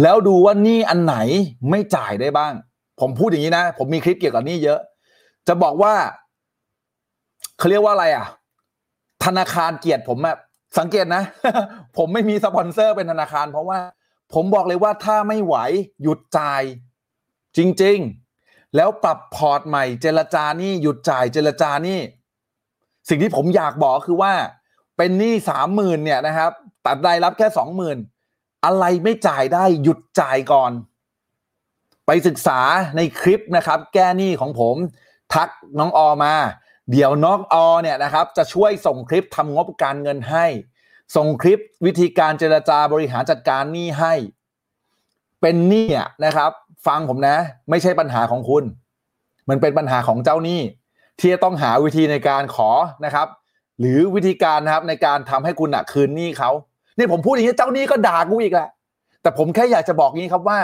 แล้วดูว่านี้อันไหนไม่จ่ายได้บ้าง ผมพูดอย่างนี้นะ ผมมีคลิปเกี่ยวกับนี้เยอะ จะบอกว่าเขาเรียกว่าอะไรอะ ธนาคารเกียดผมอะสังเกตนะ ผมไม่มีสปอนเซอร์เป็นธนาคาร เพราะว่า ผมบอกเลยว่าถ้าไม่ไหวหยุดจ่าย จริง ๆ แล้วปรับพอร์ตใหม่เจรจานี่หยุดจ่ายเจรจานี่ สิ่งที่ผมอยากบอกคือว่า เป็นหนี้สามหมื่นเนี่ยนะครับตัดรายรับแค่สองหมื่นอะไรไม่จ่ายได้หยุดจ่ายก่อน ไปศึกษาในคลิปนะครับ แก้หนี้ของผม ทักน้องออมา เดี๋ยวน้องออเนี่ยนะครับ จะช่วยส่งคลิปทำงบการเงินให้ ส่งคลิปวิธีการเจรจาบริหารจัดการหนี้ให้ เป็นหนี้นะครับ ฟังผมนะ ไม่ใช่ปัญหาของคุณ มันเป็นปัญหาของเจ้าหนี้ที่จะต้องหาวิธีในการขอนะครับ หรือวิธีการนะครับในการทำให้คุณอะคืนหนี้เขาเนี่ยผมพูดอย่างนี้เจ้าหนี้ก็ด่ากูอีกแหละแต่ผมแค่อยากจะบอกงี้ครับว่า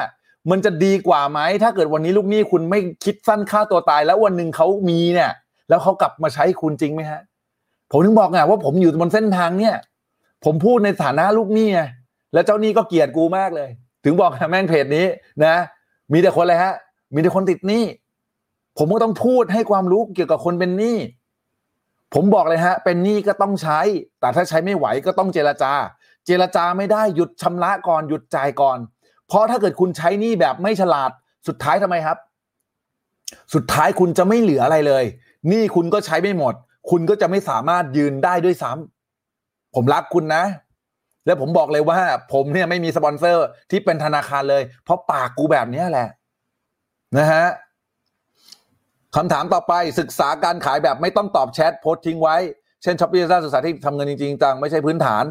มันจะดีกว่าไหมถ้าเกิดวันนี้ลูกหนี้คุณไม่คิดสั้นฆ่าตัวตาย แล้ววันหนึ่งเขามีเนี่ย แล้วเขากลับมาใช้คุณจริงไหมฮะ ผมถึงบอกไงว่าผมอยู่บนเส้นทางเนี่ย ผมพูดในฐานะลูกหนี้ไงแล้วเจ้าหนี้ก็เกลียดกูมากเลย ถึงบอกแม่งเพจนี้นะ มีแต่คนอะไรฮะ มีแต่คนติดหนี้ ผมก็ต้องพูดให้ความรู้เกี่ยวกับคนเป็นหนี้ ผมบอกเลยฮะ เป็นหนี้ก็ต้องใช้ แต่ถ้าใช้ไม่ไหวก็ต้องเจรจา เจรจาไม่ได้หยุดชำระก่อนหยุดจ่ายก่อน เพราะถ้าเกิดคุณใช้หนี้แบบไม่ฉลาด สุดท้ายทำไมครับ สุดท้ายคุณจะไม่เหลืออะไรเลยหนี้คุณก็ใช้ไม่หมด คุณก็จะไม่สามารถยืนได้ด้วยซ้ำผมรักคุณนะ แล้วผมบอกเลยว่า ผมเนี่ยไม่มีสปอนเซอร์ที่เป็นธนาคารเลย เพราะปากกูแบบนี้แหละ นะฮะคำถามต่อไปศึกษาการขายแบบไม่ต้องตอบแชทโพสทิ้งไว้ เช่น Shopee Lazada ศึกษาที่ทำเงินจริงๆจังไม่ใช่พื้นฐาน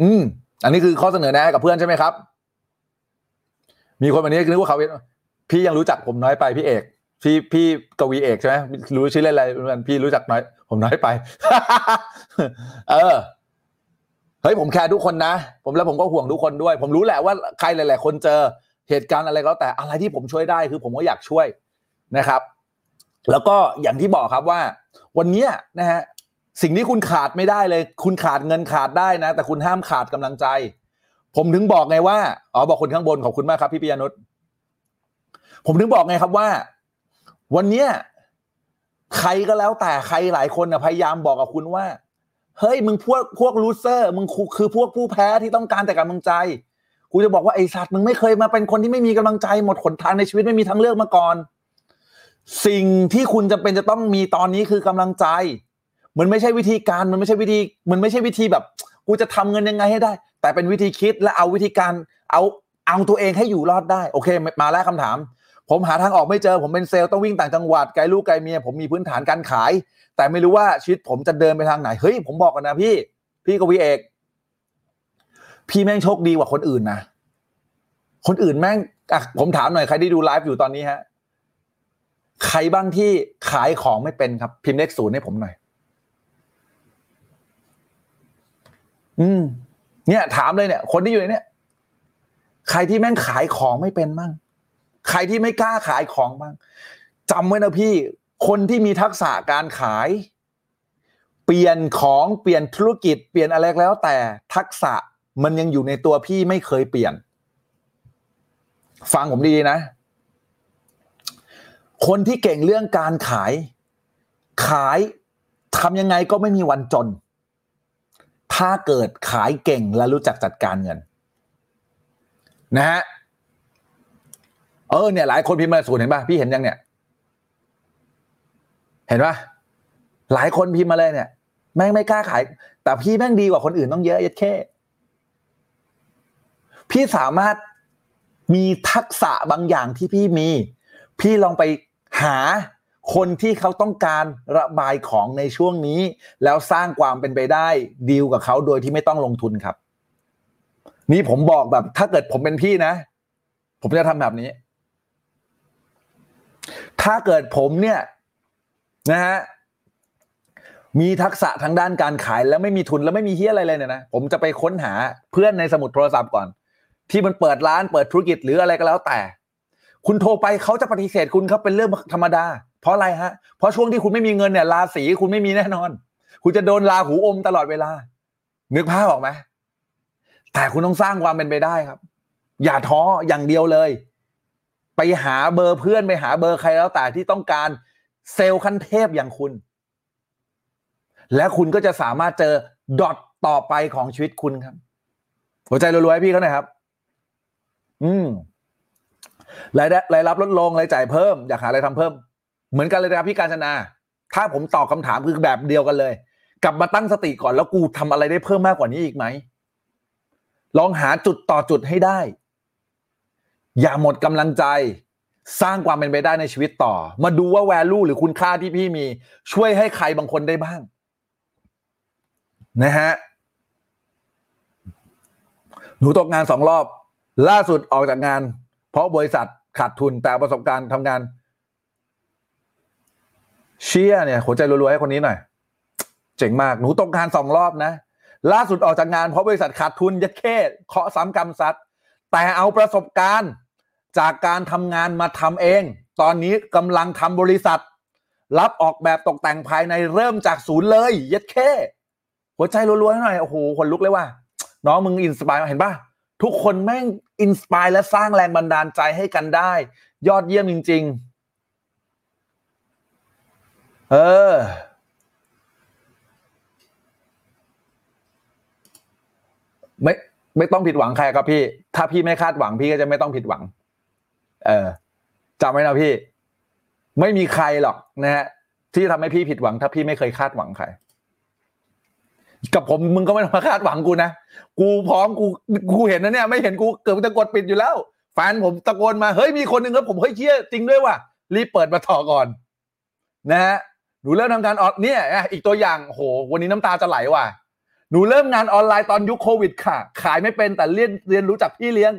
อืม อันนี้คือข้อเสนอแนะกับเพื่อนใช่ไหมครับ มีคนแบบนี้นึกว่าเขาพี่ยังรู้จักผมน้อยไปพี่เอกพี่พี่กวีเอกใช่ไหมรู้ชื่อเล่นอะไรพี่รู้จักน้อย ผมน้อยไป เออ เฮ้ยผมแคร์ทุกคนนะ ผมแล้วผมก็ห่วงทุกคนด้วย ผมรู้แหละว่าใครหลาย ๆ คนเจอเหตุการณ์อะไรก็แต่อะไรที่ผมช่วยได้คือผมก็อยากช่วยนะครับ แล้วก็อย่างที่บอกครับว่า วันนี้นะฮะสิ่งที่คุณขาดไม่ได้เลย คุณขาดเงินขาดได้นะ แต่คุณห้ามขาดกำลังใจ ผมถึงบอกไงว่าอ๋อบอกคนข้างบนขอบคุณมากครับพี่ปิยานุชผมถึงบอกไงครับว่า วันเนี้ยใครก็แล้วแต่ใครหลายคนนะพยายามบอกกับคุณว่า เฮ้ยมึงพวกพวกลูเซอร์มึงคือพวกผู้แพ้ที่ต้องการแต่กำลังใจกูจะบอกว่าไอ้สัตว์มึงไม่เคยมาเป็นคนที่ไม่มีกำลังใจหมดหนทางในชีวิตไม่มีทางเลือกมาก่อน สิ่งที่คุณจะเป็นจะต้องมีตอนนี้คือกำลังใจ มันไม่ใช่วิธีการมันไม่ใช่วิธี มันไม่ใช่วิธีแบบ กูจะทำเงินยังไงให้ได้ แต่เป็นวิธีคิดและเอาวิธีการเอาเอาตัวเองให้อยู่รอดได้ โอเค มาแล้วคำถาม ผมหาทางออกไม่เจอผมเป็นเซลล์ต้องวิ่งต่างจังหวัดไกลลูกไกลเมียผมมีพื้นฐานการขาย แต่ไม่รู้ว่าชีวิตผมจะเดินไปทางไหนเฮ้ยผมบอกกันนะพี่ พี่กวีเอก พี่แม่งโชคดีกว่าคนอื่นนะคนอื่นแม่งอะผมถามหน่อยใครที่ดูไลฟ์อยู่ตอนนี้ฮะใครบ้างที่ขายของไม่เป็นครับ พิมพ์เลขศูนย์ให้ผมหน่อย อืม เนี่ย ถามเลยเนี่ย คนที่อยู่ในเนี่ยใครที่แม่งขายของไม่เป็นบ้าง ใครที่ไม่กล้าขายของบ้างจำไว้นะพี่ คนที่มีทักษะการขาย เปลี่ยนของเปลี่ยนธุรกิจเปลี่ยนอะไรแล้ว แต่ทักษะมันยังอยู่ในตัวพี่ไม่เคยเปลี่ยน ฟังผมดีๆนะ คนที่เก่งเรื่องการขาย ขายทำยังไงก็ไม่มีวันจน ถ้าเกิดขายเก่งและรู้จักจัดการเงิน นะฮะ เออเนี่ยหลายคนพิมพ์มาสูนย์เห็นป่ะพี่เห็นยังเนี่ย เห็นป่ะหลายคนพิมพ์มาเลยเนี่ย แม่งไม่กล้าขาย แต่พี่แม่งดีกว่าคนอื่นต้องเยอะยัดแค่พี่สามารถมีทักษะบางอย่างที่พี่มี พี่ลองไปหาคนที่เขาต้องการระบายของในช่วงนี้ แล้วสร้างความเป็นไปได้ดีลกับเขาโดยที่ไม่ต้องลงทุนครับ นี่ผมบอกแบบถ้าเกิดผมเป็นพี่นะ ผมจะทำแบบนี้ ถ้าเกิดผมเนี่ยนะฮะมีทักษะทางด้านการขายแล้วไม่มีทุนแล้วไม่มีเฮียอะไรเลยเนี่ยนะผมจะไปค้นหาเพื่อนในสมุดโทรศัพท์ก่อน ที่มันเปิดร้านเปิดธุรกิจหรืออะไรก็แล้วแต่ คุณโทรไปเขาจะปฏิเสธคุณครับเป็นเรื่องธรรมดา เพราะอะไรฮะ เพราะช่วงที่คุณไม่มีเงินเนี่ยราศีคุณไม่มีแน่นอน คุณจะโดนลาหูอมตลอดเวลา นึกภาพออกไหมแต่คุณต้องสร้างความเป็นไปได้ครับ อย่าท้ออย่างเดียวเลย ไปหาเบอร์เพื่อนไปหาเบอร์ใครแล้วแต่ที่ต้องการเซลล์ขั้นเทพอย่างคุณ และคุณก็จะสามารถเจอดอทต่อไปของชีวิตคุณครับ หัวใจรวยๆให้พี่เขาหน่อยครับ อืมรายได้รายรับลดลงรายจ่ายเพิ่มอยากหาอะไรทำเพิ่ม เหมือนกันเลยนะครับพี่การชนาถ้าผมตอบคำถามคือแบบเดียวกันเลย กลับมาตั้งสติก่อนแล้วกูทำอะไรได้เพิ่มมากกว่านี้อีกไหมลองหาจุดต่อจุดให้ได้ อย่าหมดกำลังใจ สร้างความเป็นไปได้ในชีวิตต่อ มาดูว่าแวลูหรือคุณค่าที่พี่มี ช่วยให้ใครบางคนได้บ้าง นะฮะหนูตกงานสองรอบ ล่าสุดออกจากงาน เพราะบริษัทขาดทุนแต่ประสบการณ์ทำงาน เชียเนี่ยหัวใจรวยๆให้คนนี้หน่อย เจ๋งมาก หนูตกงานสองรอบนะ ล่าสุดออกจากงานเพราะบริษัทขาดทุนยัดเข้เคราะห์ซ้ำกรรมซัดแต่เอาประสบการณ์ จากการทำงานมาทำเอง ตอนนี้กำลังทำบริษัท รับออกแบบตกแต่งภายในเริ่มจากศูนย์เลยยัดเข้หัวใจรวยๆหน่อยโอ้โหขนลุกเลยว่า น้องมึง inspire เห็นปะทุกคนแม่ง inspire และสร้างแรงบันดาลใจให้กันได้ ยอดเยี่ยมจริง ๆ เออไม่ไม่ต้องผิดหวังใครครับพี่ ถ้าพี่ไม่คาดหวังพี่ก็จะไม่ต้องผิดหวัง เออจำไว้นะพี่ ไม่มีใครหรอกนะฮะที่ทำให้พี่ผิดหวังถ้าพี่ไม่เคยคาดหวังใครกับผมมึงก็ไม่ต้องมาคาดหวังกูนะกูพร้อมกูกูเห็นนะเนี่ย ไม่เห็นกูเกือบจะกดปิดอยู่แล้วแฟนผมตะโกนมาเฮ้ยมีคนหนึ่งครับผมเฮ้ยเชี่ยจริงด้วยว่ะรีบเปิดมาต่อก่อน นะฮะหนูเริ่มทำการออนเนี่ยอีกตัวอย่างโหวันนี้น้ำตาจะไหลว่ะหนูเริ่มงานออนไลน์ตอนยุคโควิดค่ะ ขายไม่เป็นแต่เรียนเรียนรู้จากพี่เลี้ยง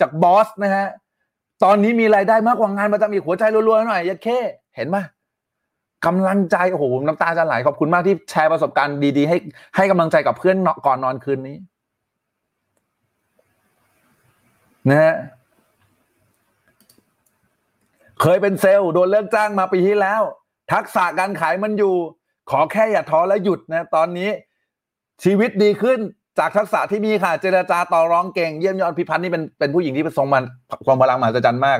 จากบอสนะฮะ ตอนนี้มีรายได้มากกว่างานประจำอีกหัวใจรัวๆหน่อยยัดเข้เห็นไหมกำลังใจโอ้โหน้ำตาจะไหลขอบคุณมากที่แชร์ประสบการณ์ดีๆ ให้ให้กำลังใจกับเพื่อนนาะก่อนนอนคืนนี้นะฮะเคยเป็นเซลล์โดนเลิกจ้างมาปีที่แล้ว ทักษะการขายมันอยู่ ขอแค่อย่าท้อและหยุดนะ ตอนนี้ชีวิตดีขึ้น จากทักษะที่มีค่ะ เจรจาต่อรองเก่งเยี่ยมยอดพิพัฒน์นี่เป็นเป็นผู้หญิงที่ทรงมันความพลังมหัศจรรย์มาก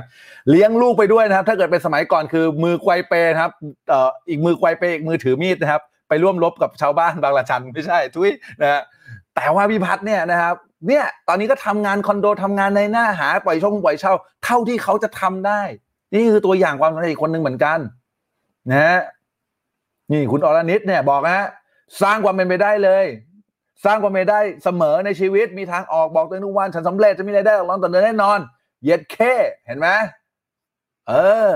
เลี้ยงลูกไปด้วยนะครับ ถ้าเกิดเป็นสมัยก่อนคือมือไกวเปนะครับเอ่ออีกมือไกวเปอีกมือถือมีดนะครับ ไปร่วมรบกับชาวบ้านบางละชันไม่ใช่ทุยนะแต่ว่าพิพัฒน์เนี่ยนะครับเนี่ยตอนนี้ก็ทำงานคอนโดทำงานในหน้าหาปล่อยช่องปล่อยเช่า เท่าที่เขาจะทำได้ นี่คือตัวอย่างความสำเร็จอีกคนหนึ่งเหมือนกันนะฮะนี่คุณอรนิตเนี่ยบอกนะฮะสร้างความเป็นไปได้เลย สร้างความเป็นได้เสมอในชีวิตมีทางออกบอกตัวเองทุกวันฉันสำเร็จจะมีรายได้ออกร้อนต่อเดือนแน่นอน เย็ดเคเห็นไหมเออ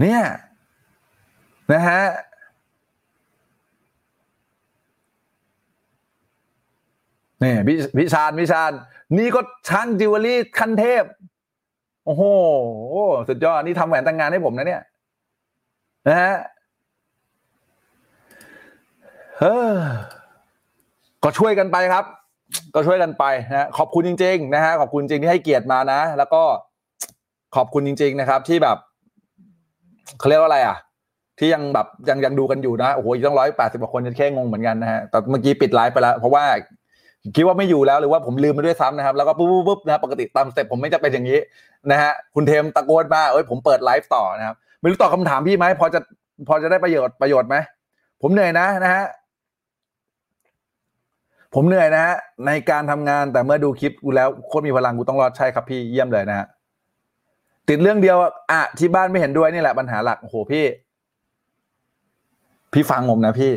เนี่ยนะฮะนี่พิพิชานพิชานนี่ก็ช่างจิวเวลรี่ขั้นเทพ โอ้โห สุดยอด นี่ทำแหวนแต่งงานให้ผมนะเนี่ย นะฮะ เออก็ช่วยกันไปครับ ก็ช่วยกันไปนะขอบคุณจริง ๆ นะฮะขอบคุณจริงที่ให้เกียรติมานะ แล้วก็ขอบคุณจริง ๆ นะครับ ที่แบบเขาเรียกว่าอะไร อะ ที่ยังแบบยังยังดูกันอยู่นะโอ้โหต้องร้อยแปดสิบกว่าคนจะแค่งงเหมือนกันนะฮะแต่เมื่อกี้ปิดไลฟ์ไปแล้ว เพราะว่าคิดว่าไม่อยู่แล้วหรือว่าผมลืมไปด้วยซ้ำนะครับ แล้วก็ปุ๊บปุ๊บนะปกติตามสเต็ปผมไม่จะเป็นอย่างนี้นะฮะคุณเทมตะโกนมาเอ้ยผมเปิดไลฟ์ต่อนะครับไม่รู้ตอบคำถามพี่ไหมพอจะพอจะได้ประโยชน์ประโยชน์ไหมผมเหนื่อยนะนะฮะ ผมเหนื่อยนะฮะในการทำงานแต่เมื่อดูคลิปกูแล้วโคตรมีพลังกูต้องรอดใช่ครับพี่เยี่ยมเลยนะฮะติดเรื่องเดียวอะที่บ้านไม่เห็นด้วยนี่แหละปัญหาหลักโอ้โหพี่ พี่ฟังผมนะพี่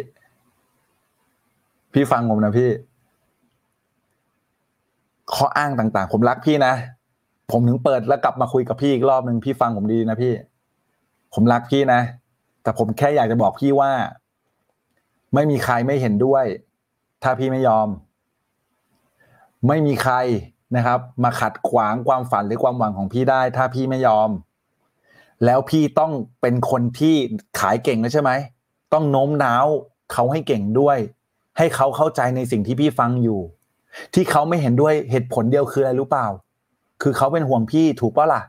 พี่ฟังผมนะพี่ข้ออ้างต่างๆ ผมรักพี่นะผมถึงเปิดแล้วกลับมาคุยกับพี่อีกรอบหนึ่งพี่ฟังผมดีนะพี่ ผมรักพี่นะ แต่ผมแค่อยากจะบอกพี่ว่า ไม่มีใครไม่เห็นด้วย ถ้าพี่ไม่ยอม ไม่มีใครนะครับ มาขัดขวางความฝันหรือความหวังของพี่ได้ ถ้าพี่ไม่ยอม แล้วพี่ต้องเป็นคนที่ขายเก่งนะใช่ไหมต้องโน้มน้าวเขาให้เก่งด้วย ให้เขาเข้าใจในสิ่งที่พี่ฟังอยู่ ที่เขาไม่เห็นด้วยเหตุผลเดียวคืออะไรรู้เปล่า คือเขาเป็นห่วงพี่ถูกปะล่ะ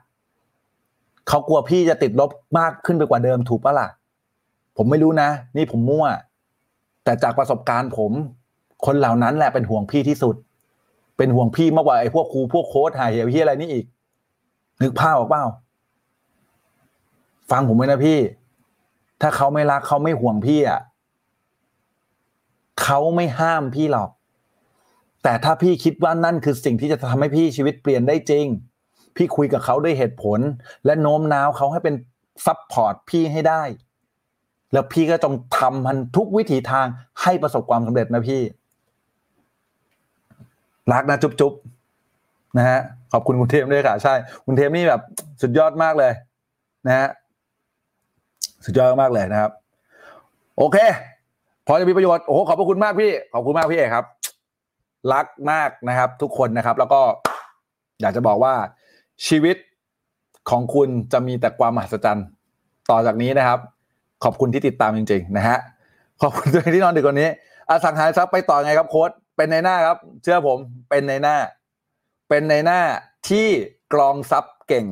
เขากลัวพี่จะติดลบมากขึ้นไปกว่าเดิมถูกปะล่ะ ผมไม่รู้นะ นี่ผมมั่ว แต่จากประสบการณ์ผม คนเหล่านั้นแหละเป็นห่วงพี่ที่สุด เป็นห่วงพี่มากกว่าไอ้พวกครูพวกโค้ชหายเหวที่อะไรนี่อีก นึกภาพออกเปล่า ฟังผมไว้นะพี่ ถ้าเขาไม่รักเขาไม่ห่วงพี่อะเขาไม่ห้ามพี่หรอก แต่ถ้าพี่คิดว่านั่นคือสิ่งที่จะทำให้พี่ชีวิตเปลี่ยนได้จริง พี่คุยกับเขาด้วยเหตุผล และโน้มน้าวเขาให้เป็นsupport พี่ให้ได้ แล้วพี่ก็จงทำมันทุกวิถีทางให้ประสบความสำเร็จนะพี่ รักนะจุ๊บจุ๊บนะฮะขอบคุณคุณเทมด้วยค่ะใช่คุณเทมนี่แบบสุดยอดมากเลย นะฮะสุดยอดมากเลยนะครับ โอเค พอจะมีประโยชน์โอ้โหขอบพระคุณมากพี่ ขอบคุณมากพี่เอกครับ รักมากนะครับ ทุกคนนะครับ แล้วก็อยากจะบอกว่าชีวิตของคุณจะมีแต่ความมหัศจรรย์ต่อจากนี้นะครับ ขอบคุณที่ติดตามจริง ๆ นะฮะขอบคุณที่นอนดึกวันนี้อสังหาริมทรัพย์ไปต่อไงครับโค้ด เป็นในหน้าครับ เชื่อผมเป็นในหน้า เป็นในหน้าที่กรองทรัพย์เก่ง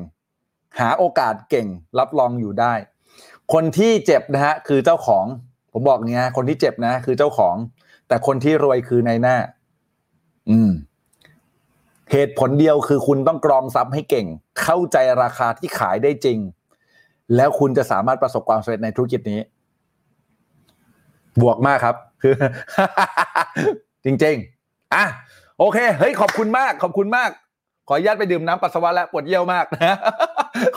หาโอกาสเก่ง รับรองอยู่ได้ คนที่เจ็บนะฮะคือเจ้าของ ผมบอกเนี้ยคนที่เจ็บนะ คือเจ้าของ แต่คนที่รวยคือในหน้า อืม เหตุผลเดียวคือคุณต้องกรองทรัพย์ให้เก่ง เข้าใจราคาที่ขายได้จริง แล้วคุณจะสามารถประสบความสำเร็จในธุรกิจนี้ บวกมากครับ คือ จริง ๆ อะ โอเค เฮ้ย ขอบคุณมาก ขอบคุณมาก ขออนุญาตไปดื่มน้ำปัสสาวะและปวดเยี่ยวมากนะ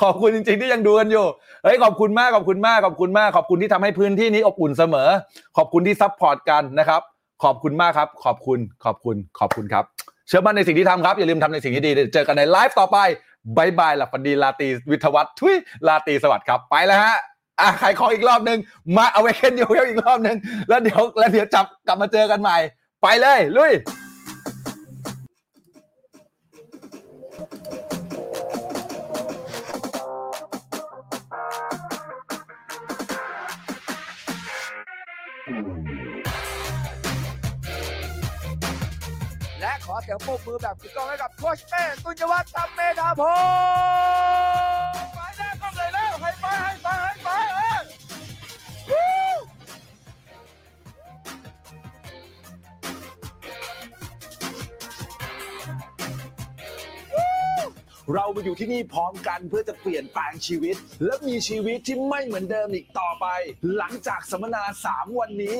ขอบคุณจริง ๆ ที่ยังดูกันอยู่ เฮ้ย ขอบคุณมาก ขอบคุณมาก ขอบคุณมาก ขอบคุณที่ทำให้พื้นที่นี้อบอุ่นเสมอ ขอบคุณที่ support กันนะครับ ขอบคุณมากครับ ขอบคุณ ขอบคุณ ขอบคุณครับ เชื่อมั่นในสิ่งที่ทำครับ อย่าลืมทำในสิ่งที่ดี เจอกันในไลฟ์ต่อไป bye bye หลับฝันดีราตรีวิทวัฒน์ทุยราตรีสวัสดิ์ครับ ไปแล้วฮะอะขายของอีกรอบหนึ่งมาเอาไว้เคนเดียวอีกรอบหนึ่งแล้วเดี๋ยวแล้วเดี๋ยวจับกลับมาเจอกันใหม่ ไปเลย ลุยและขอเสียงปรบมือแบบกึกก้องให้กับโคชเป้ตุนยวัฒน์ตัมเมธาพงศ์ เรามาอยู่ที่นี่พร้อมกันเพื่อจะเปลี่ยนแปลงชีวิต และมีชีวิตที่ไม่เหมือนเดิมอีกต่อไป หลังจากสัมมนา 3 วันนี้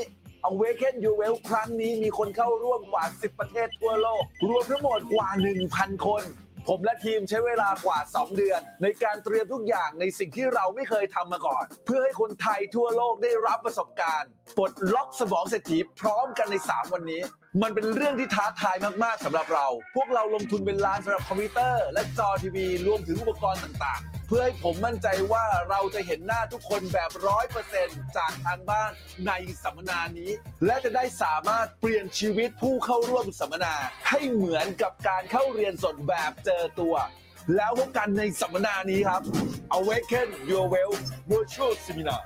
Awaken Your Well ครั้งนี้มีคนเข้าร่วมกว่า 10 ประเทศทั่วโลก รวมทั้งหมดกว่า 1,000 คน ผมและทีมใช้เวลากว่า 2 เดือน ในการเตรียมทุกอย่างในสิ่งที่เราไม่เคยทำมาก่อน เพื่อให้คนไทยทั่วโลกได้รับประสบการณ์ปลดล็อกสมองเศรษฐีพร้อมกันใน 3 วันนี้ มันเป็นเรื่องที่ท้าทายมาก ๆสำหรับเรา พวกเราลงทุนเป็นล้านสำหรับคอมพิวเตอร์ และจอทีวีรวมถึงอุปกรณ์ต่างๆ เพื่อให้ผมมั่นใจว่าเราจะเห็นหน้าทุกคนแบบร้อยเปอร์เซ็นจากทางบ้านในสัมมนานี้ และจะได้สามารถเปลี่ยนชีวิตผู้เข้าร่วมสัมมนา ให้เหมือนกับการเข้าเรียนสดแบบเจอตัว แล้วพบกันในสัมมนานี้ครับ Awaken Your Well Virtual Seminar